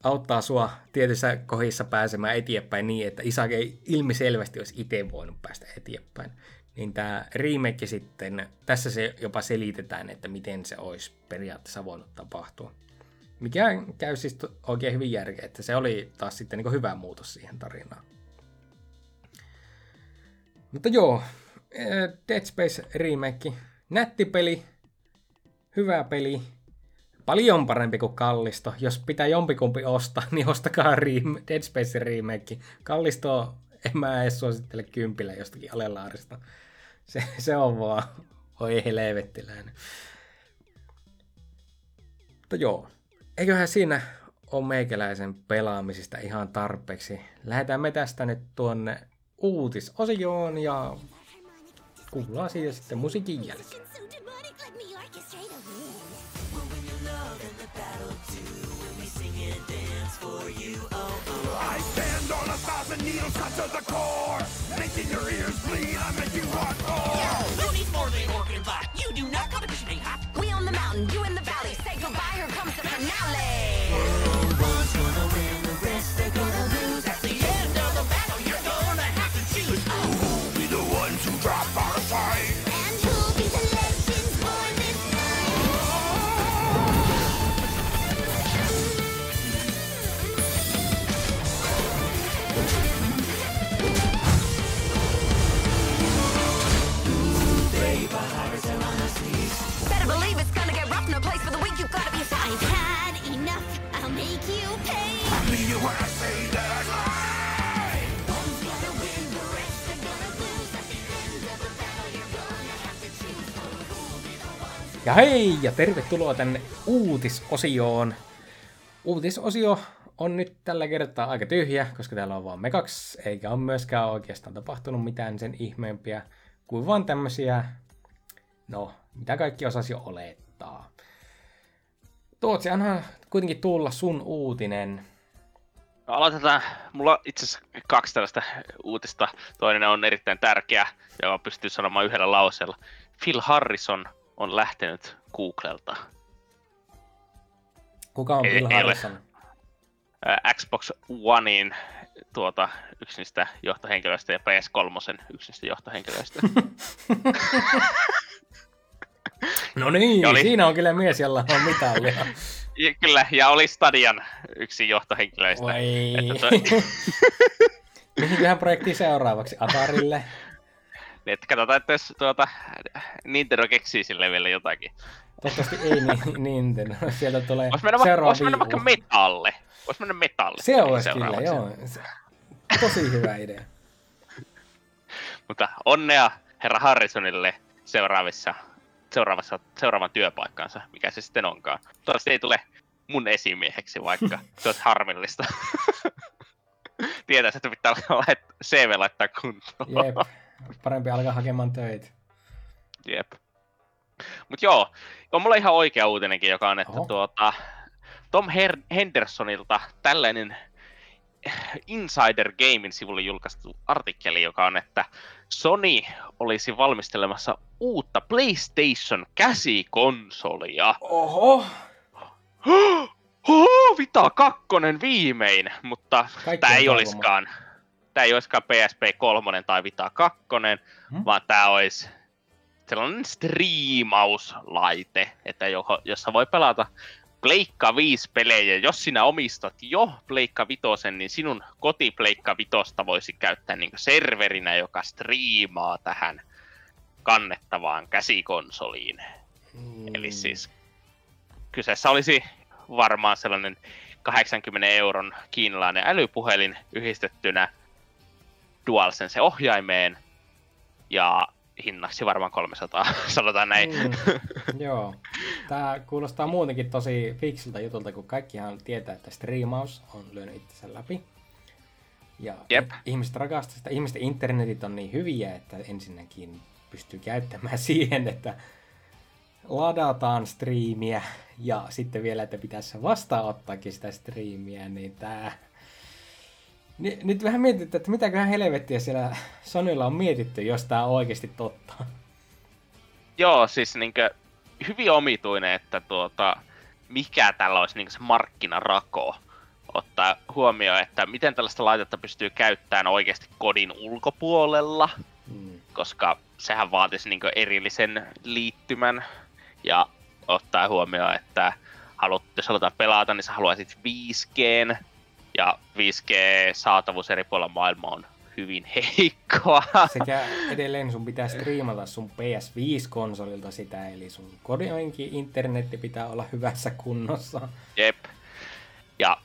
auttaa sua tietyissä kohdissa pääsemään eteenpäin niin, että Isaac ei ilmiselvästi olisi itse voinut päästä eteenpäin. Niin tämä remake sitten, tässä se jopa selitetään, että miten se olisi periaatteessa voinut tapahtua. Mikä käy siis oikein hyvin järkeä, että se oli taas sitten niin hyvä muutos siihen tarinaan. Mutta joo, eh, Dead Space remake, nätti peli, hyvä peli, paljon parempi kuin kallisto. Jos pitää jompikumpi ostaa, niin ostakaa Reem- Dead Space remake. Kallisto en mä edes suosittele kympillä jostakin alelaarista. Se, se on vaan, oi helvettiläinen. Mutta joo, eiköhän siinä ole meikäläisen pelaamisista ihan tarpeeksi. Lähdetään me tästä nyt tuonne uutisosioon ja kuullaan siitä sitten musiikin jälkeen. needles cut to the core, making your ears bleed. I make you want more. Yeah, who needs more than organ bot? You do not competition ain't hot. The mountain, you in the valley. Say goodbye, here comes the finale. World one's gonna win, the rest they're gonna lose. Ja hei ja tervetuloa tänne uutisosioon. Uutisosio on nyt tällä kertaa aika tyhjä, koska täällä on vaan me kaksi, eikä ole myöskään oikeastaan tapahtunut mitään sen ihmeempiä kuin vaan tämmösiä, no, mitä kaikki osasi olettaa. Tootsi, anna kuitenkin tulla sun uutinen. No, aloitetaan. Mulla on itse asiassa kaksi tällaista uutista. Toinen on erittäin tärkeä, joka pystyy sanomaan yhdellä lauseella. Phil Harrison on lähtenyt Googlelta. Kuka on Bill. Harrison? Xbox Onein tuota, yksi niistä johtohenkilöistä ja PS3 yksi niistä johtohenkilöistä. No niin, Ja oli- siinä on kyllä mies, jolla on mitallia. ja, kyllä, ja oli Stadian yksi johtohenkilöistä. Voi. Että toi- Mihinköhän projektiin seuraavaksi? Atarille? Niin, että katsotaan, että jos tuota, Nintendo keksii sille vielä jotakin. Toivottavasti ei niin, Nintendo. Sieltä tulee Vois mennä, va- seuraava vois mennä vaikka metalle. Vois mennä metalle. Se olisi kyllä, joo. Tosi hyvä idea. Mutta onnea herra Harrisonille seuraavissa, seuraavassa, seuraavan työpaikkaansa, mikä se sitten onkaan. Toivottavasti ei tule mun esimieheksi, vaikka se olisi harmillista. Tietäisi, että pitää lait- CV laittaa kuntoon. Jep. Parempi alkaa hakemaan töitä. Jep. Mut joo, on mulla ihan oikea uutinenkin, joka on, että Oho. tuota, Tom Her- Hendersonilta tällainen Insider Gamein sivulle julkaistu artikkeli, joka on, että Sony olisi valmistelemassa uutta PlayStation käsikonsolia. Oho! Oh, Vita kakkonen viimein, mutta Kaikki tämä ei olisikaan, tämä ei olisikaan PSP 3 tai Vita 2, Hmm? vaan tämä olisi sellainen striimauslaite, että joho, jossa voi pelata Pleikka 5 pelejä. Jos sinä omistat jo Pleikka 5, niin sinun koti Pleikka 5 voisi käyttää niin serverinä, joka striimaa tähän kannettavaan käsikonsoliin. Mm. Eli siis kyseessä olisi varmaan sellainen 80 euron kiinalainen älypuhelin yhdistettynä DualSense ohjaimeen ja hinnaksi varmaan 300, sanotaan näin. Mm, joo. Tämä kuulostaa muutenkin tosi fiksiltä jutulta, kun kaikkihan tietää, että striimaus on lyönyt itsensä läpi. Ja Jep. ihmiset rakastavat sitä. Ihmisten internetit on niin hyviä, että ensinnäkin pystyy käyttämään siihen, että ladataan striimiä ja sitten vielä, että pitäisi vastaanottaakin sitä striimiä, niin tää... Ni- Nyt vähän mietitään, että mitäköhän helvettiä siellä Sonylla on mietitty, jos tää on oikeasti totta. Joo, siis niinkö hyvin omituinen, että tuota, mikä tällä olisi niinkö se markkinarako. Ottaa huomioon, että miten tällaista laitetta pystyy käyttämään oikeasti kodin ulkopuolella, Mm. koska sehän vaatisi niin erillisen liittymän. Ja ottaa huomioon, että haluat, jos halutaan pelata, niin sä haluaisit 5G. Ja 5G-saatavuus eri puolilla maailmaa on hyvin heikkoa. Sekä edelleen sun pitää striimata sun PS5-konsolilta sitä, eli sun kodinkin internetti pitää olla hyvässä kunnossa. Jep. Ja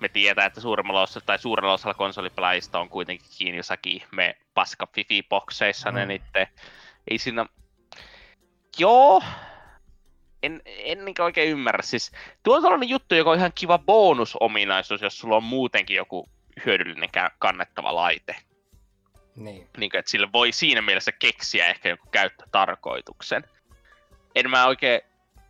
me tietää, että suurimmalla osalla, tai suurella osalla konsolipelaajista on kuitenkin kiinni jossakin me paska fifi-bokseissa ne Mm. nitte. Ei siinä... Joo. En, en niin oikein ymmärrä. Siis, tuo on sellainen juttu, joka on ihan kiva bonusominaisuus, jos sulla on muutenkin joku hyödyllinen kannettava laite. Niin. Niin kuin, että sille voi siinä mielessä keksiä ehkä joku käyttötarkoituksen. En mä oikein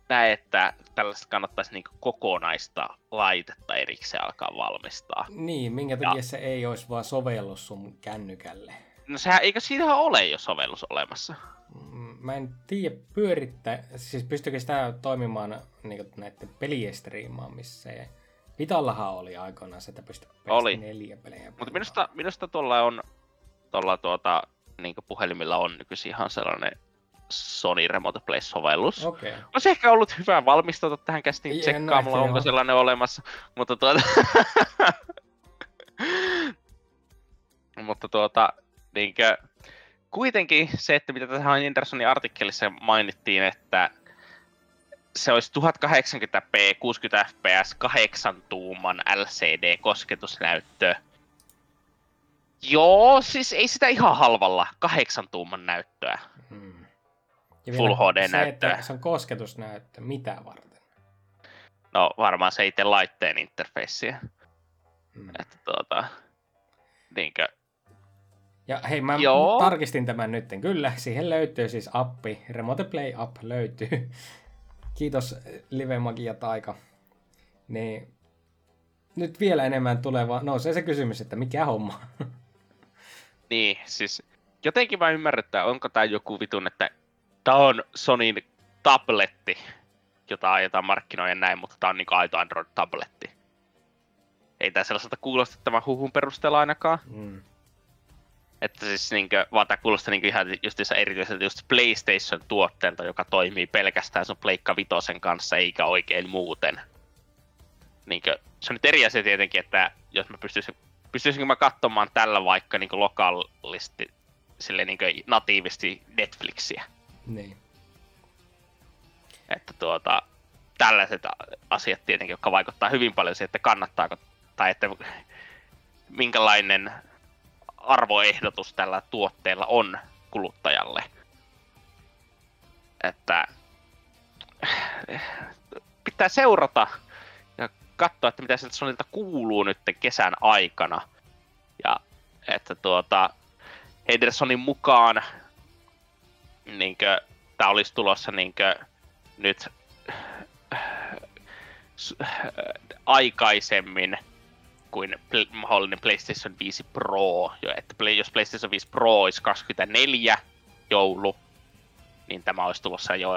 näe, että tällaista kannattaisi niin kokonaista laitetta erikseen alkaa valmistaa. Niin, minkä takia se ei olisi vaan sovellus sun kännykälle. No sehän, eikö siitähän ole jo sovellus olemassa? Mm, Mä en tiedä pyörittää, siis pystyykö sitä toimimaan niin näiden pelien striimaamiseen. Vitallahan oli aikoinaan se, että pystyy Oli. neljä pelejä Mutta minusta, minusta tuolla on, tuolla tuota, niin puhelimilla on nykyisin ihan sellainen Sony Remote Play-sovellus. Okay. Olisi ehkä ollut hyvä valmistautua tähän kästiin no tsekkaamalla, onko joo. sellainen olemassa. Mutta tuota... Mutta tuota, niinkö, kuitenkin se, että mitä tässä Andersonin artikkelissa mainittiin, että se olisi 1080p, 60 fps, 8 tuuman LCD-kosketusnäyttö. Joo, siis ei sitä ihan halvalla 8 tuuman näyttöä. Hmm. Ja Full vielä HD se, näyttöä. että se on kosketusnäyttö, mitä varten? No varmaan se itse laitteen interfeissiä. Hmm. Että tuota, niinkö, Ja hei, mä Joo. tarkistin tämän nytten. Kyllä, siihen löytyy siis appi. Remote Play App löytyy. Kiitos Live Magia Taika. Niin, nyt vielä enemmän tuleva, nousee se kysymys, että mikä homma? Niin, siis jotenkin ymmärrän, että onko tämä joku vitun, että tämä on Sonyn tabletti, jota aiotaan markkinoida näin, mutta tämä on niin aito Android-tabletti. Ei tämä sellaiselta kuulosta tämän huhun perusteella ainakaan. Mm. Että siis niinkö, vaan tämä kuulostaa niinkö ihan justiinsa erityiseltä just PlayStation-tuotteelta, joka toimii pelkästään sun Pleikka Vitosen kanssa, eikä oikein muuten. Niinkö, se on nyt eri asia tietenkin, että jos mä pystyisin, pystyisinkö mä katsomaan tällä vaikka niinkö lokaalisti, sille niinkö natiivisti Netflixiä. Niin. Että tuota, tällaiset asiat tietenkin, jotka vaikuttaa hyvin paljon siihen, että kannattaako, tai että minkälainen arvoehdotus tällä tuotteella on kuluttajalle. Että pitää seurata ja katsoa, että mitä sieltä Sonilta kuuluu nyt kesän aikana. Ja että tuota, Hendersonin mukaan niinkö, tämä olisi tulossa niinkö, nyt aikaisemmin kuin mahdollinen PlayStation 5 Pro. Jo, että jos PlayStation 5 Pro olisi 24 joulu, niin tämä olisi tulossa jo,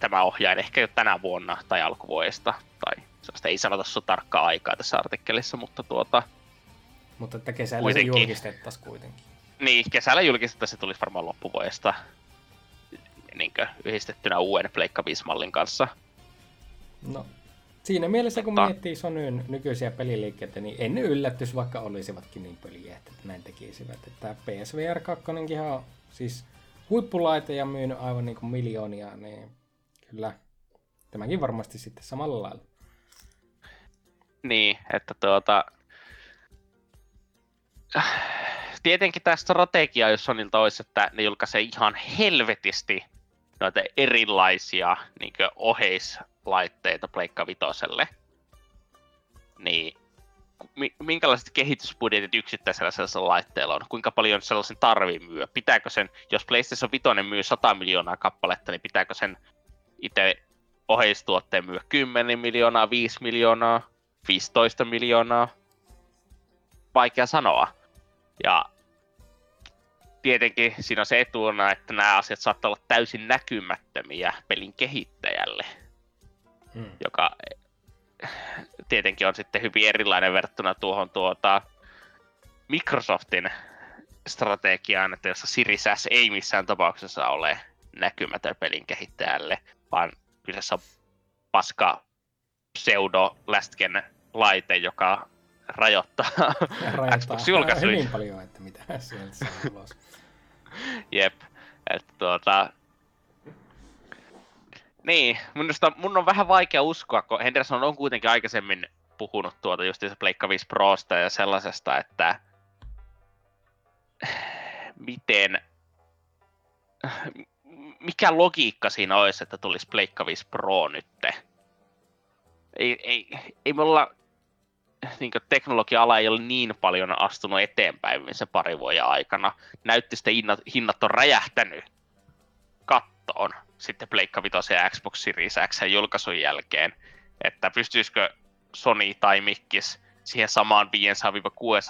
tämä ohjaa ehkä jo tänä vuonna tai alkuvuodesta. Tai sellaista ei sanota sun tarkkaa aikaa tässä artikkelissa, mutta tuota... Mutta että kesällä kuitenkin. se julkistettaisiin kuitenkin. Niin, kesällä julkistettaisiin se tulisi varmaan loppuvuodesta niin yhdistettynä uuden Pleikka 5-mallin kanssa. No, Siinä mielessä, kun Mutta... miettii Sonyn nykyisiä peliliikkeitä, niin en yllätys, vaikka olisivatkin niin peliä, että näin tekisivät. Että PSVR 2 on siis huippulaite ja myynyt aivan niin kuin miljoonia, niin kyllä tämäkin varmasti sitten samalla lailla. Niin, että tuota... Tietenkin tämä strategia, jos Sonilta olisi, että ne julkaisee ihan helvetisti noita erilaisia niin oheislaitteita Pleikka Vitoselle, niin minkälaiset kehitysbudjetit yksittäisellä sellaisella laitteella on? Kuinka paljon sellaisen tarvii myö? Pitääkö sen, jos PlayStation 5 myy 100 miljoonaa kappaletta, niin pitääkö sen itse oheistuotteen myy 10 miljoonaa, 5 miljoonaa, 15 miljoonaa? Vaikea sanoa. Ja tietenkin siinä on se etuna, että nämä asiat saattaa olla täysin näkymättömiä pelin kehittäjälle, hmm. joka tietenkin on sitten hyvin erilainen verrattuna tuohon tuota Microsoftin strategiaan, että jossa Series S ei missään tapauksessa ole näkymätön pelin kehittäjälle, vaan kyseessä on paska pseudo-lästken laite, joka rajoittaa, rajoittaa Xbox-julkaisuja. Hyvin paljon, että mitä sieltä saa ulos. Jep. Että tuota... Niin, minusta mun on vähän vaikea uskoa, kun Henderson on kuitenkin aikaisemmin puhunut tuota just Pleikka 5 Prosta ja sellaisesta, että miten, mikä logiikka siinä olisi, että tulisi Pleikka 5 Pro nytte? Ei, ei, ei me olla niin teknologia-ala ei ole niin paljon astunut eteenpäin se pari vuoden aikana. Näytti sitten hinnat, hinnat on räjähtänyt kattoon sitten Pleikka 5 ja Xbox Series X julkaisun jälkeen, että pystyisikö Sony tai Mikkis siihen samaan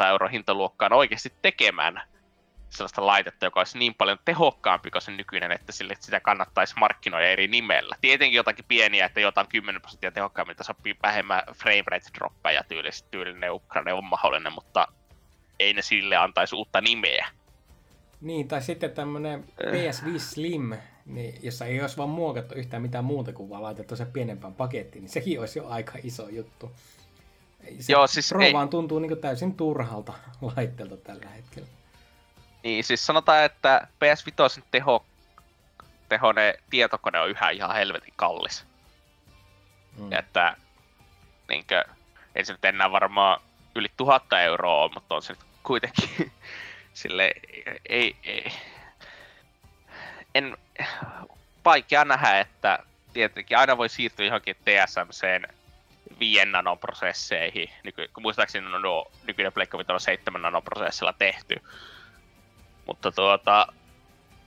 500-600 euro hintaluokkaan oikeasti tekemään sellaista laitetta, joka olisi niin paljon tehokkaampi kuin se nykyinen, että sille sitä kannattaisi markkinoida eri nimellä. Tietenkin jotakin pieniä, että jotain 10 prosenttia tehokkaammin, että sopii vähemmän frame rate droppeja tyylisesti, tyylinen Ukraine on mahdollinen, mutta ei ne sille antaisi uutta nimeä. Niin, tai sitten tämmöinen PS5 Slim, niin, jossa ei olisi vaan muokattu yhtään mitään muuta kuin vaan laitettu se pienempään pakettiin, niin sekin olisi jo aika iso juttu. Se Joo, siis Pro ei... vaan tuntuu niin täysin turhalta laitteelta tällä hetkellä. Niin, siis sanotaan, että PS5 teho, tehone tietokone on yhä ihan helvetin kallis. Mm. Että niinkö, ei se nyt enää varmaan yli tuhatta euroa mutta on se nyt kuitenkin sille ei, ei, en, vaikea nähdä, että tietenkin aina voi siirtyä johonkin TSMCn 5 nanoprosesseihin, nyky, muistaakseni on nuo nykyinen Pleikka on 7 nanoprosessilla tehty, mutta tuota,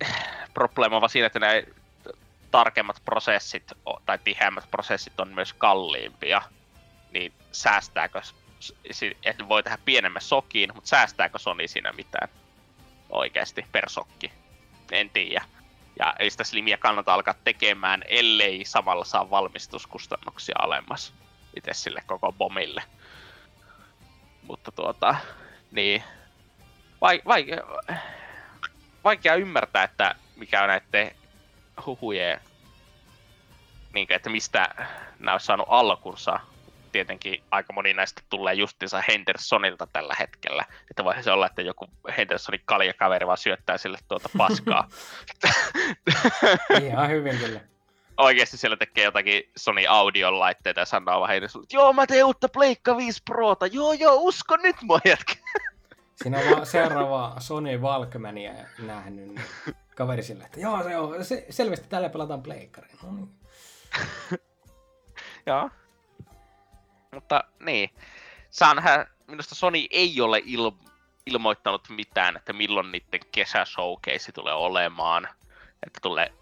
probleema on vaan siinä, että nämä tarkemmat prosessit tai tiheämmät prosessit on myös kalliimpia, niin säästääkö että voi tehdä pienemmän sokiin, mutta säästääkö Sony siinä mitään oikeasti per sokki? En tiedä. Ja ei sitä slimiä kannata alkaa tekemään, ellei samalla saa valmistuskustannuksia alemmas itse sille koko bomille. Mutta tuota, niin, vaikea, vaikea ymmärtää, että mikä on näiden huhujen, niin, että mistä nämä olisi saanut alkunsa. Tietenkin aika moni näistä tulee justiinsa Hendersonilta tällä hetkellä. Että voisi se olla, että joku Hendersonin kaljakaveri vaan syöttää sille tuota paskaa. Ihan hyvin kyllä. Oikeasti siellä tekee jotakin Sony Audion laitteita ja sanoo vaan Henderson, että joo mä teen uutta Pleikka 5 Prota, joo joo usko nyt mua jätkä. Siinä on vaan seuraava Sony Walkmania nähnyt, niin kaveri sille, että joo, se on, se, selvästi tällä pelataan pleikkari. No niin. joo. Mutta niin, saa nähdä, minusta Sony ei ole il- ilmoittanut mitään, että milloin niiden kesäshowcase tulee olemaan. Että tulee,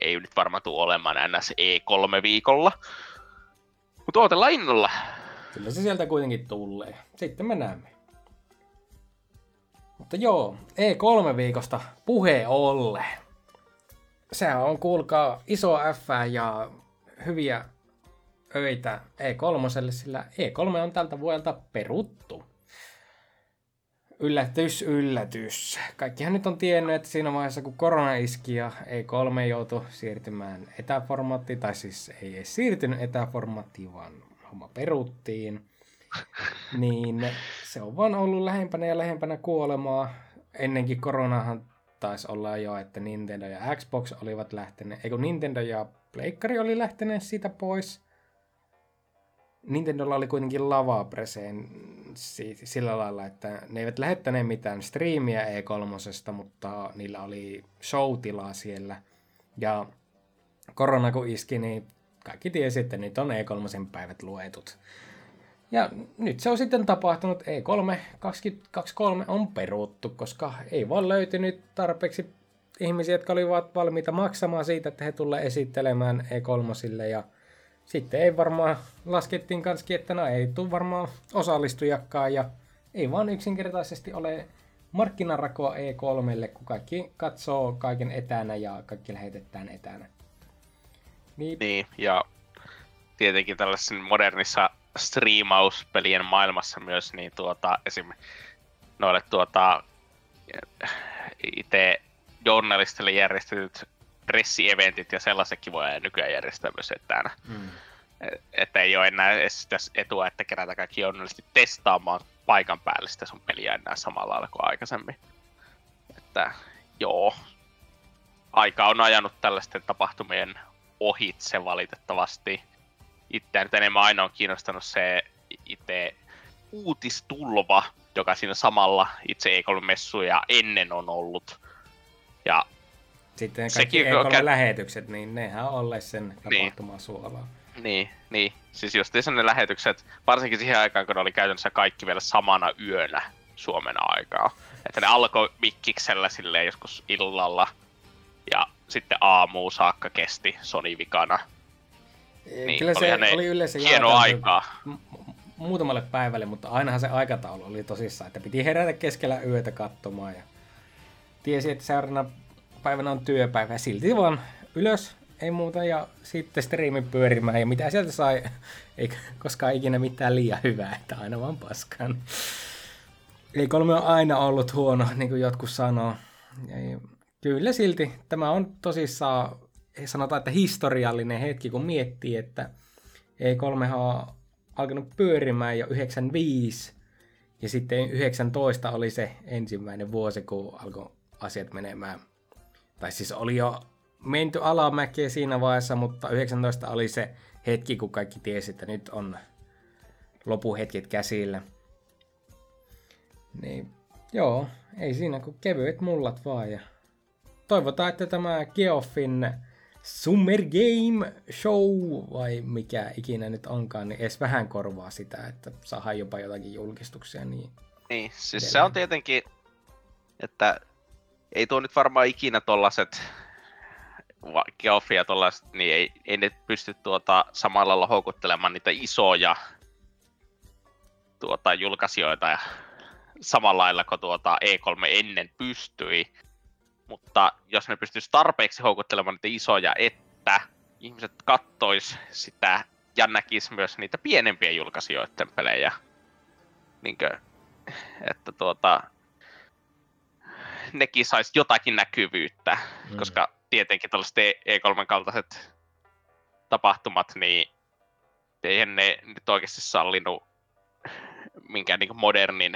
ei nyt varmaan tule olemaan NS E3 viikolla. Mutta odotellaan innolla. Kyllä se sieltä kuitenkin tulee. Sitten me näemme. Mutta joo, E3-viikosta puhe olle. Sehän on, kuulkaa, iso F ja hyviä öitä E3, sillä E3 on tältä vuodelta peruttu. Yllätys, yllätys. Kaikkihan nyt on tiennyt, että siinä vaiheessa kun korona iski ja E3 joutui siirtymään etäformaattiin, tai siis ei edes siirtynyt etäformaattiin, vaan homma peruttiin, niin se on vaan ollut lähempänä ja lähempänä kuolemaa. Ennenkin koronahan taisi olla jo, että Nintendo ja Xbox olivat lähteneet, eikö Nintendo ja Pleikkari oli lähteneet siitä pois. Nintendolla oli kuitenkin lava sillä lailla, että ne eivät lähettäneet mitään striimiä E3, mutta niillä oli showtilaa siellä. Ja korona kun iski, niin kaikki tiesi, että nyt on E3 päivät luetut. Ja nyt se on sitten tapahtunut, E3 2023 on peruttu, koska ei vaan löytynyt tarpeeksi ihmisiä, jotka olivat valmiita maksamaan siitä, että he tulee esittelemään E3 ja sitten ei varmaan, laskettiin kanskin, että no ei tule varmaan osallistujakaan ja ei vaan yksinkertaisesti ole markkinarakoa E3, kun kaikki katsoo kaiken etänä ja kaikki lähetetään etänä. Niin, niin ja tietenkin tällaisen modernissa striimauspelien maailmassa myös, niin tuota, esim. noille tuota, itse journalistille järjestetyt pressieventit ja sellaisetkin voi nykyään järjestää myös etänä. Mm. Että ei ole enää edes etua, että kerätään kaikki journalistit testaamaan paikan päälle sitä sun peliä enää samalla lailla kuin aikaisemmin. Että joo, aika on ajanut tällaisten tapahtumien ohitse valitettavasti itseä nyt enemmän aina on kiinnostanut se itse uutistulva, joka siinä samalla itse E3-messuja ennen on ollut. Ja sitten kaikki sekin, E3-lähetykset, niin nehän on olleet sen tapahtuman niin. suolaa. Niin, niin. Siis just ne lähetykset, varsinkin siihen aikaan, kun ne oli käytännössä kaikki vielä samana yönä Suomen aikaa. Että ne alkoi mikkiksellä silleen joskus illalla, ja sitten aamu saakka kesti Sony vikana. Niin, Kyllä se oli yleensä hieno aikaa. Muutamalle päivälle, mutta ainahan se aikataulu oli tosissaan, että piti herätä keskellä yötä katsomaan ja tiesi, että seuraavana päivänä on työpäivä silti vaan ylös, ei muuta ja sitten striimi pyörimään ja mitä sieltä sai, ei koskaan ikinä mitään liian hyvää, että aina vaan paskan. Ei kolme on aina ollut huono, niin kuin jotkut sanoo. Ja kyllä silti tämä on tosissaan sanotaan, että historiallinen hetki, kun miettii, että E3 on alkanut pyörimään jo 95, ja sitten 19 oli se ensimmäinen vuosi, kun alkoi asiat menemään. Tai siis oli jo menty alamäkeä siinä vaiheessa, mutta 19 oli se hetki, kun kaikki tiesi, että nyt on lopuhetket käsillä. Niin, joo, ei siinä kuin kevyet mullat vaan. Ja toivotaan, että tämä Geoffin Summer Game Show, vai mikä ikinä nyt onkaan, niin edes vähän korvaa sitä, että saadaan jopa jotakin julkistuksia. Niin, niin siis se on tietenkin, että ei tuo nyt varmaan ikinä tollaset Geoffia tollaset, niin ei, ei ne pysty tuota samalla lailla houkuttelemaan niitä isoja tuota, julkaisijoita ja samalla lailla kuin tuota E3 ennen pystyi. Mutta jos ne pystyisi tarpeeksi houkuttelemaan niitä isoja, että ihmiset kattois sitä ja näkis myös niitä pienempiä julkaisijoiden pelejä. Niinkö, että tuota, nekin saisi jotakin näkyvyyttä, mm. koska tietenkin tällaiset E3 kaltaiset tapahtumat, niin eihän ne nyt oikeasti sallinut minkään niin modernin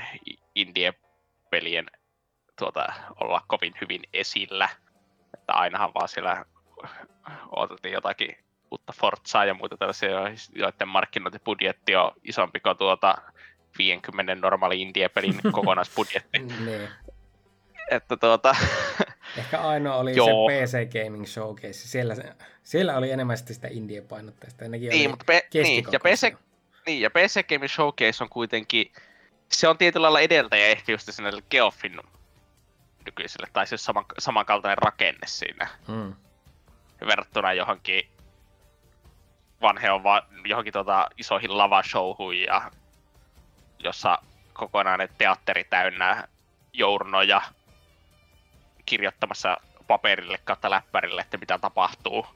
indie-pelien tuota, olla kovin hyvin esillä. Että ainahan vaan siellä odotettiin jotakin uutta Forzaa ja muita tällaisia, joiden markkinointibudjetti on isompi kuin tuota 50 normaali indie-pelin kokonaisbudjetti. Että tuota... Ehkä ainoa oli Joo. se PC Gaming Showcase. Siellä, siellä oli enemmän sitä indie-painotteista. Niin, oli mutta pe- niin, ja PC, niin, ja PC Gaming Showcase on kuitenkin, se on tietyllä lailla edeltäjä ehkä just sinne Geoffin nykyiselle, tai siis saman, samankaltainen rakenne siinä, Mm. verrattuna johonkin vanhe on vaan johonkin tota isoihin lavashowhuihin, ja jossa kokonainen teatteri täynnä journoja kirjoittamassa paperille kautta läppärille, että mitä tapahtuu.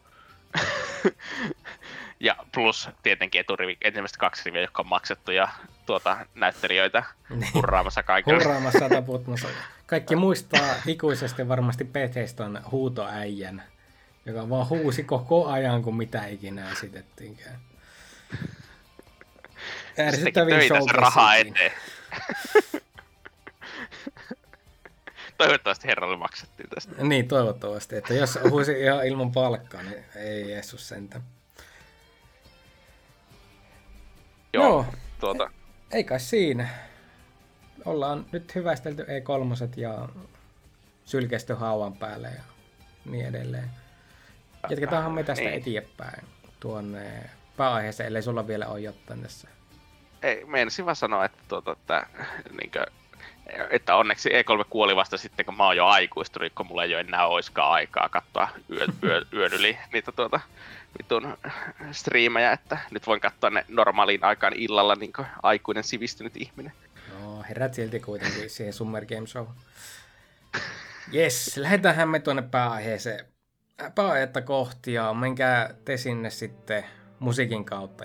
ja plus tietenkin eturivi, ensimmäiset kaksi riviä, jotka on maksettuja tuota, näyttelijöitä hurraamassa kaikille. Hurraamassa taputmassa. Kaikki muistaa ikuisesti varmasti Bethesdan huutoäijän, joka vaan huusi koko ajan, kun mitä ikinä esitettiinkään. Ärsyttävin töitä sen rahaa eteen. Toivottavasti herralle maksettiin tästä. Niin, toivottavasti. Että jos huusi ihan ilman palkkaa, niin ei Jeesus sentään. Joo, Joo. tuota, Ei kai siinä. Ollaan nyt hyvästelty E3 ja sylkesty hauan päälle ja niin edelleen. Jatketaanhan me tästä Niin. eteenpäin tuonne pääaiheeseen, ellei sulla vielä ole jotain tässä. ei, meinasin vaan sanoa, että, tuota, että, niinkö, että onneksi E3 kuoli vasta sitten, kun mä oon jo aikuistunut, kun mulla ei ole enää oiskaan aikaa katsoa yö, yö, yön yli niitä tuota, vitun striimejä, että nyt voin katsoa ne normaaliin aikaan illalla niin aikuinen sivistynyt ihminen. No, herät silti kuitenkin siihen Summer Game Show. Yes, lähdetäänhän me tuonne pääaiheeseen. Pääaihetta kohti ja menkää te sinne sitten musiikin kautta.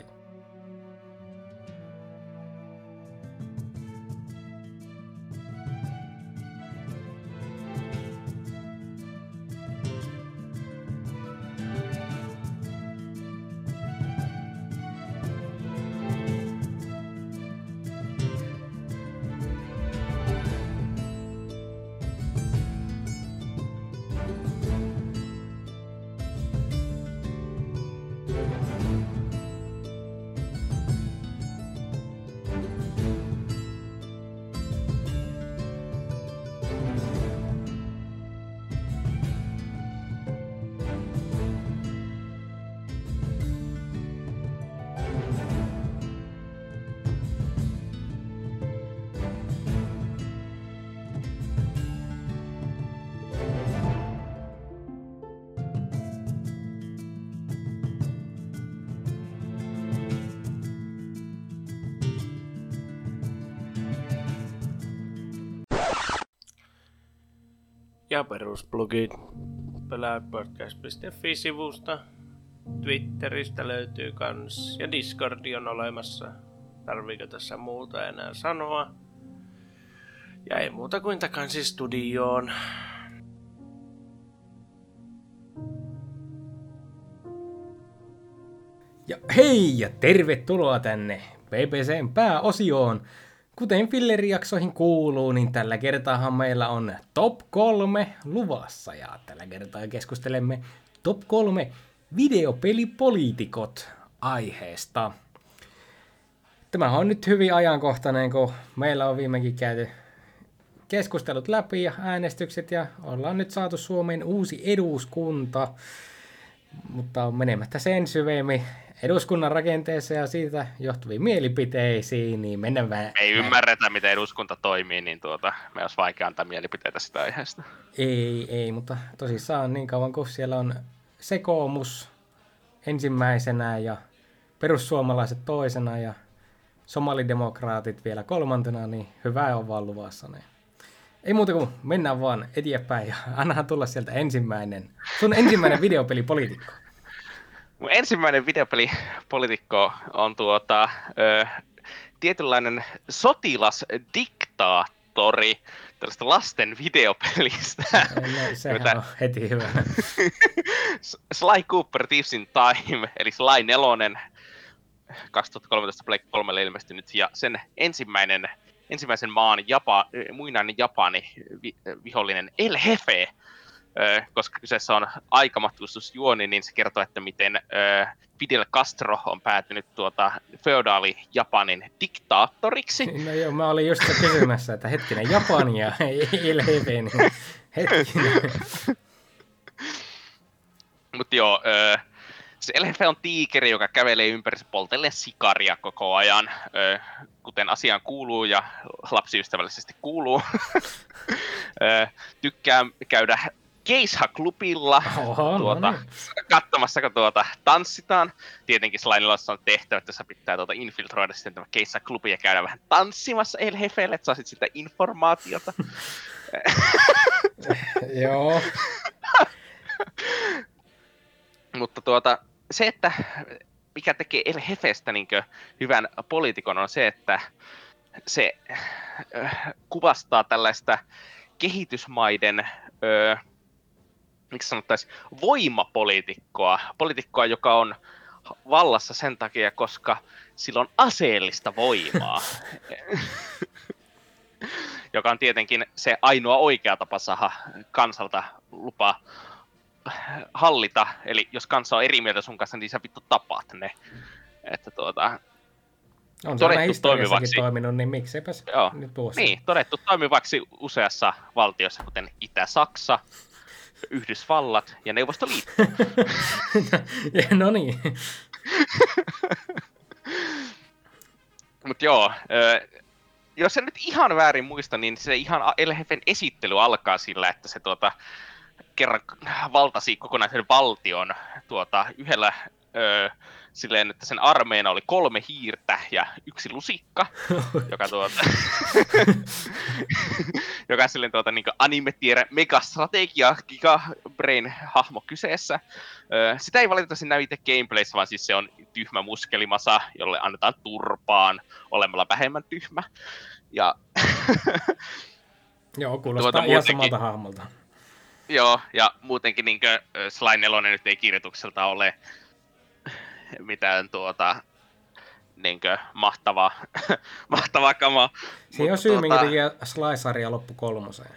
Perusblogit pelaajapodcast.fi-sivusta. Twitteristä löytyy kans ja Discordi on olemassa. Tarviiko tässä muuta enää sanoa? Ja ei muuta kuin takaisin studioon. Ja hei ja tervetuloa tänne BBCn pääosioon. Kuten fillerijaksoihin kuuluu, niin tällä kertaahan meillä on top kolme luvassa. Ja tällä kertaa keskustelemme top kolme videopelipoliitikot aiheesta. Tämä on nyt hyvin ajankohtainen, kun meillä on viimekin käyty keskustelut läpi ja äänestykset ja ollaan nyt saatu Suomen uusi eduskunta. Mutta on menemättä sen syvemmin eduskunnan rakenteeseen ja siitä johtuviin mielipiteisiin, niin mennään vähän... Ei ymmärretä, miten eduskunta toimii, niin tuota, me olisi vaikea antaa mielipiteitä sitä aiheesta. Ei, ei, mutta tosissaan niin kauan kuin siellä on sekoomus ensimmäisenä ja perussuomalaiset toisena ja somalidemokraatit vielä kolmantena, niin hyvää on vaan luvassa. Niin. Ei muuta kuin mennään vaan eteenpäin ja annahan tulla sieltä ensimmäinen, sun ensimmäinen videopelipoliitikko. Mun ensimmäinen videopelipolitiikko on tuota, ö, tietynlainen sotilasdiktaattori tällaista lasten videopelistä. No, sehän Jota- on heti hyvä. Sly Cooper Thieves in Time, eli Sly 4, 2013 Black 3 ilmestynyt, ja sen ensimmäinen, ensimmäisen maan Japa, muinainen Japani vi, vihollinen El Hefe, koska kyseessä on aikamatkustusjuoni, niin se kertoo, että miten Fidel Castro on päätynyt tuota feodaali Japanin diktaattoriksi. No joo, mä olin just kysymässä, että hetkinen, Japania, niin hetkinen. Mutta joo, se Elhefe on tiikeri, joka kävelee ympäri poltelle sikaria koko ajan, kuten asiaan kuuluu ja lapsiystävällisesti kuuluu. Tykkää käydä Geisha-klubilla Oho, tuota, no niin. katsomassa, kun tuota, tanssitaan. Tietenkin Slainilassa on tehtävä, että sä pitää tuota infiltroida sitten tämä Geisha-klubi ja käydä vähän tanssimassa Elhefeelle, että saisit sitä informaatiota. Joo, Mutta tuota, se, että mikä tekee El Hefestä niin hyvän poliitikon on se, että se äh, kuvastaa tällaista kehitysmaiden, äh, miksi sanottaisiin, voimapoliitikkoa. Poliitikkoa, joka on vallassa sen takia, koska sillä on aseellista voimaa. joka on tietenkin se ainoa oikea tapa saada kansalta lupa hallita, eli jos kansa on eri mieltä sun kanssa, niin sä vittu tapaat ne. Että tuota, on Todettu toimivaksi. toiminut, niin miksepäs joo, nyt tuossa. niin, todettu toimivaksi useassa valtiossa, kuten Itä-Saksa, Yhdysvallat ja Neuvostoliitto. Ja, no niin, Mutta joo, jos en nyt ihan väärin muista, niin se ihan Elhefen esittely alkaa sillä, että se tuota, kerran valtasi kokonaisen valtion tuota, yhdellä ö, silleen, että sen armeena oli kolme hiirtä ja yksi lusikka, joka tuota, joka silleen tuota niin anime-tiedä megastrategia gigabrain hahmo kyseessä. Sitä ei valitettavasti näy itse gameplayssä, vaan siis se on tyhmä muskelimasa, jolle annetaan turpaan olemalla vähemmän tyhmä. Ja joo, kuulostaa Tuota ihan muutenkin- samalta hahmolta. Joo, ja muutenkin niin Sly 4 nyt ei kirjoitukselta ole mitään tuota niin mahtavaa, mahtavaa kamaa. Se on Mutta syy, minkä tuota, takia Sly-sarja loppu kolmoseen.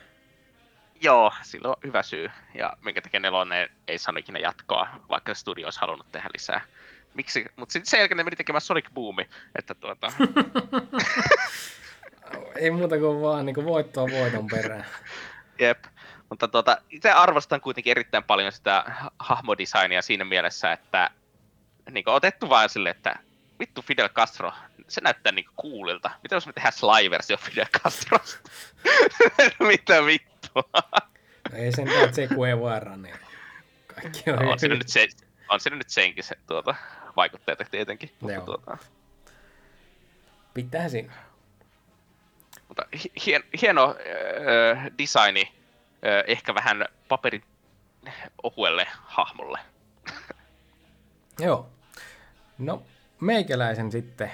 Joo, sillä on hyvä syy. Ja minkä takia nelonen ei saanut ikinä jatkoa, vaikka studio olisi halunnut tehdä lisää. Miksi? Mutta sitten sen jälkeen ne meni tekemään Sonic Boomi, että tuota, Ei muuta kuin vaan niin kuin voittoa voiton perään. Jep. Mutta tuota, itse arvostan kuitenkin erittäin paljon sitä ha- hahmodesignia siinä mielessä, että niin otettu vaan sille, että vittu Fidel Castro, se näyttää niinku coolilta. Mitä jos me tehdään Sly-versio Fidel Castrosta? Mitä vittua? No ei sen tää Che Guevara, niin kaikki on on, siinä hyvin. nyt se, on siinä nyt senkin se tuota, vaikutteet tietenkin. Mutta, Joo. tuota, Pitää siinä. mutta hi- hien, hieno äh, designi, äh, ehkä vähän paperin ohuelle hahmolle. Joo. No, meikäläisen sitten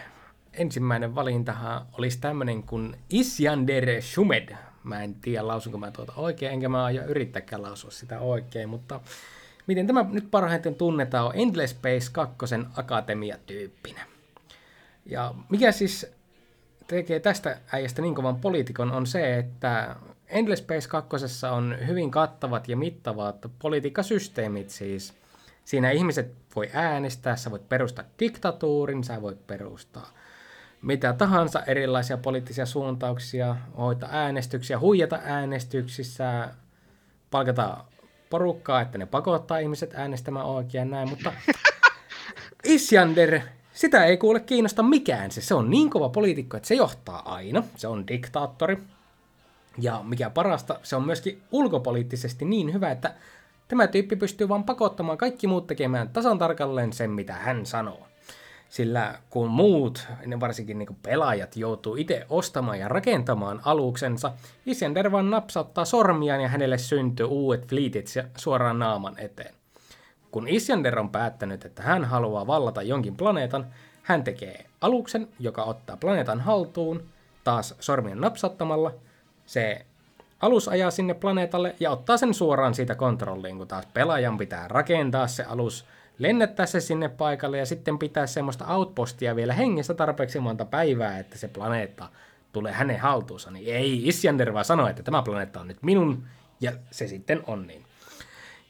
ensimmäinen valintahan olisi tämmönen kuin Isyander Shumed. Mä en tiedä, lausunko mä tuota oikein, enkä mä aio yrittääkään lausua sitä oikein, mutta miten tämä nyt parhaiten tunnetaan on Endless Space 2 akatemia-tyyppinä. Ja mikä siis tekee tästä äijästä niin kovan poliitikon on se, että Endless Space 2 on hyvin kattavat ja mittavat politiikkasysteemit siis. Siinä ihmiset voi äänestää, sä voit perustaa diktatuurin, sä voit perustaa mitä tahansa erilaisia poliittisia suuntauksia, hoitaa äänestyksiä, huijata äänestyksissä, palkata porukkaa, että ne pakottaa ihmiset äänestämään oikein näin, mutta Isjander, sitä ei kuule kiinnosta mikään. Se, se on niin kova poliitikko, että se johtaa aina. Se on diktaattori. Ja mikä parasta, se on myöskin ulkopoliittisesti niin hyvä, että tämä tyyppi pystyy vaan pakottamaan kaikki muut tekemään tasan tarkalleen sen, mitä hän sanoo. Sillä kun muut, varsinkin niin pelaajat, joutuu itse ostamaan ja rakentamaan aluksensa, Iskander vaan napsauttaa sormiaan ja hänelle syntyy uudet fleetit suoraan naaman eteen. Kun Iskander on päättänyt, että hän haluaa vallata jonkin planeetan, hän tekee aluksen, joka ottaa planeetan haltuun, taas sormien napsauttamalla. Se alus ajaa sinne planeetalle ja ottaa sen suoraan siitä kontrolliin, kun taas pelaajan pitää rakentaa se alus, lennättää se sinne paikalle ja sitten pitää semmoista outpostia vielä hengissä tarpeeksi monta päivää, että se planeetta tulee hänen haltuunsa. Niin ei Isjander vaan sano, että tämä planeetta on nyt minun, ja se sitten on niin.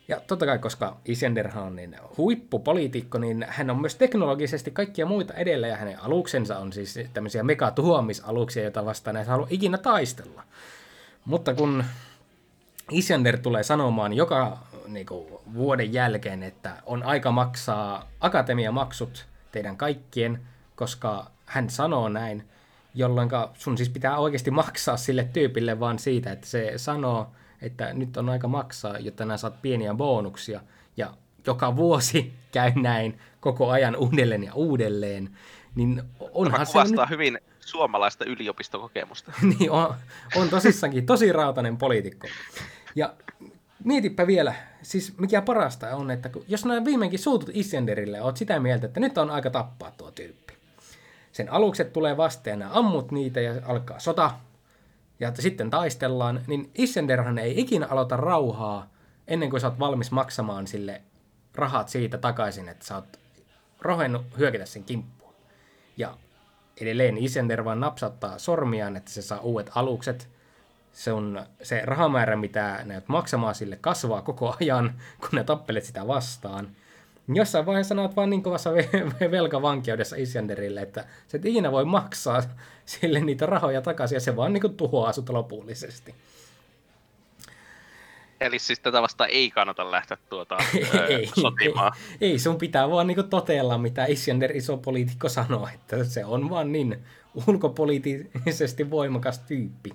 Ja totta kai, koska Isjanderhan on niin huippupoliitikko, niin hän on myös teknologisesti kaikkia muita edellä, ja hänen aluksensa on siis tämmöisiä megatuhoamisaluksia, joita vastaan ei halua ikinä taistella. Mutta kun Isjander tulee sanomaan joka niin kuin, vuoden jälkeen, että on aika maksaa akatemiamaksut teidän kaikkien, koska hän sanoo näin, jolloin sun siis pitää oikeasti maksaa sille tyypille vaan siitä, että se sanoo, että nyt on aika maksaa, jotta nämä saat pieniä bonuksia. Ja joka vuosi käy näin koko ajan uudelleen ja uudelleen. Niin onhan se nyt... hyvin suomalaista yliopistokokemusta. niin, on, on tosissaankin tosi rautainen poliitikko. Ja mietipä vielä, siis mikä parasta on, että kun, jos nämä viimeinkin suutut Issenderille, oot sitä mieltä, että nyt on aika tappaa tuo tyyppi. Sen alukset tulee vastaan ja ammut niitä ja alkaa sota, ja sitten taistellaan, niin Issenderhan ei ikinä aloita rauhaa ennen kuin sä oot valmis maksamaan sille rahat siitä takaisin, että sä oot rohennut hyökätä sen kimppuun. Ja edelleen Isender vaan napsauttaa sormiaan, että se saa uudet alukset. Se, on, se rahamäärä, mitä näet maksamaan sille, kasvaa koko ajan, kun ne tappelet sitä vastaan. Jossain vaiheessa sanot vaan niin kovassa velkavankeudessa Isjanderille, että se et ikinä voi maksaa sille niitä rahoja takaisin, ja se vaan niin tuhoaa sut lopullisesti. Eli siis tätä vasta ei kannata lähteä tuota, ei, sotimaan. Ei, ei, sun pitää vaan niin totella, mitä Isjander iso poliitikko sanoo, että se on vaan niin ulkopoliittisesti voimakas tyyppi.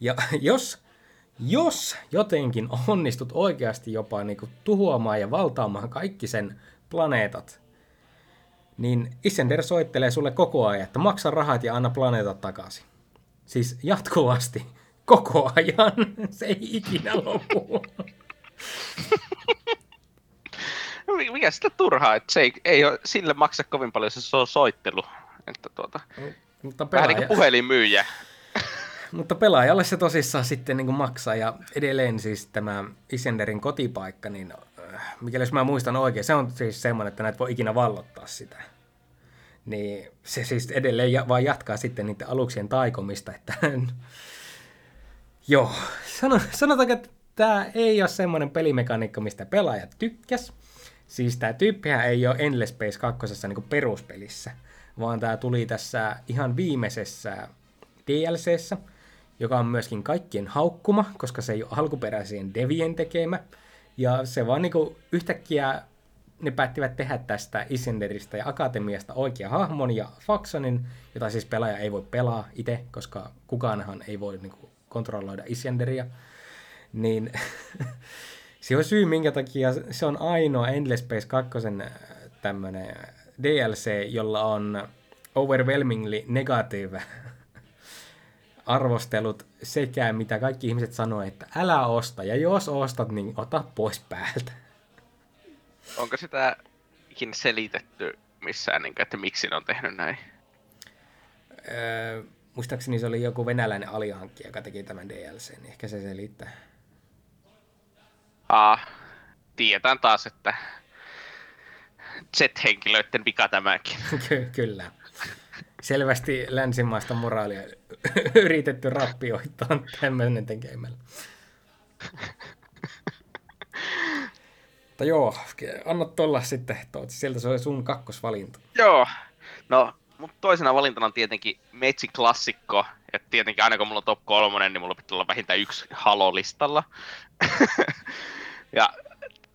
Ja jos, jos jotenkin onnistut oikeasti jopa niin tuhoamaan ja valtaamaan kaikki sen planeetat, niin Isender soittelee sulle koko ajan, että maksa rahat ja anna planeetat takaisin. Siis jatkuvasti koko ajan. Se ei ikinä lopu. Mikä sitä turhaa, että se ei, ei ole, sille maksa kovin paljon se on soittelu. Että tuota, mutta pelaaja... Vähän niin kuin puhelinmyyjä. mutta pelaajalle se tosissaan sitten niin kuin maksaa. Ja edelleen siis tämä Isenderin kotipaikka, niin äh, mikäli jos mä muistan oikein, se on siis semmoinen, että näet voi ikinä vallottaa sitä. Niin se siis edelleen vaan jatkaa sitten niiden aluksien taikomista, että Joo, sanotaanko, että tämä ei ole semmoinen pelimekaniikka, mistä pelaajat tykkäs. Siis tämä tyyppihän ei ole Endless Space 2 niin peruspelissä, vaan tämä tuli tässä ihan viimeisessä DLCssä, joka on myöskin kaikkien haukkuma, koska se ei ole alkuperäisien devien tekemä. Ja se vaan niin yhtäkkiä ne päättivät tehdä tästä Isenderistä ja Akatemiasta oikea hahmon ja Faxonin, jota siis pelaaja ei voi pelaa itse, koska kukaanhan ei voi niin kuin, kontrolloida Isyanderia, niin se on syy, minkä takia se on ainoa Endless Space 2 äh, tämmönen DLC, jolla on overwhelmingly negative arvostelut sekä mitä kaikki ihmiset sanoo, että älä osta, ja jos ostat, niin ota pois päältä. Onko sitäkin selitetty missään, niin että miksi ne on tehnyt näin? Öö, muistaakseni se oli joku venäläinen alihankkija, joka teki tämän DLC, niin ehkä se selittää. Ah, tiedetään taas, että Z-henkilöiden vika tämäkin. Ky- kyllä. Selvästi länsimaista moraalia yritetty rappioittaa tämmöinen tekemällä. Mutta joo, anna tulla sitten, sieltä se oli sun kakkosvalinta. Joo, no mutta toisena valintana on tietenkin Metsi klassikko. Ja tietenkin aina kun mulla on top kolmonen, niin mulla pitää olla vähintään yksi Halo-listalla. ja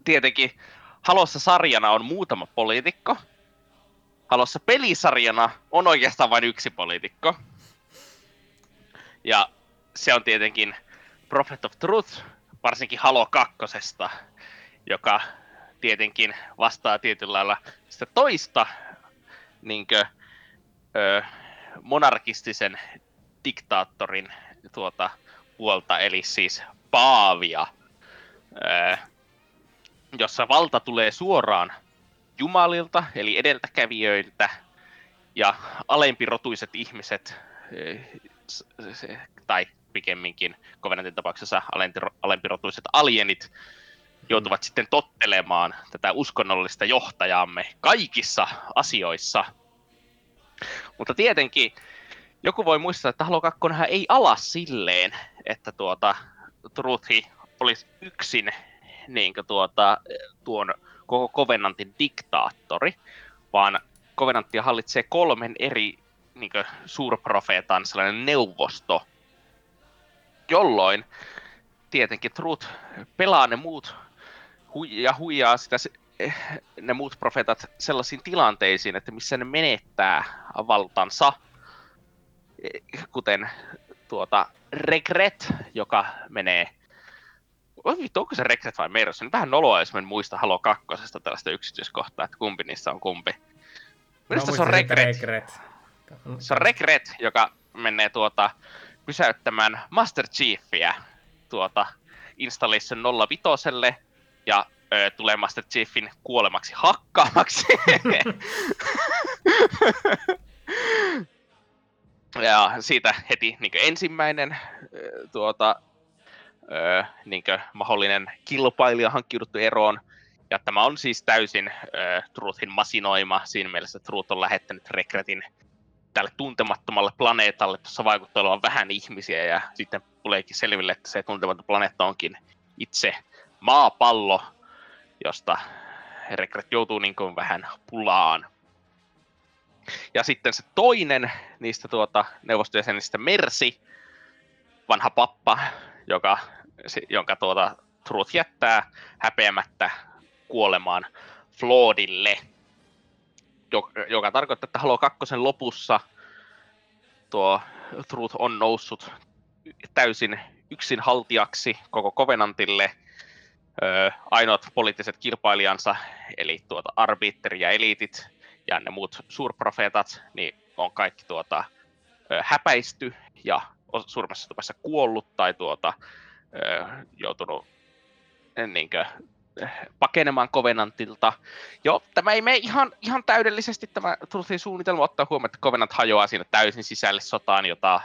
tietenkin Halossa sarjana on muutama poliitikko. Halossa pelisarjana on oikeastaan vain yksi poliitikko. Ja se on tietenkin Prophet of Truth, varsinkin Halo kakkosesta, joka tietenkin vastaa tietyllä lailla sitä toista niinkö, ö, monarkistisen diktaattorin tuota puolta, eli siis Paavia, ö, jossa valta tulee suoraan jumalilta, eli edeltäkävijöiltä, ja alempirotuiset ihmiset, tai pikemminkin Covenantin tapauksessa alempirotuiset alienit, joutuvat sitten tottelemaan tätä uskonnollista johtajaamme kaikissa asioissa. Mutta tietenkin joku voi muistaa, että Halo 2 ei ala silleen, että tuota, Truthi olisi yksin niin tuota, tuon koko Covenantin diktaattori, vaan Covenantia hallitsee kolmen eri niin suurprofeetan sellainen neuvosto, jolloin tietenkin Truth pelaa ne muut ja huijaa sitä, ne muut profeetat sellaisiin tilanteisiin, että missä ne menettää valtansa, Eh, kuten tuota Regret, joka menee Oi vittu, onko se Regret vai Meros? On vähän noloa, jos mä en muista Halo 2 tällaista yksityiskohtaa, että kumpi niissä on kumpi. Minusta se on Regret. Regret. Se on Regret, joka menee tuota, pysäyttämään Master Chiefia tuota, Installation 05 ja tulee Master Chiefin kuolemaksi hakkaamaksi. ja siitä heti niin ensimmäinen tuota, niin mahdollinen kilpailija hankkiuduttu eroon. Ja tämä on siis täysin ö, Truthin masinoima siinä mielessä, että Truth on lähettänyt Regretin tälle tuntemattomalle planeetalle, jossa vaikuttaa olevan vähän ihmisiä, ja sitten tuleekin selville, että se tuntematon planeetta onkin itse maapallo, josta Regret joutuu niin kuin vähän pulaan. Ja sitten se toinen niistä tuota, neuvostojäsenistä, Mersi, vanha pappa, joka, jonka tuota, Truth jättää häpeämättä kuolemaan Floodille joka, joka tarkoittaa, että Halo 2 lopussa tuo Truth on noussut täysin yksin haltijaksi koko Covenantille. Öö, ainoat poliittiset kilpailijansa, eli tuota Arbiter ja Eliitit ja ne muut suurprofeetat, niin on kaikki tuota, ö, häpäisty ja suurimmassa tapauksessa kuollut tai tuota, ö, joutunut niinkö, eh, pakenemaan Covenantilta. Joo, tämä ei mene ihan, ihan täydellisesti tämä Truthin suunnitelma ottaa huomioon, että Covenant hajoaa siinä täysin sisälle sotaan, jota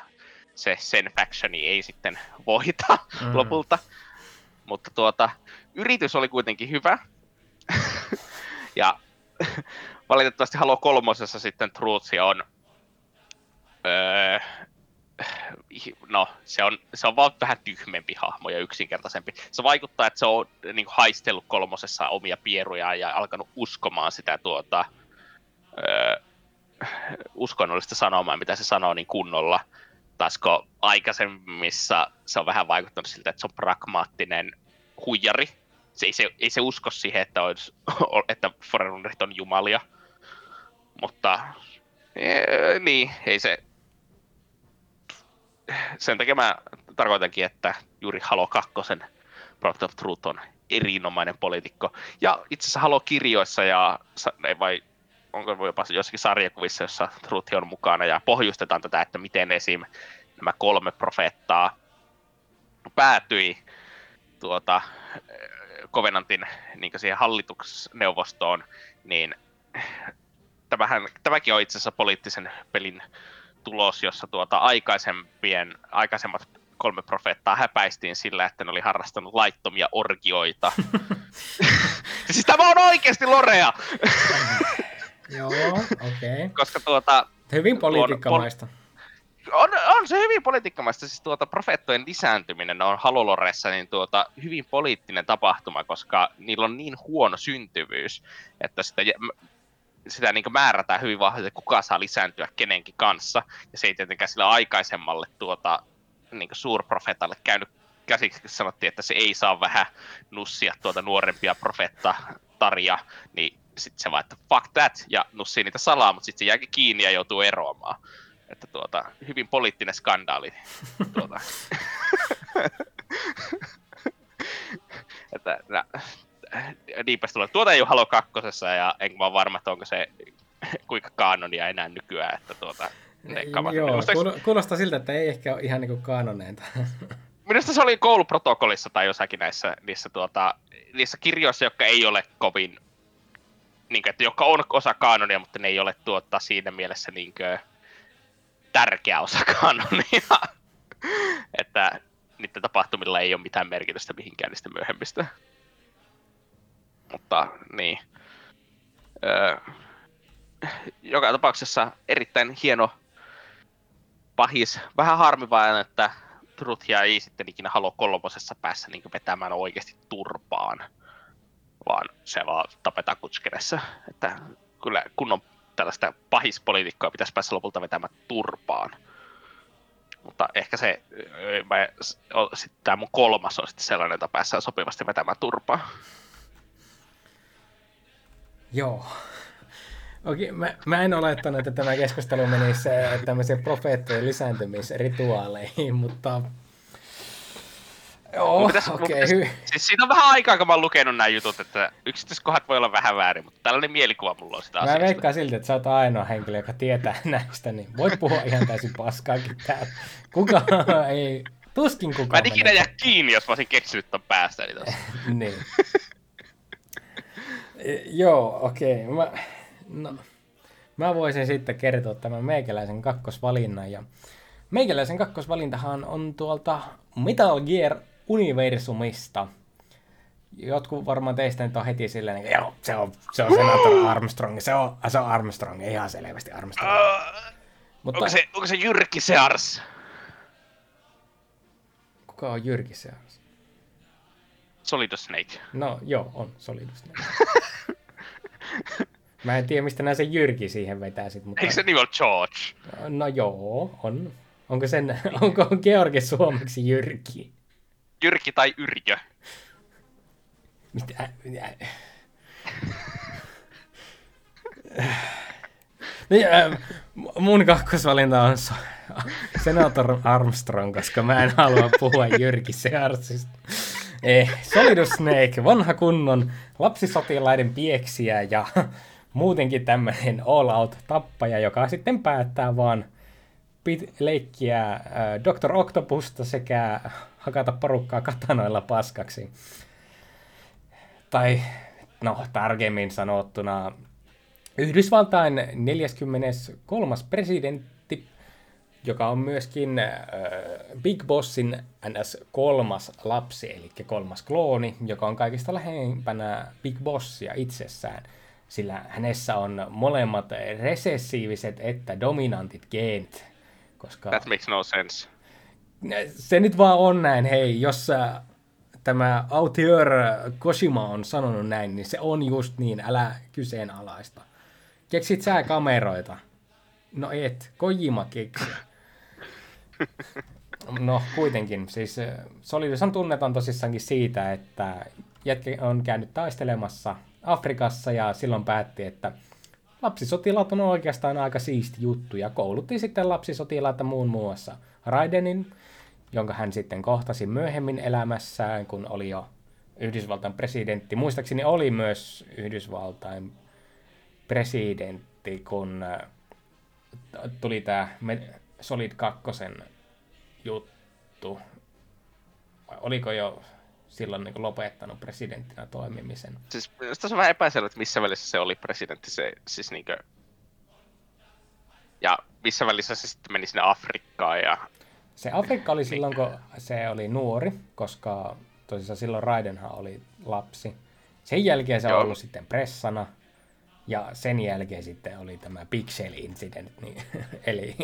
se sen factioni ei sitten voita mm. lopulta. Mutta tuota, yritys oli kuitenkin hyvä. ja valitettavasti Halo kolmosessa sitten Truth on öö, no, se on, se on vaan vähän tyhmempi hahmo ja yksinkertaisempi. Se vaikuttaa, että se on niin kuin, haistellut kolmosessa omia pierujaan ja alkanut uskomaan sitä tuota, öö, uskonnollista sanomaa, mitä se sanoo niin kunnolla. Taasko aikaisemmissa se on vähän vaikuttanut siltä, että se on pragmaattinen huijari. Se ei, se, ei se usko siihen, että, olisi, että Forerunnerit on jumalia. Mutta ee, niin, ei se, sen takia mä tarkoitankin, että juuri Halo 2 Product of Truth on erinomainen poliitikko. Ja itse asiassa Halo-kirjoissa ja sa- ei vai onko jopa jossakin sarjakuvissa, jossa Truth on mukana ja pohjustetaan tätä, että miten esim. nämä kolme profeettaa päätyi tuota, Covenantin niin siihen hallitusneuvostoon, niin tämähän, tämäkin on itse asiassa poliittisen pelin tulos, jossa tuota aikaisempien, aikaisemmat kolme profeettaa häpäistiin sillä, että ne oli harrastanut laittomia orgioita. siis tämä on oikeasti Lorea! Joo, okei. Okay. Koska tuota, Hyvin politiikkamaista. On, on se hyvin poliitikkamaista, siis tuota profeettojen lisääntyminen on Haloloressa niin tuota, hyvin poliittinen tapahtuma, koska niillä on niin huono syntyvyys, että sitä, sitä niin määrätään hyvin vahvasti, että kuka saa lisääntyä kenenkin kanssa, ja se ei tietenkään sillä aikaisemmalle tuota, niin suurprofeetalle käynyt käsiksi, kun sanottiin, että se ei saa vähän nussia tuota nuorempia profeetta Taria, niin sitten se vaan, että fuck that, ja nussii niitä salaa, mutta sitten se jääkin kiinni ja joutuu eroamaan. Että tuota, hyvin poliittinen skandaali. tuota. että nä, niinpä tulee. Tuota ei ole Halo 2, ja enkä mä ole varma, että onko se kuinka kaanonia enää nykyään, että tuota, ne kamat. Joo, kuulostaa siltä, että ei ehkä ole ihan niinku kaanoneita. minusta se oli kouluprotokollissa tai jossakin näissä, niissä, tuota, niissä kirjoissa, jotka ei ole kovin, niin kuin, että jotka on osa kaanonia, mutta ne ei ole tuota, siinä mielessä niin kuin, tärkeä osa kaanonia. että niiden tapahtumilla ei ole mitään merkitystä mihinkään niistä myöhemmistä. Mutta niin. Öö, joka tapauksessa erittäin hieno pahis. Vähän harmivainen, että Truthia ei sitten ikinä halua kolmosessa päässä niin vetämään oikeasti turpaan, vaan se vaan tapetaan kutskenessa. Että kyllä kunnon tällaista pahispolitiikkoa pitäisi päässä lopulta vetämään turpaan. Mutta ehkä se, sitten tämä mun kolmas on sitten sellainen, jota päässään sopivasti vetämään turpaan. Joo. Okei, mä, mä en olettanut, että tämä keskustelu menisi äh, tämmöisiin profeettojen lisääntymisrituaaleihin, mutta... Joo, Mun mun okei, pitäis- hyvin. Siis siitä on vähän aikaa, kun mä oon lukenut nämä jutut, että yksityiskohdat voi olla vähän väärin, mutta tällainen mielikuva mulla on sitä Mä asiasta. veikkaan silti, että sä oot ainoa henkilö, joka tietää näistä, niin voit puhua ihan täysin paskaakin täällä. Kuka ei, tuskin Mä kukaan en ikinä jää kiinni, jos mä olisin keksinyt ton päästäni tossa. niin. E, Joo, okei. Okay. Mä, no, mä voisin sitten kertoa tämän meikäläisen kakkosvalinnan. Ja meikäläisen kakkosvalintahan on tuolta Metal Gear Universumista. Jotkut varmaan teistä nyt on heti silleen, että joo, se on, se on Senator Armstrong, se on, se on Armstrong, ihan selvästi Armstrong. Uh, Mutta onko, se, onko se Jyrki Sears? kuka on Jyrki Sears? Solid Snake. No joo, on Solidus. Snake. Mä en tiedä, mistä nää se Jyrki siihen vetäisit, mutta... Eikö se nimi ole George? No joo, on. Onko, sen, onko Georgi suomeksi Jyrki? Jyrki tai Yrjö? Mitä? mitä? Niin, äh, mun kakkosvalinta on so- Senator Armstrong, koska mä en halua puhua Jyrki Searsista. Eh, Solidus Snake, vanha kunnon lapsisotilaiden pieksiä ja muutenkin tämmöinen all-out tappaja, joka sitten päättää vaan pit- leikkiä äh, Dr. Octopusta sekä hakata porukkaa katanoilla paskaksi. Tai no tarkemmin sanottuna Yhdysvaltain 43. presidentti, joka on myöskin äh, Big Bossin ns. kolmas lapsi, eli kolmas klooni, joka on kaikista lähempänä Big Bossia itsessään, sillä hänessä on molemmat resessiiviset että dominantit geenit, koska That makes no sense. Se nyt vaan on näin, hei, jos äh, tämä Autier Koshima on sanonut näin, niin se on just niin, älä kyseenalaista. Keksit sä kameroita? No et, Kojima keksi. No kuitenkin, siis äh, Solidus on tunneton tosissaankin siitä, että jätkä on käynyt taistelemassa Afrikassa ja silloin päätti, että lapsisotilaat on oikeastaan aika siisti juttu ja koulutti sitten lapsisotilaita muun muassa Raidenin, jonka hän sitten kohtasi myöhemmin elämässään, kun oli jo Yhdysvaltain presidentti. Muistaakseni oli myös Yhdysvaltain presidentti, kun äh, tuli tämä Solid 2 juttu. Oliko jo silloin niin lopettanut presidenttinä toimimisen? Siis minusta on vähän epäselvä, että missä välissä se oli presidentti. Se, siis niinkö... Ja missä välissä se sitten meni sinne Afrikkaan ja... Se Afrikka oli silloin, kun se oli nuori, koska tosissaan silloin Raidenhan oli lapsi. Sen jälkeen se on ollut sitten pressana, ja sen jälkeen sitten oli tämä Pixel Incident. Niin, eli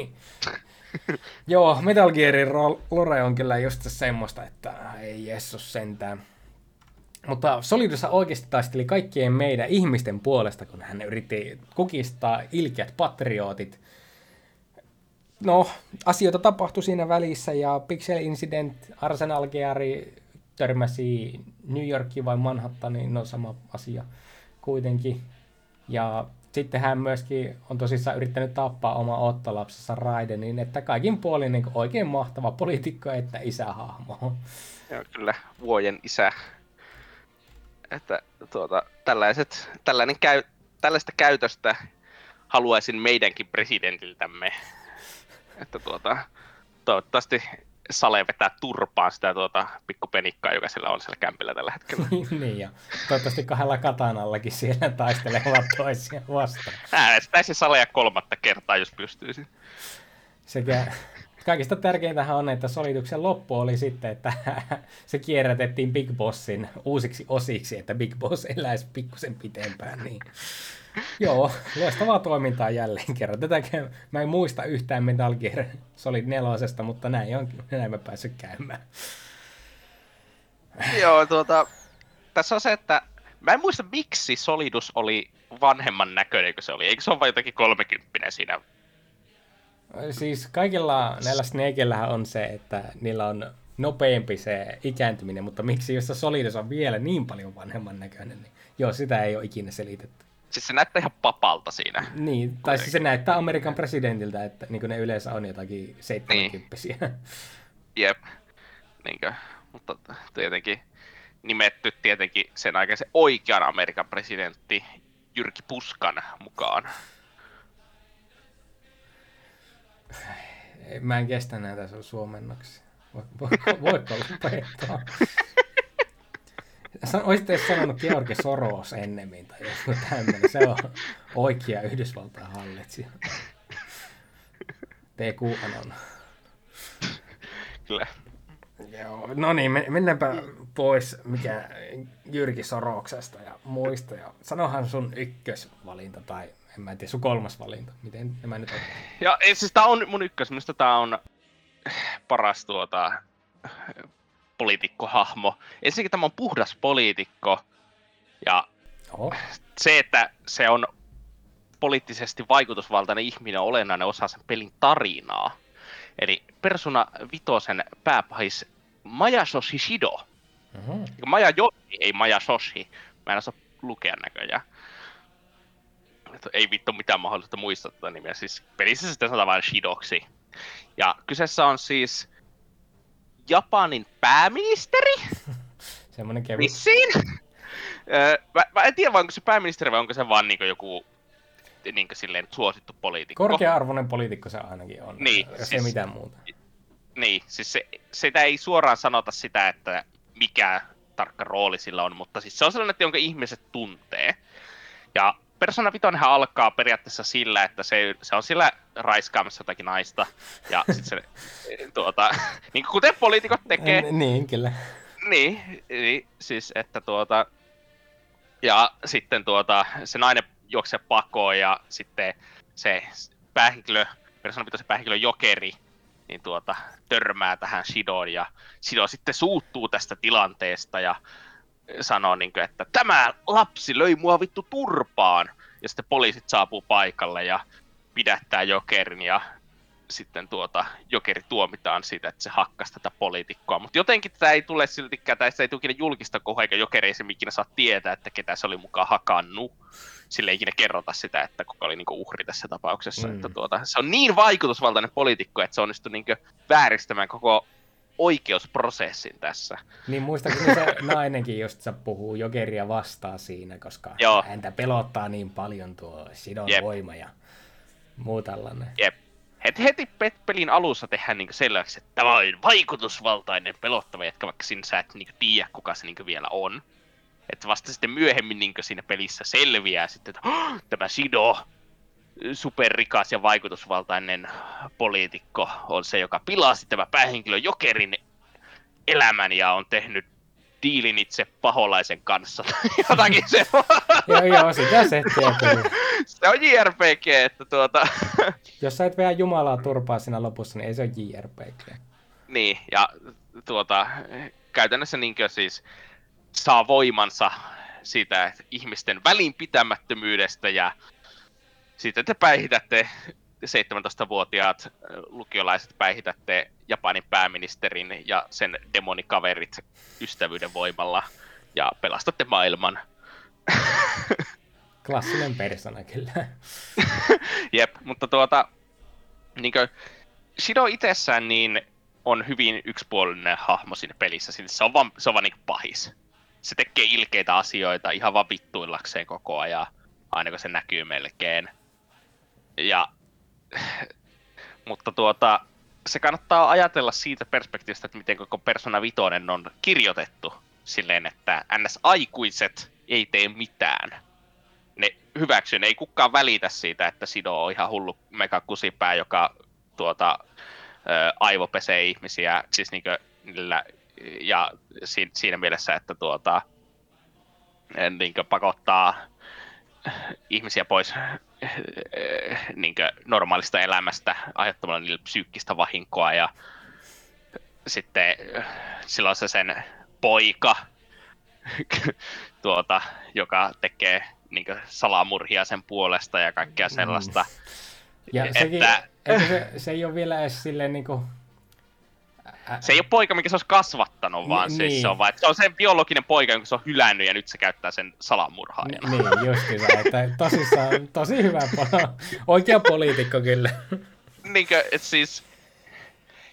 joo, Metal Gearin lore on kyllä just semmoista, että ei jessus sentään. Mutta Solidus oikeasti taisteli kaikkien meidän ihmisten puolesta, kun hän yritti kukistaa ilkeät patriotit. No, asioita tapahtui siinä välissä ja Pixel Incident, Arsenal Geari törmäsi New Yorkiin vai Manhattaniin, no sama asia kuitenkin. Ja sitten hän myöskin on tosissaan yrittänyt tappaa oma ottolapsensa Raidenin, että kaikin puolin niin oikein mahtava poliitikko että isähahmo. ja kyllä, vuojen isä. Että tuota, tällaiset, tällainen käy, tällaista käytöstä haluaisin meidänkin presidentiltämme. Että tuota, toivottavasti Sale vetää turpaan sitä tuota pikkupenikkaa, joka sillä on siellä kämpillä tällä hetkellä. niin, ja toivottavasti kahdella katanallakin siellä taistelevat toisiaan vastaan. Äänestäisi Salea kolmatta kertaa, jos pystyisi. Sekä kaikista tärkeintähän on, että solituksen loppu oli sitten, että se kierrätettiin Big Bossin uusiksi osiksi, että Big Boss eläisi pikkusen pitempään. Niin. Joo, loistavaa toimintaa jälleen kerran. Tätäkään mä en muista yhtään Metal Gear Solid 4, mutta näin on näin mä päässyt käymään. Joo, tuota, tässä on se, että mä en muista miksi Solidus oli vanhemman näköinen kuin se oli. Eikö se ole vain jotakin kolmekymppinen siinä? Siis kaikilla näillä Snakeillähän on se, että niillä on nopeampi se ikääntyminen, mutta miksi jos Solidus on vielä niin paljon vanhemman näköinen, niin joo, sitä ei ole ikinä selitetty. Siis se näyttää ihan papalta siinä. Niin, tai siis se näyttää Amerikan presidentiltä, että niin ne yleensä on jotakin 70 niin. Jep. Niinkö. Mutta tietenkin nimetty tietenkin sen aikaisen oikean Amerikan presidentti Jyrki Puskan mukaan. Mä en kestä näitä sun suomennoksia. Voiko, voiko lopettaa? Olisitte sanonut George Soros ennemmin tai joku tämmöinen. Se on oikea Yhdysvaltain hallitsija. PQ on. Kyllä. Joo, no niin, mennäänpä pois mikä Jyrki Soroksesta ja muista. Ja sanohan sun ykkösvalinta tai en mä tiedä, sun kolmas valinta. Miten nämä nyt on? Ja siis tää on mun ykkös, minusta tää on paras tuota poliitikkohahmo. Ensinnäkin tämä on puhdas poliitikko, ja Oho. se, että se on poliittisesti vaikutusvaltainen ihminen on olennainen osa sen pelin tarinaa. Eli Persona Vitosen pääpahis Mayasoshi Shido. Mm-hmm. Maja Joshi, ei Mayasoshi. Mä en osaa lukea näköjään. Ei vittu mitään mahdollista muistaa tätä nimeä. Siis pelissä sitten sanotaan vain Shidoksi. Ja kyseessä on siis Japanin pääministeri. Semmoinen kevyt. Vissiin. mä, mä, en tiedä, onko se pääministeri vai onko se vaan niin niinku, niin silleen suosittu poliitikko. Korkea-arvoinen poliitikko se ainakin on. Niin. Jos siis, ei mitään muuta. Niin, siis se, sitä ei suoraan sanota sitä, että mikä tarkka rooli sillä on, mutta siis se on sellainen, että jonka ihmiset tuntee. Ja Persona 5 alkaa periaatteessa sillä, että se, se on sillä raiskaamassa jotakin naista. Ja sit se, tuota, niin kuten poliitikot tekee. Niin, kyllä. Niin, niin, siis että tuota, ja sitten tuota, se nainen juoksee pakoon ja sitten se päähenkilö, Persona 5 päähenkilö Jokeri, niin tuota, törmää tähän Shidoon ja Shido sitten suuttuu tästä tilanteesta ja sanoo, niin kuin, että tämä lapsi löi mua vittu turpaan. Ja sitten poliisit saapuu paikalle ja pidättää Jokerin ja sitten tuota, Jokeri tuomitaan siitä, että se hakkasi tätä poliitikkoa. Mutta jotenkin tämä ei tule siltikään, tai se ei tule julkista kohua, eikä Jokeri ei se ikinä saa tietää, että ketä se oli mukaan hakannut. Sille ei ikinä kerrota sitä, että kuka oli niinku uhri tässä tapauksessa. Mm. Että tuota, se on niin vaikutusvaltainen poliitikko, että se onnistui niinku vääristämään koko oikeusprosessin tässä. Niin muistaakseni se nainenkin just se puhuu jokeria vastaan siinä, koska Joo. häntä pelottaa niin paljon tuo sidon Jep. voima ja muu tällainen. Jep. Heti, heti pelin alussa tehdään niin selväksi, että tämä on vaikutusvaltainen pelottava jätkä, vaikka sinä sä et niin tiedä, kuka se niin vielä on. Että vasta sitten myöhemmin niin siinä pelissä selviää sitten, että oh, tämä Sido superrikas ja vaikutusvaltainen poliitikko on se, joka pilasi tämä päähenkilö Jokerin elämän ja on tehnyt diilin itse paholaisen kanssa. Jotakin se Joo, joo, sitä se. Se on JRPG, että tuota... Jos sä et veä Jumalaa turpaa siinä lopussa, niin ei se ole JRPG. Niin, ja tuota, käytännössä niin siis saa voimansa siitä ihmisten välinpitämättömyydestä ja sitten te päihitätte 17-vuotiaat lukiolaiset päihitätte Japanin pääministerin ja sen demonikaverit ystävyyden voimalla ja pelastatte maailman. Klassinen persona kyllä. Jep, mutta tuota, niin kuin, Shido itsessään niin on hyvin yksipuolinen hahmo siinä pelissä, se on vaan, se on vaan niin pahis. Se tekee ilkeitä asioita ihan vaan vittuillakseen koko ajan, aina kun se näkyy melkein. Ja, mutta tuota, se kannattaa ajatella siitä perspektiivistä, että miten koko Persona 5 on kirjoitettu silleen, että NS-aikuiset ei tee mitään. Ne hyväksyy, ne ei kukaan välitä siitä, että Sido on ihan hullu megakusipää, joka tuota, ö, aivopesee ihmisiä, siis niinkö, niillä, ja si- siinä mielessä, että tuota, niinkö pakottaa ihmisiä pois niinkö, normaalista elämästä aiheuttamalla niille psyykkistä vahinkoa ja sitten silloin se sen poika, tuota, joka tekee niin salamurhia sen puolesta ja kaikkea sellaista. Ja että, sekin, se, se ei ole vielä edes silleen niinku... Ä, se ei ole poika, mikä se olisi kasvattanut, vaan Ni- siis niin. se on, vaan, että se on se biologinen poika, jonka se on hylännyt ja nyt se käyttää sen salamurhaajana. Niin, justiinsa, että tosissaan, tosi hyvä, po- oikea poliitikko kyllä. Niinkö, et siis...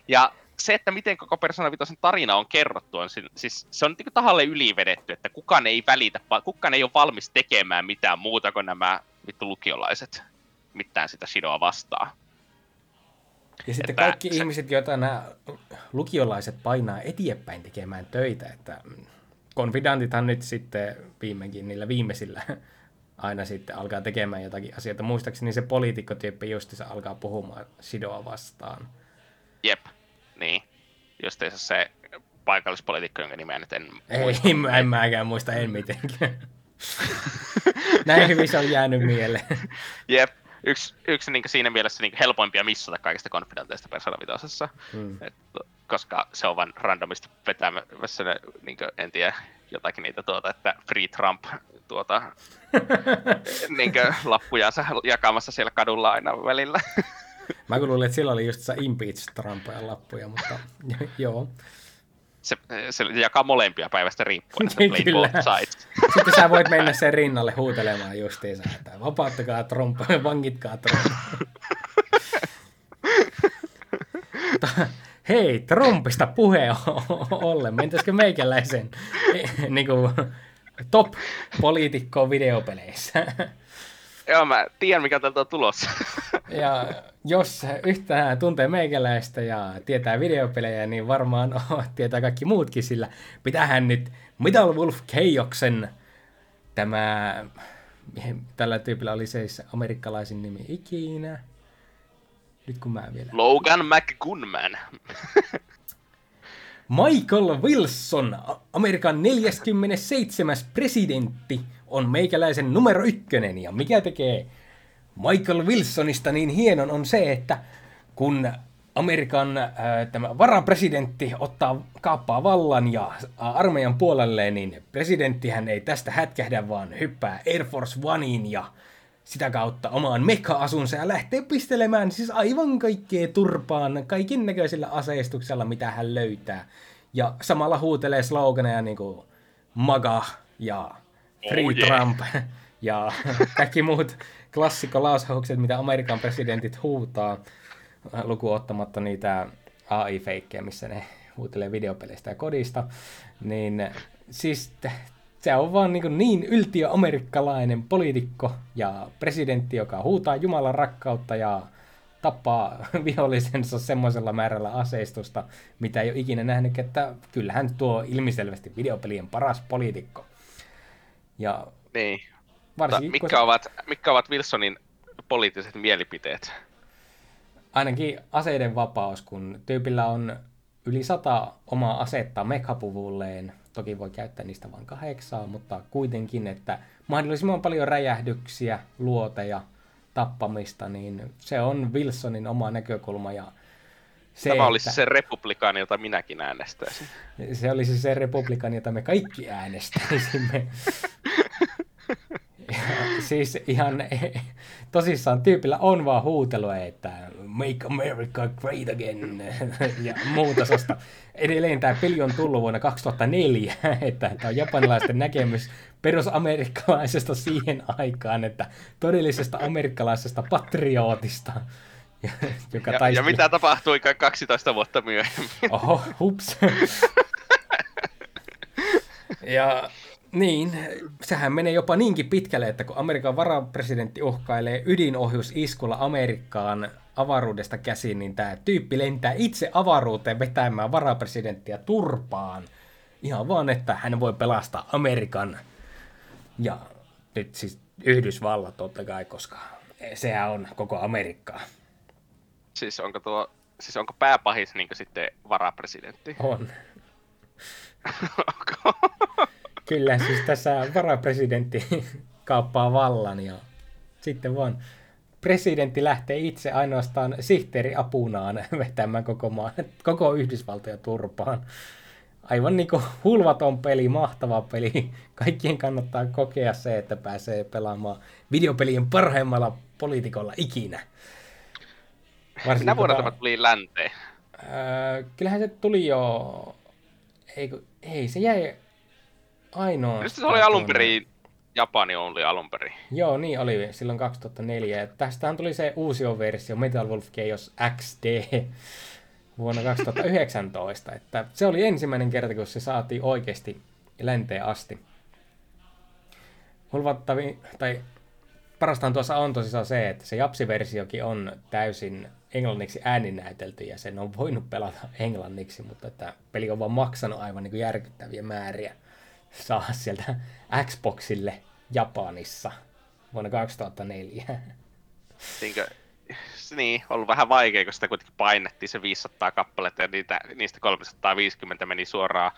Ja se, että miten koko Persona 5 tarina on kerrottu, on si- siis se on niin tahalle ylivedetty, että kukaan ei välitä, kukaan ei ole valmis tekemään mitään muuta kuin nämä vittu lukiolaiset mitään sitä Shidoa vastaan. Ja sitten Että kaikki se- ihmiset, joita nämä lukiolaiset painaa eteenpäin tekemään töitä, että konfidantithan nyt sitten viimeinkin niillä viimeisillä aina sitten alkaa tekemään jotakin asioita. Muistaakseni se poliitikkotyyppi justiinsa alkaa puhumaan Sidoa vastaan. Jep, niin. Justiinsa se paikallispoliitikko, jonka nimeä nyt en Ei, mä en mäkään muista, en mitenkään. Näin hyvin se on jäänyt mieleen. Jep, yksi, yksi niin siinä mielessä niin helpoimpia missata kaikista konfidenteista Persona 5. Mm. Et, koska se on vain randomisti vetämässä, ne, niin kuin, en tiedä, jotakin niitä tuota, että Free Trump tuota, niin lappujansa jakamassa siellä kadulla aina välillä. Mä kun luulin, että sillä oli just se impeach Trumpia lappuja, mutta joo. Se, se jakaa molempia päivästä riippuen, että play Kyllä. Sitten sä voit mennä sen rinnalle huutelemaan justiinsa, että vapauttakaa Trump, vangitkaa Trump. Mutta hei, Trumpista puheen ollen, mentäisikö meikäläisen niin kuin, top-poliitikkoon videopeleissä? Joo, mä tiedän mikä tältä on tulossa. Ja jos yhtään tuntee meikäläistä ja tietää videopelejä, niin varmaan tietää kaikki muutkin, sillä pitähän nyt Metal Wolf Chaosen tämä, tällä tyypillä oli se amerikkalaisin nimi ikinä. Nyt kun mä vielä... Logan McGunman. Michael Wilson, Amerikan 47. presidentti, on meikäläisen numero ykkönen. Ja mikä tekee Michael Wilsonista niin hienon on se, että kun Amerikan ää, tämä varapresidentti ottaa kaappaa vallan ja ää, armeijan puolelle, niin presidenttihän ei tästä hätkähdä, vaan hyppää Air Force Oneiin ja sitä kautta omaan mekka-asunsa ja lähtee pistelemään siis aivan kaikkea turpaan kaikin näköisillä aseistuksella, mitä hän löytää. Ja samalla huutelee sloganeja niin kuin MAGA ja Free oh, yeah. Trump ja kaikki muut klassikkolausaukset, mitä Amerikan presidentit huutaa, lukuun ottamatta niitä AI-feikkejä, missä ne huutelee videopeleistä ja kodista, niin siis se on vaan niin, niin yltiö-amerikkalainen poliitikko ja presidentti, joka huutaa Jumalan rakkautta ja tappaa vihollisensa semmoisella määrällä aseistusta, mitä ei ole ikinä nähnyt, että kyllähän tuo ilmiselvästi videopelien paras poliitikko. Ja Niin. Varsinkin, kun mitkä, ovat, mitkä ovat Wilsonin poliittiset mielipiteet? ainakin aseiden vapaus, kun tyypillä on yli sata omaa asetta mekapuvulleen, toki voi käyttää niistä vain kahdeksaa, mutta kuitenkin, että mahdollisimman paljon räjähdyksiä, luoteja, tappamista, niin se on Wilsonin oma näkökulma ja se, Tämä olisi että- se republikaani, jota minäkin äänestäisin. se olisi se republikan, jota me kaikki äänestäisimme. Ja siis ihan tosissaan tyypillä on vaan huutelua, että Make America Great Again ja muuta sosta. Edelleen tämä peli on tullut vuonna 2004, että tämä on japanilaisten näkemys perusamerikkalaisesta siihen aikaan, että todellisesta amerikkalaisesta patriootista, joka Ja, ja taisteli- mitä tapahtui 12 vuotta myöhemmin? Oho, hups. ja Niin, sehän menee jopa niinkin pitkälle, että kun Amerikan varapresidentti uhkailee ydinohjusiskulla Amerikkaan avaruudesta käsin, niin tämä tyyppi lentää itse avaruuteen vetämään varapresidenttiä turpaan. Ihan vaan, että hän voi pelastaa Amerikan ja nyt siis Yhdysvallat totta kai, koska sehän on koko Amerikkaa. Siis onko tuo, siis onko pääpahis niin sitten varapresidentti? On. Kyllä, siis tässä varapresidentti kaappaa vallan ja sitten vaan presidentti lähtee itse ainoastaan sihteeri apunaan vetämään koko, maan, koko Yhdysvaltoja turpaan. Aivan niin kuin hulvaton peli, mahtava peli. Kaikkien kannattaa kokea se, että pääsee pelaamaan videopelien parhaimmalla poliitikolla ikinä. Minä kun vuonna tämä tuli länteen. Öö, kyllähän se tuli jo... Ei, ei se jäi ainoa. Nyt se oli alun perin, Japani oli alun perin. Joo, niin oli silloin 2004. Ja Tästähän tuli se uusi versio Metal Wolf Chaos XD vuonna 2019. että se oli ensimmäinen kerta, kun se saatiin oikeasti länteen asti. Hulvattavi, tai parastaan tuossa on tosissaan se, että se Japsi-versiokin on täysin englanniksi ääninäytelty ja sen on voinut pelata englanniksi, mutta että peli on vaan maksanut aivan niin kuin järkyttäviä määriä saa sieltä Xboxille Japanissa vuonna 2004. Niinkö, niin, ollut vähän vaikea, kun sitä kuitenkin painettiin se 500 kappaletta ja niitä, niistä 350 meni suoraan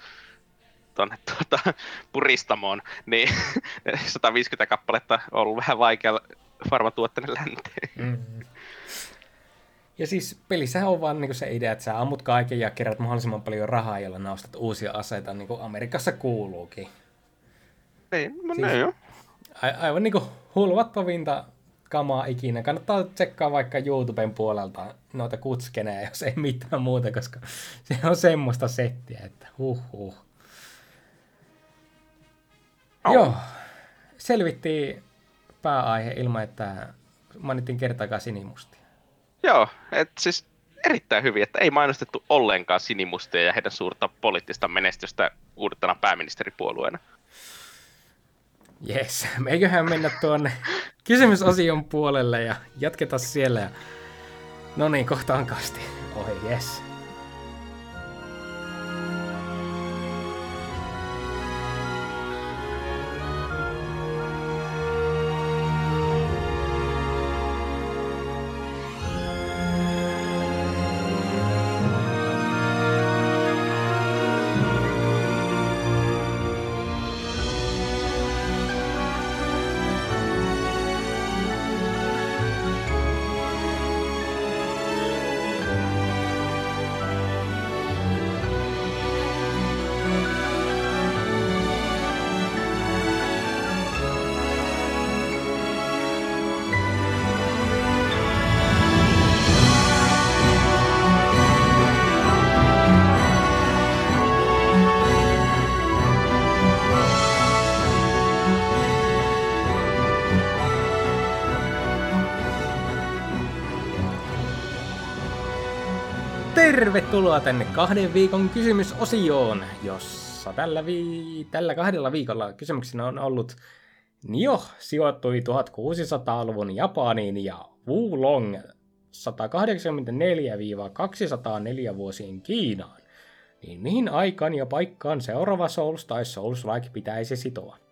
tuonne tuota, puristamoon, niin 150 kappaletta on ollut vähän vaikea farmatuotteinen länteen. Mm. Ja siis pelissähän on vaan niinku se idea, että sä ammut kaiken ja kerät mahdollisimman paljon rahaa, jolla nostat uusia aseita, niin kuin Amerikassa kuuluukin. Niin, no Siis- siis... joo. A- aivan niinku hulvattavinta kamaa ikinä. Kannattaa tsekkaa vaikka YouTuben puolelta noita kutskenejä, jos ei mitään muuta, koska se on semmoista settiä, että huh huh. Au. Joo, selvittiin pääaihe ilman, että mainittiin kertaakaan sinimustia. Joo, et siis erittäin hyvin, että ei mainostettu ollenkaan sinimustia ja heidän suurta poliittista menestystä uudetana pääministeripuolueena. Jes, meiköhän mennä tuonne kysymysosion puolelle ja jatketa siellä. No niin, kohta on kasti. Oi, jes. Tervetuloa tänne kahden viikon kysymysosioon, jossa tällä, vi- tällä kahdella viikolla kysymyksenä on ollut Nio sijoittui 1600-luvun Japaniin ja Wulong 184-204 vuosien Kiinaan. Niin mihin aikaan ja paikkaan seuraava Souls tai Souls-like pitäisi sitoa?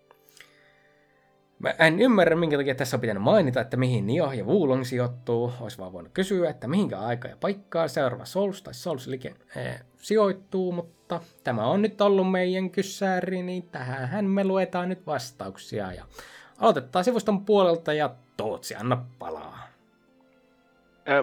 Mä en ymmärrä, minkä takia tässä on pitänyt mainita, että mihin Nio ja Wulong sijoittuu. Olisi vaan voinut kysyä, että mihinkä aika ja paikkaa seuraava Souls tai Souls Like eh, sijoittuu, mutta tämä on nyt ollut meidän kyssäri, niin tähän me luetaan nyt vastauksia. Ja aloitetaan sivuston puolelta ja Tootsi, anna palaa.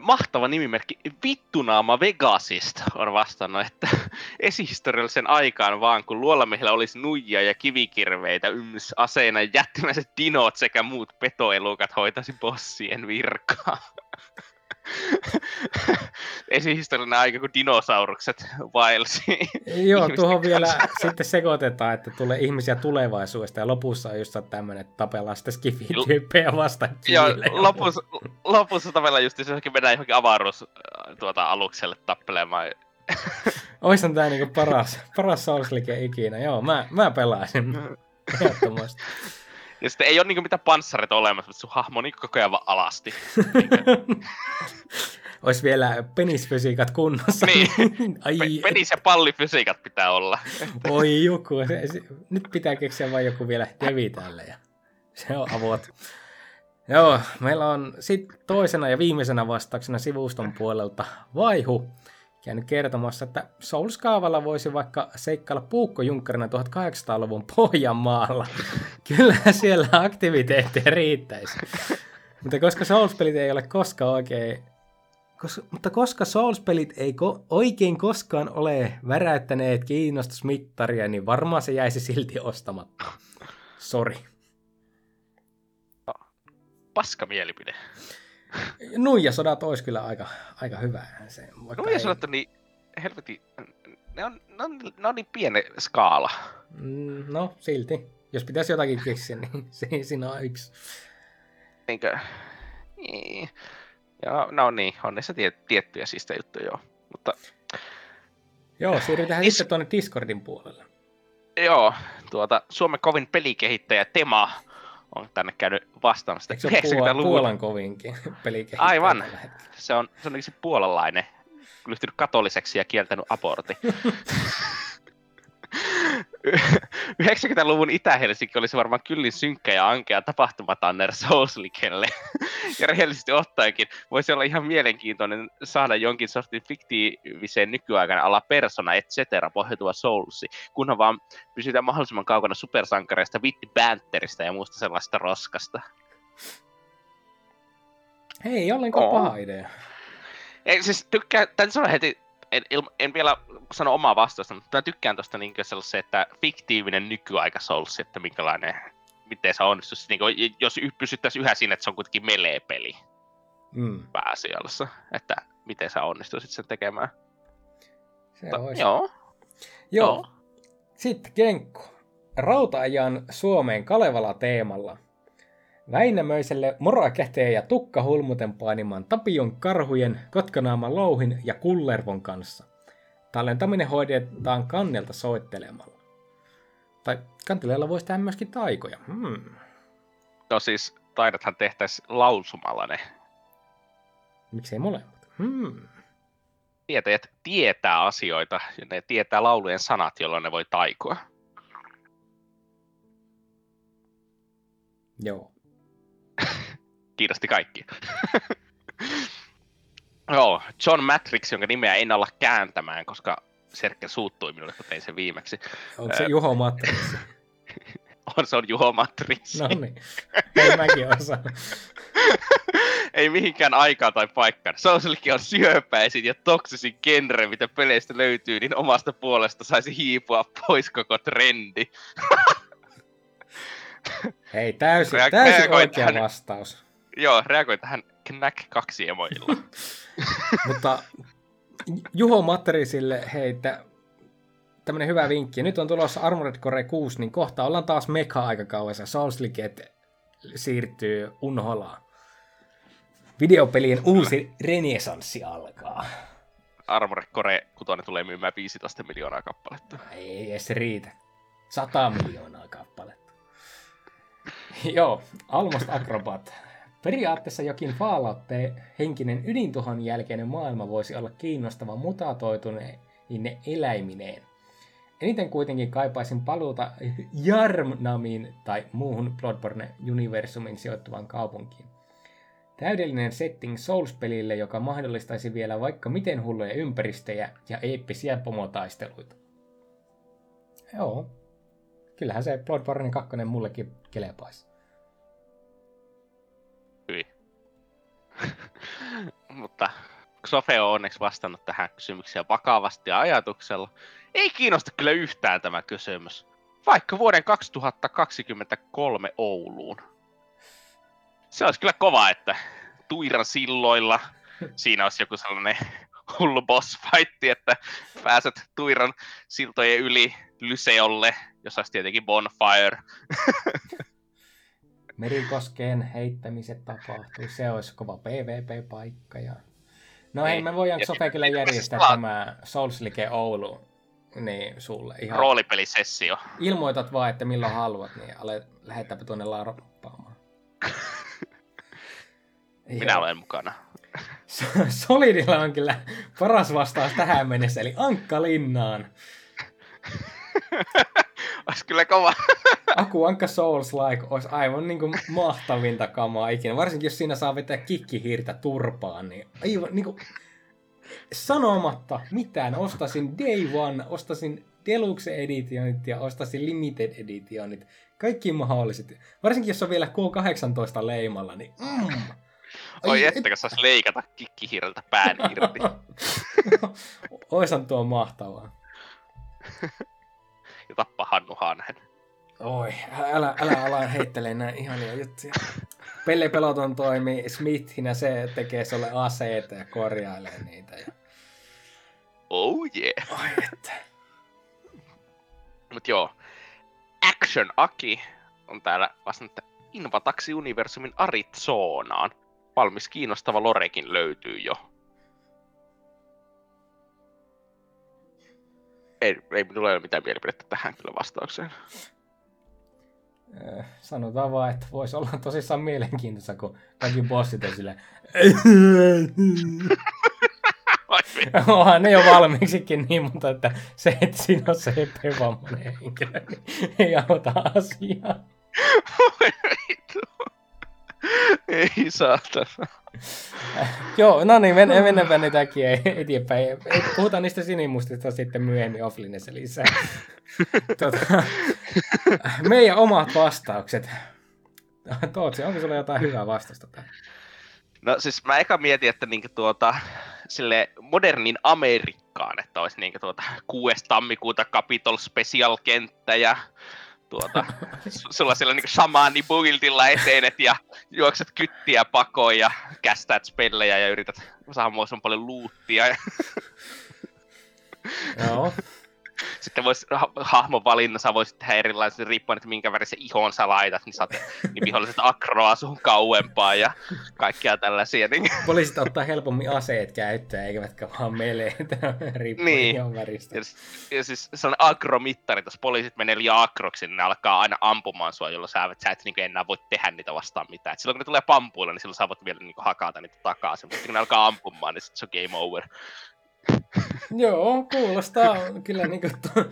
Mahtava nimimerkki Vittunaama Vegasista on vastannut, että esihistoriallisen aikaan vaan, kun luolamiehillä olisi nuijia ja kivikirveitä yms aseina jättimäiset dinot sekä muut petoelukat hoitaisi bossien virkaa. Esihistoriallinen aika, kun dinosaurukset vaelsi. Joo, tuohon vielä sitten sekoitetaan, että tulee ihmisiä tulevaisuudesta ja lopussa on just tämmöinen, että tapellaan sitten skifityyppejä vastaan. Joo, lopussa, lopussa tavallaan just se johonkin mennään johonkin avaruus äh, tuota, alukselle tappelemaan. Oishan tää niinku paras, paras Souls-like ikinä. Joo, mä, mä pelaisin. Ehdottomasti. Ja sitten ei ole niinku mitään panssareita olemassa, mutta sun hahmo on niinku koko ajan vaan alasti. Olisi vielä penisfysiikat kunnossa. Niin. Ai, Pe- penis- ja pallifysiikat pitää olla. Oi joku. Se, se, nyt pitää keksiä vain joku vielä devi tälle. Ja se on avot. Joo, meillä on sitten toisena ja viimeisenä vastauksena sivuston puolelta Vaihu käynyt kertomassa, että Souls-kaavalla voisi vaikka seikkailla puukkojunkkarina 1800-luvun Pohjanmaalla. Kyllähän siellä aktiviteetteja riittäisi. Mutta koska Souls-pelit ei ole koskaan oikein Kos, mutta koska Souls-pelit ei ko- oikein koskaan ole väräyttäneet kiinnostusmittaria, niin varmaan se jäisi silti ostamatta. Sori. Paska mielipide. Nuijasodat olisi kyllä aika, aika hyvä. Se, ja sanottu, niin helvetin, ne on, ne on, ne on niin pieni skaala. Mm, No, silti. Jos pitäisi jotakin keksiä, niin se, siinä on yksi. Niinkö, niin. Ja no niin, on niissä tie, tiettyjä siistä juttuja joo. Mutta Joo, siirrytään Is- sitten tuonne Discordin puolelle. joo, tuota, Suomen kovin pelikehittäjä Tema on tänne käynyt vastaamassa. Eikö se ole Puolan, kovinkin pelikehittäjä Aivan. Se on, se on se puolalainen, lyhtynyt katoliseksi ja kieltänyt abortin. 90-luvun Itä-Helsinki olisi varmaan kyllin synkkä ja ankea tapahtumatanner Soulslikelle. ja rehellisesti ottaenkin voisi olla ihan mielenkiintoinen saada jonkin sortin fiktiiviseen nykyaikana ala persona et cetera pohjautuva Soulsi, kunhan vaan pysytään mahdollisimman kaukana supersankareista, Vitti Banterista ja muusta sellaista roskasta. Ei ollenkaan Oo. paha idea. Ei, siis tykkään, täytyy sanoa heti, en, en vielä sano omaa vastausta, mutta mä tykkään tuosta niin sellaisen, että fiktiivinen nykyaika Souls, että minkälainen, miten se onnistuisi. Niin kuin, jos pysyttäisiin yhä siinä, että se on kuitenkin melee-peli Mm, pääasiassa, että miten sä onnistuisit sen tekemään. se Mutta, olisi. joo, Joo. joo. Sitten Kenkku. Rautaajan Suomeen Kalevala teemalla. Väinämöiselle mora käteen ja tukka hulmuten painimaan Tapion karhujen, Kotkanaaman louhin ja Kullervon kanssa. Tallentaminen hoidetaan kannelta soittelemalla. Tai kanteleella voisi tehdä myöskin taikoja. Hmm. No siis taidothan tehtäisiin lausumalla ne. Miksei molemmat? Hmm. Tietäjät tietää asioita ja ne tietää laulujen sanat, jolloin ne voi taikoa. Joo. Kiinnosti kaikki. Joo, John Matrix, jonka nimeä en olla kääntämään, koska Serkke suuttui minulle, kun tein sen viimeksi. Onko se. Juho Matrix? On, se on Juho Matrix. No niin. Ei mäkin osaan. Ei mihinkään aikaan tai paikkaan. Sousilkin on syöpäisin ja toksisin genre, mitä peleistä löytyy, niin omasta puolesta saisi hiipua pois koko trendi. Hei, täysin, täysin oikea vastaus. Joo, reagoi tähän Knack 2 emoilla. Mutta Juho Matterisille heitä tämmönen hyvä vinkki. Nyt on tulossa Armored Core 6, niin kohta ollaan taas meka-aikakaudessa. Soulsliket siirtyy unholaan. Videopelien uusi renesanssi alkaa. Armored Core 6 tulee myymään 15 miljoonaa kappaletta. Ei edes riitä. 100 miljoonaa kappaletta. Joo, Almost Acrobat. Periaatteessa jokin Fallout-henkinen ydintuhon jälkeinen maailma voisi olla kiinnostava mutatoituneen eläimineen. Eniten kuitenkin kaipaisin paluuta Jarnamiin tai muuhun Bloodborne-universumin sijoittuvaan kaupunkiin. Täydellinen setting Souls-pelille, joka mahdollistaisi vielä vaikka miten hulluja ympäristöjä ja eeppisiä pomotaisteluita. Joo. Kyllähän se Bloodborne 2 mullekin kelepaisi. Mutta Sofe on onneksi vastannut tähän kysymykseen vakavasti ja ajatuksella. Ei kiinnosta kyllä yhtään tämä kysymys. Vaikka vuoden 2023 Ouluun. Se olisi kyllä kova, että Tuiran silloilla siinä olisi joku sellainen hullu boss fight, että pääset Tuiran siltojen yli Lyseolle, jossa olisi tietenkin bonfire. Merikoskeen heittämiset tapahtuu. Se olisi kova PvP-paikka. Ja... No hei, Niin. me voidaan Sofe kyllä järjestää tämä Soulslike Oulu Niin, sulle. Ihan roolipelisessio. ilmoitat vaan, että milloin haluat, niin ale, lähetäpä tuonne larppaamaan. Minä olen mukana. Solidilla on kyllä paras vastaus tähän mennessä, eli Ankka Linnaan. Olisi kyllä kova. Aku Ankka Souls Like olisi aivan niin kuin mahtavinta kamaa ikinä. Varsinkin jos siinä saa vetää kikkihiirtä turpaan, niin aivan niin kuin sanomatta mitään. Ostaisin Day One, ostaisin Deluxe Editionit ja ostaisin Limited Editionit. Kaikki mahdolliset. Varsinkin jos on vielä K18 leimalla, niin mm. Oi että, kun saisi leikata kikkihirreltä pään irti. Oisan tuo mahtavaa. ja tappaa Hannu Hanhen. Oi, älä, älä ala heittelee näin ihania juttuja. Pelle Peloton toimii Smithinä, se tekee sulle aseita ja korjailee niitä. Ja... Oh yeah. Ai että. Mut joo. Action Aki on täällä vastannut, että Invataxi-universumin Arizonaan. Valmis kiinnostava lorekin löytyy jo. Ei, ei minulla ole mitään mielipidettä tähän kyllä vastaukseen. Äh, Sanotaan vaan, että voisi olla tosissaan mielenkiintoista, kun kaikki bossit on silleen... Onhan ne jo valmiiksikin niin, mutta että se, että siinä on se epävammainen henkilö, niin ei auta asiaa. Ei saatana. Joo, no niin, men, mennäänpä nyt äkkiä eteenpäin. Puhutaan niistä sinimustista sitten myöhemmin offlinessa lisää. Tota, meidän omat vastaukset. Tootsi, onko sulla jotain hyvää vastausta tähän? No siis mä eka mietin, että niinku tuota, sille modernin Amerikkaan, että olisi niinku tuota 6. tammikuuta Capitol Special kenttä ja tuota, su- sulla siellä niinku shamaani buildilla etenet ja juokset kyttiä pakoon ja kästäät spellejä ja yrität saada mahdollisimman paljon luuttia. Joo. Sitten vois, ha- hahmon valinnassa voisit tehdä erilaisia riippuen, että minkä värisen ihon sä laitat, niin saat niin viholliset akroa sun kauempaa ja kaikkia tällaisia. Niin, Poliisit ottaa helpommin aseet käyttöön, eivätkä vaan meleitä riippuen Niin. niin. väristä. Ja, ja siis se on agromittari, jos poliisit menee liian agroksi, niin ne alkaa aina ampumaan sua, jolloin sä, et- sä et niinku enää voi tehdä niitä vastaan mitään. Et silloin kun ne tulee pampuilla, niin silloin sä voit vielä niinku hakata niitä takaisin. Mutta kun ne alkaa ampumaan, niin sit se on game over. Joo, kuulostaa kyllä niin kuin to,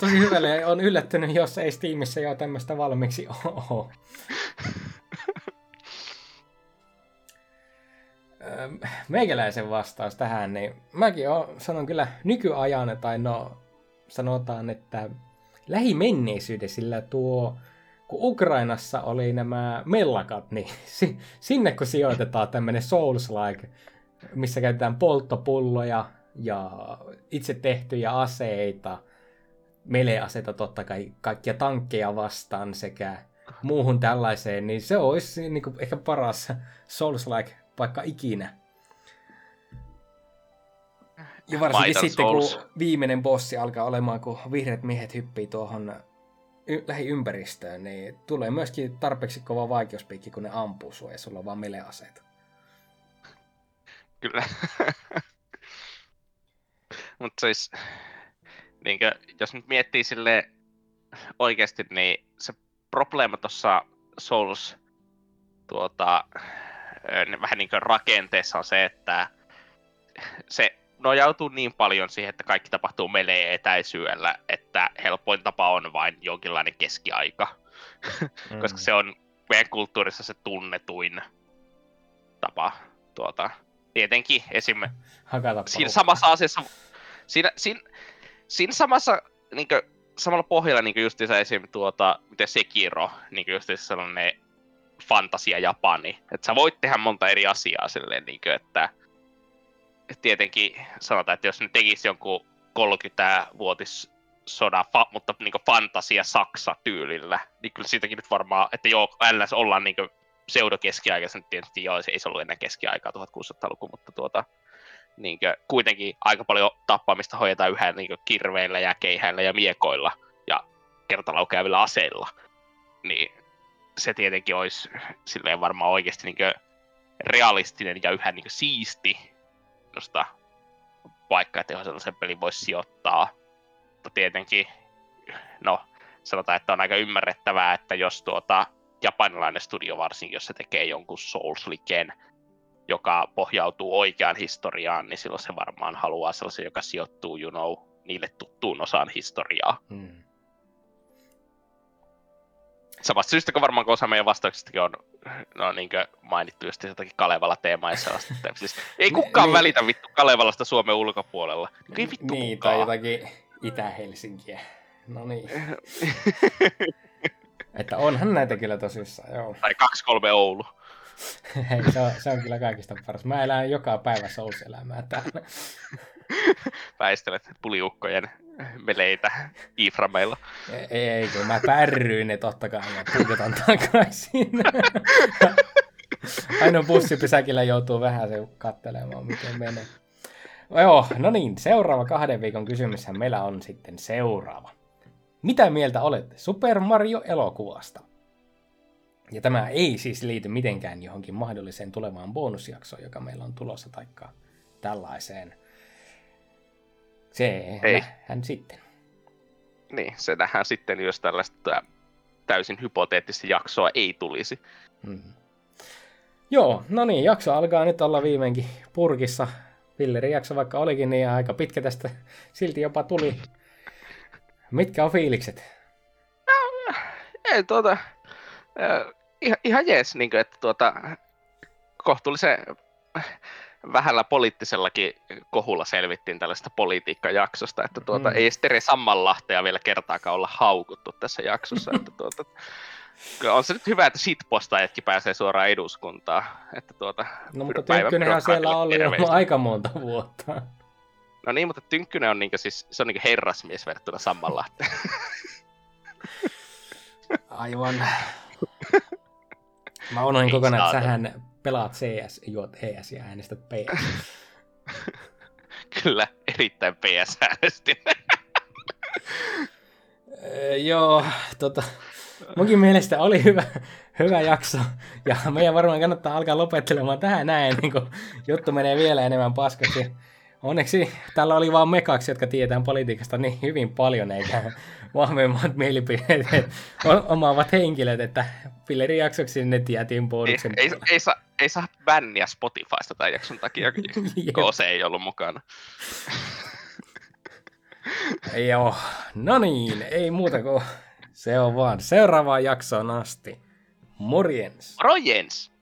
tosi hyvälle. On yllättynyt, jos ei Steamissa jo tämmöistä valmiiksi ole. Meikäläisen vastaus tähän, niin mäkin on, sanon kyllä nykyajan, tai no sanotaan, että lähimenneisyydessä, sillä tuo, kun Ukrainassa oli nämä mellakat, niin si, sinne kun sijoitetaan tämmöinen Souls-like, missä käytetään polttopulloja ja itse tehtyjä aseita, meleaseita totta kai, kaikkia tankkeja vastaan sekä muuhun tällaiseen, niin se olisi niin kuin ehkä paras Souls-like paikka ikinä. Ja varsinkin sitten, Souls. kun viimeinen bossi alkaa olemaan, kun vihreät miehet hyppii tuohon y- lähiympäristöön, niin tulee myöskin tarpeeksi kova vaikeuspiikki, kun ne ampuu sua ja sulla on vaan meleaseita. Kyllä. Mutta siis, niinkö, jos nyt miettii sille oikeasti, niin se probleema tuossa Souls tuota, ö, vähän niin kuin rakenteessa on se, että se nojautuu niin paljon siihen, että kaikki tapahtuu melee etäisyydellä, että helpoin tapa on vain jonkinlainen keskiaika. Mm. koska se on meidän kulttuurissa se tunnetuin tapa. Tuota, tietenkin esim. Siinä samassa asiassa, siinä, siinä, siinä samassa niin kuin, samalla pohjalla niin justiinsa esim. Tuota, miten Sekiro, niin justiinsa sellainen fantasia Japani. Että sä voit tehdä monta eri asiaa silleen, niin kuin, että tietenkin sanotaan, että jos ne tekisi jonkun 30-vuotis sodan, fa, mutta niin fantasia Saksa tyylillä, niin kyllä siitäkin nyt varmaan, että joo, ns. ollaan niin pseudokeskiaikaisen, tietysti joo, se ei se ollut ennen keskiaikaa 1600-luku, mutta tuota, niin kuitenkin aika paljon tappamista hoidetaan yhä niin kirveillä ja keihäillä ja miekoilla ja kertalaukeavilla aseilla, niin se tietenkin olisi silleen varmaan oikeasti niin realistinen ja yhä niin siisti nosta paikka, että johon sellaisen pelin voisi sijoittaa. mutta tietenkin, no sanotaan, että on aika ymmärrettävää, että jos tuota japanilainen studio varsinkin, jos se tekee jonkun Souls-liken, joka pohjautuu oikeaan historiaan, niin silloin se varmaan haluaa sellaisen, joka sijoittuu, you know, niille tuttuun osaan historiaa. Mm. Samasta syystä, kun varmaan osa meidän vastauksistakin on no, niin mainittu just jotakin Kalevala teemaa ja sellaista. Siis, ei kukaan niin. välitä vittu Kalevalasta Suomen ulkopuolella. Ei vittu Niin, kukaan. tai jotakin Itä-Helsinkiä. No niin. Että onhan näitä kyllä tosissaan, joo. Tai 2-3 Oulu. Hei, se on, se on kyllä kaikista paras. Mä elän joka päivä Souls-elämää täällä. Väistelet puliukkojen meleitä Iframeilla. Ei, ei, kun mä pärryin ne totta kai ja puukotan takaisin. Ainoa bussipysäkillä joutuu vähän se katselemaan, miten menee. Joo, no niin, seuraava kahden viikon kysymyshän meillä on sitten seuraava. Mitä mieltä olette Super Mario-elokuvasta? Ja tämä ei siis liity mitenkään johonkin mahdolliseen tulevaan bonusjaksoon, joka meillä on tulossa, taikka tällaiseen. Se Ei. hän sitten. Niin, se nähdään sitten, jos tällaista täysin hypoteettista jaksoa ei tulisi. Mm. Joo, no niin, jakso alkaa nyt olla viimeinkin purkissa. Pillerin jakso vaikka olikin, niin aika pitkä tästä silti jopa tuli. Mitkä on fiilikset? Ei tuota, ihan, ihan jees, niin kuin, että tuota, kohtuullisen vähällä poliittisellakin kohulla selvittiin tällaista politiikkajaksosta, että tuota, Mm. ei Tere Sammanlahtea vielä kertaakaan olla haukuttu tässä jaksossa, että tuota, kyllä on se nyt hyvä, että shitpostaajatkin pääsee suoraan eduskuntaan, että tuota, No mutta Tynkkynenhän siellä oli jo aika monta vuotta. No niin, mutta Tynkkynen on niinku siis, se on niinku herrasmies verrattuna Sammanlahteen. Aivan. Mä unohdin kokonaan, että sähän pelaat CS, juot ES ja äänestät PS. Kyllä, erittäin PS-äänestin. Öö, joo, tota, munkin mielestä oli hyvä, hyvä jakso. Ja meidän varmaan kannattaa alkaa lopettelemaan tähän näin, niin kun juttu menee vielä enemmän paskaksi. Onneksi täällä oli vaan me kaksi, jotka tietää politiikasta niin hyvin paljon, eikä vahvemmat mielipiteet omaavat henkilöt, että Pillerin jaksoksi ne ei, bonuksen ei, puolelle. ei, saa, ei saa bänniä Spotifysta tämän jakson takia, kun se ei ollut mukana. Joo, no niin, ei muuta kuin se on vaan seuraavaan jaksoon asti. Morjens! Moro Jens!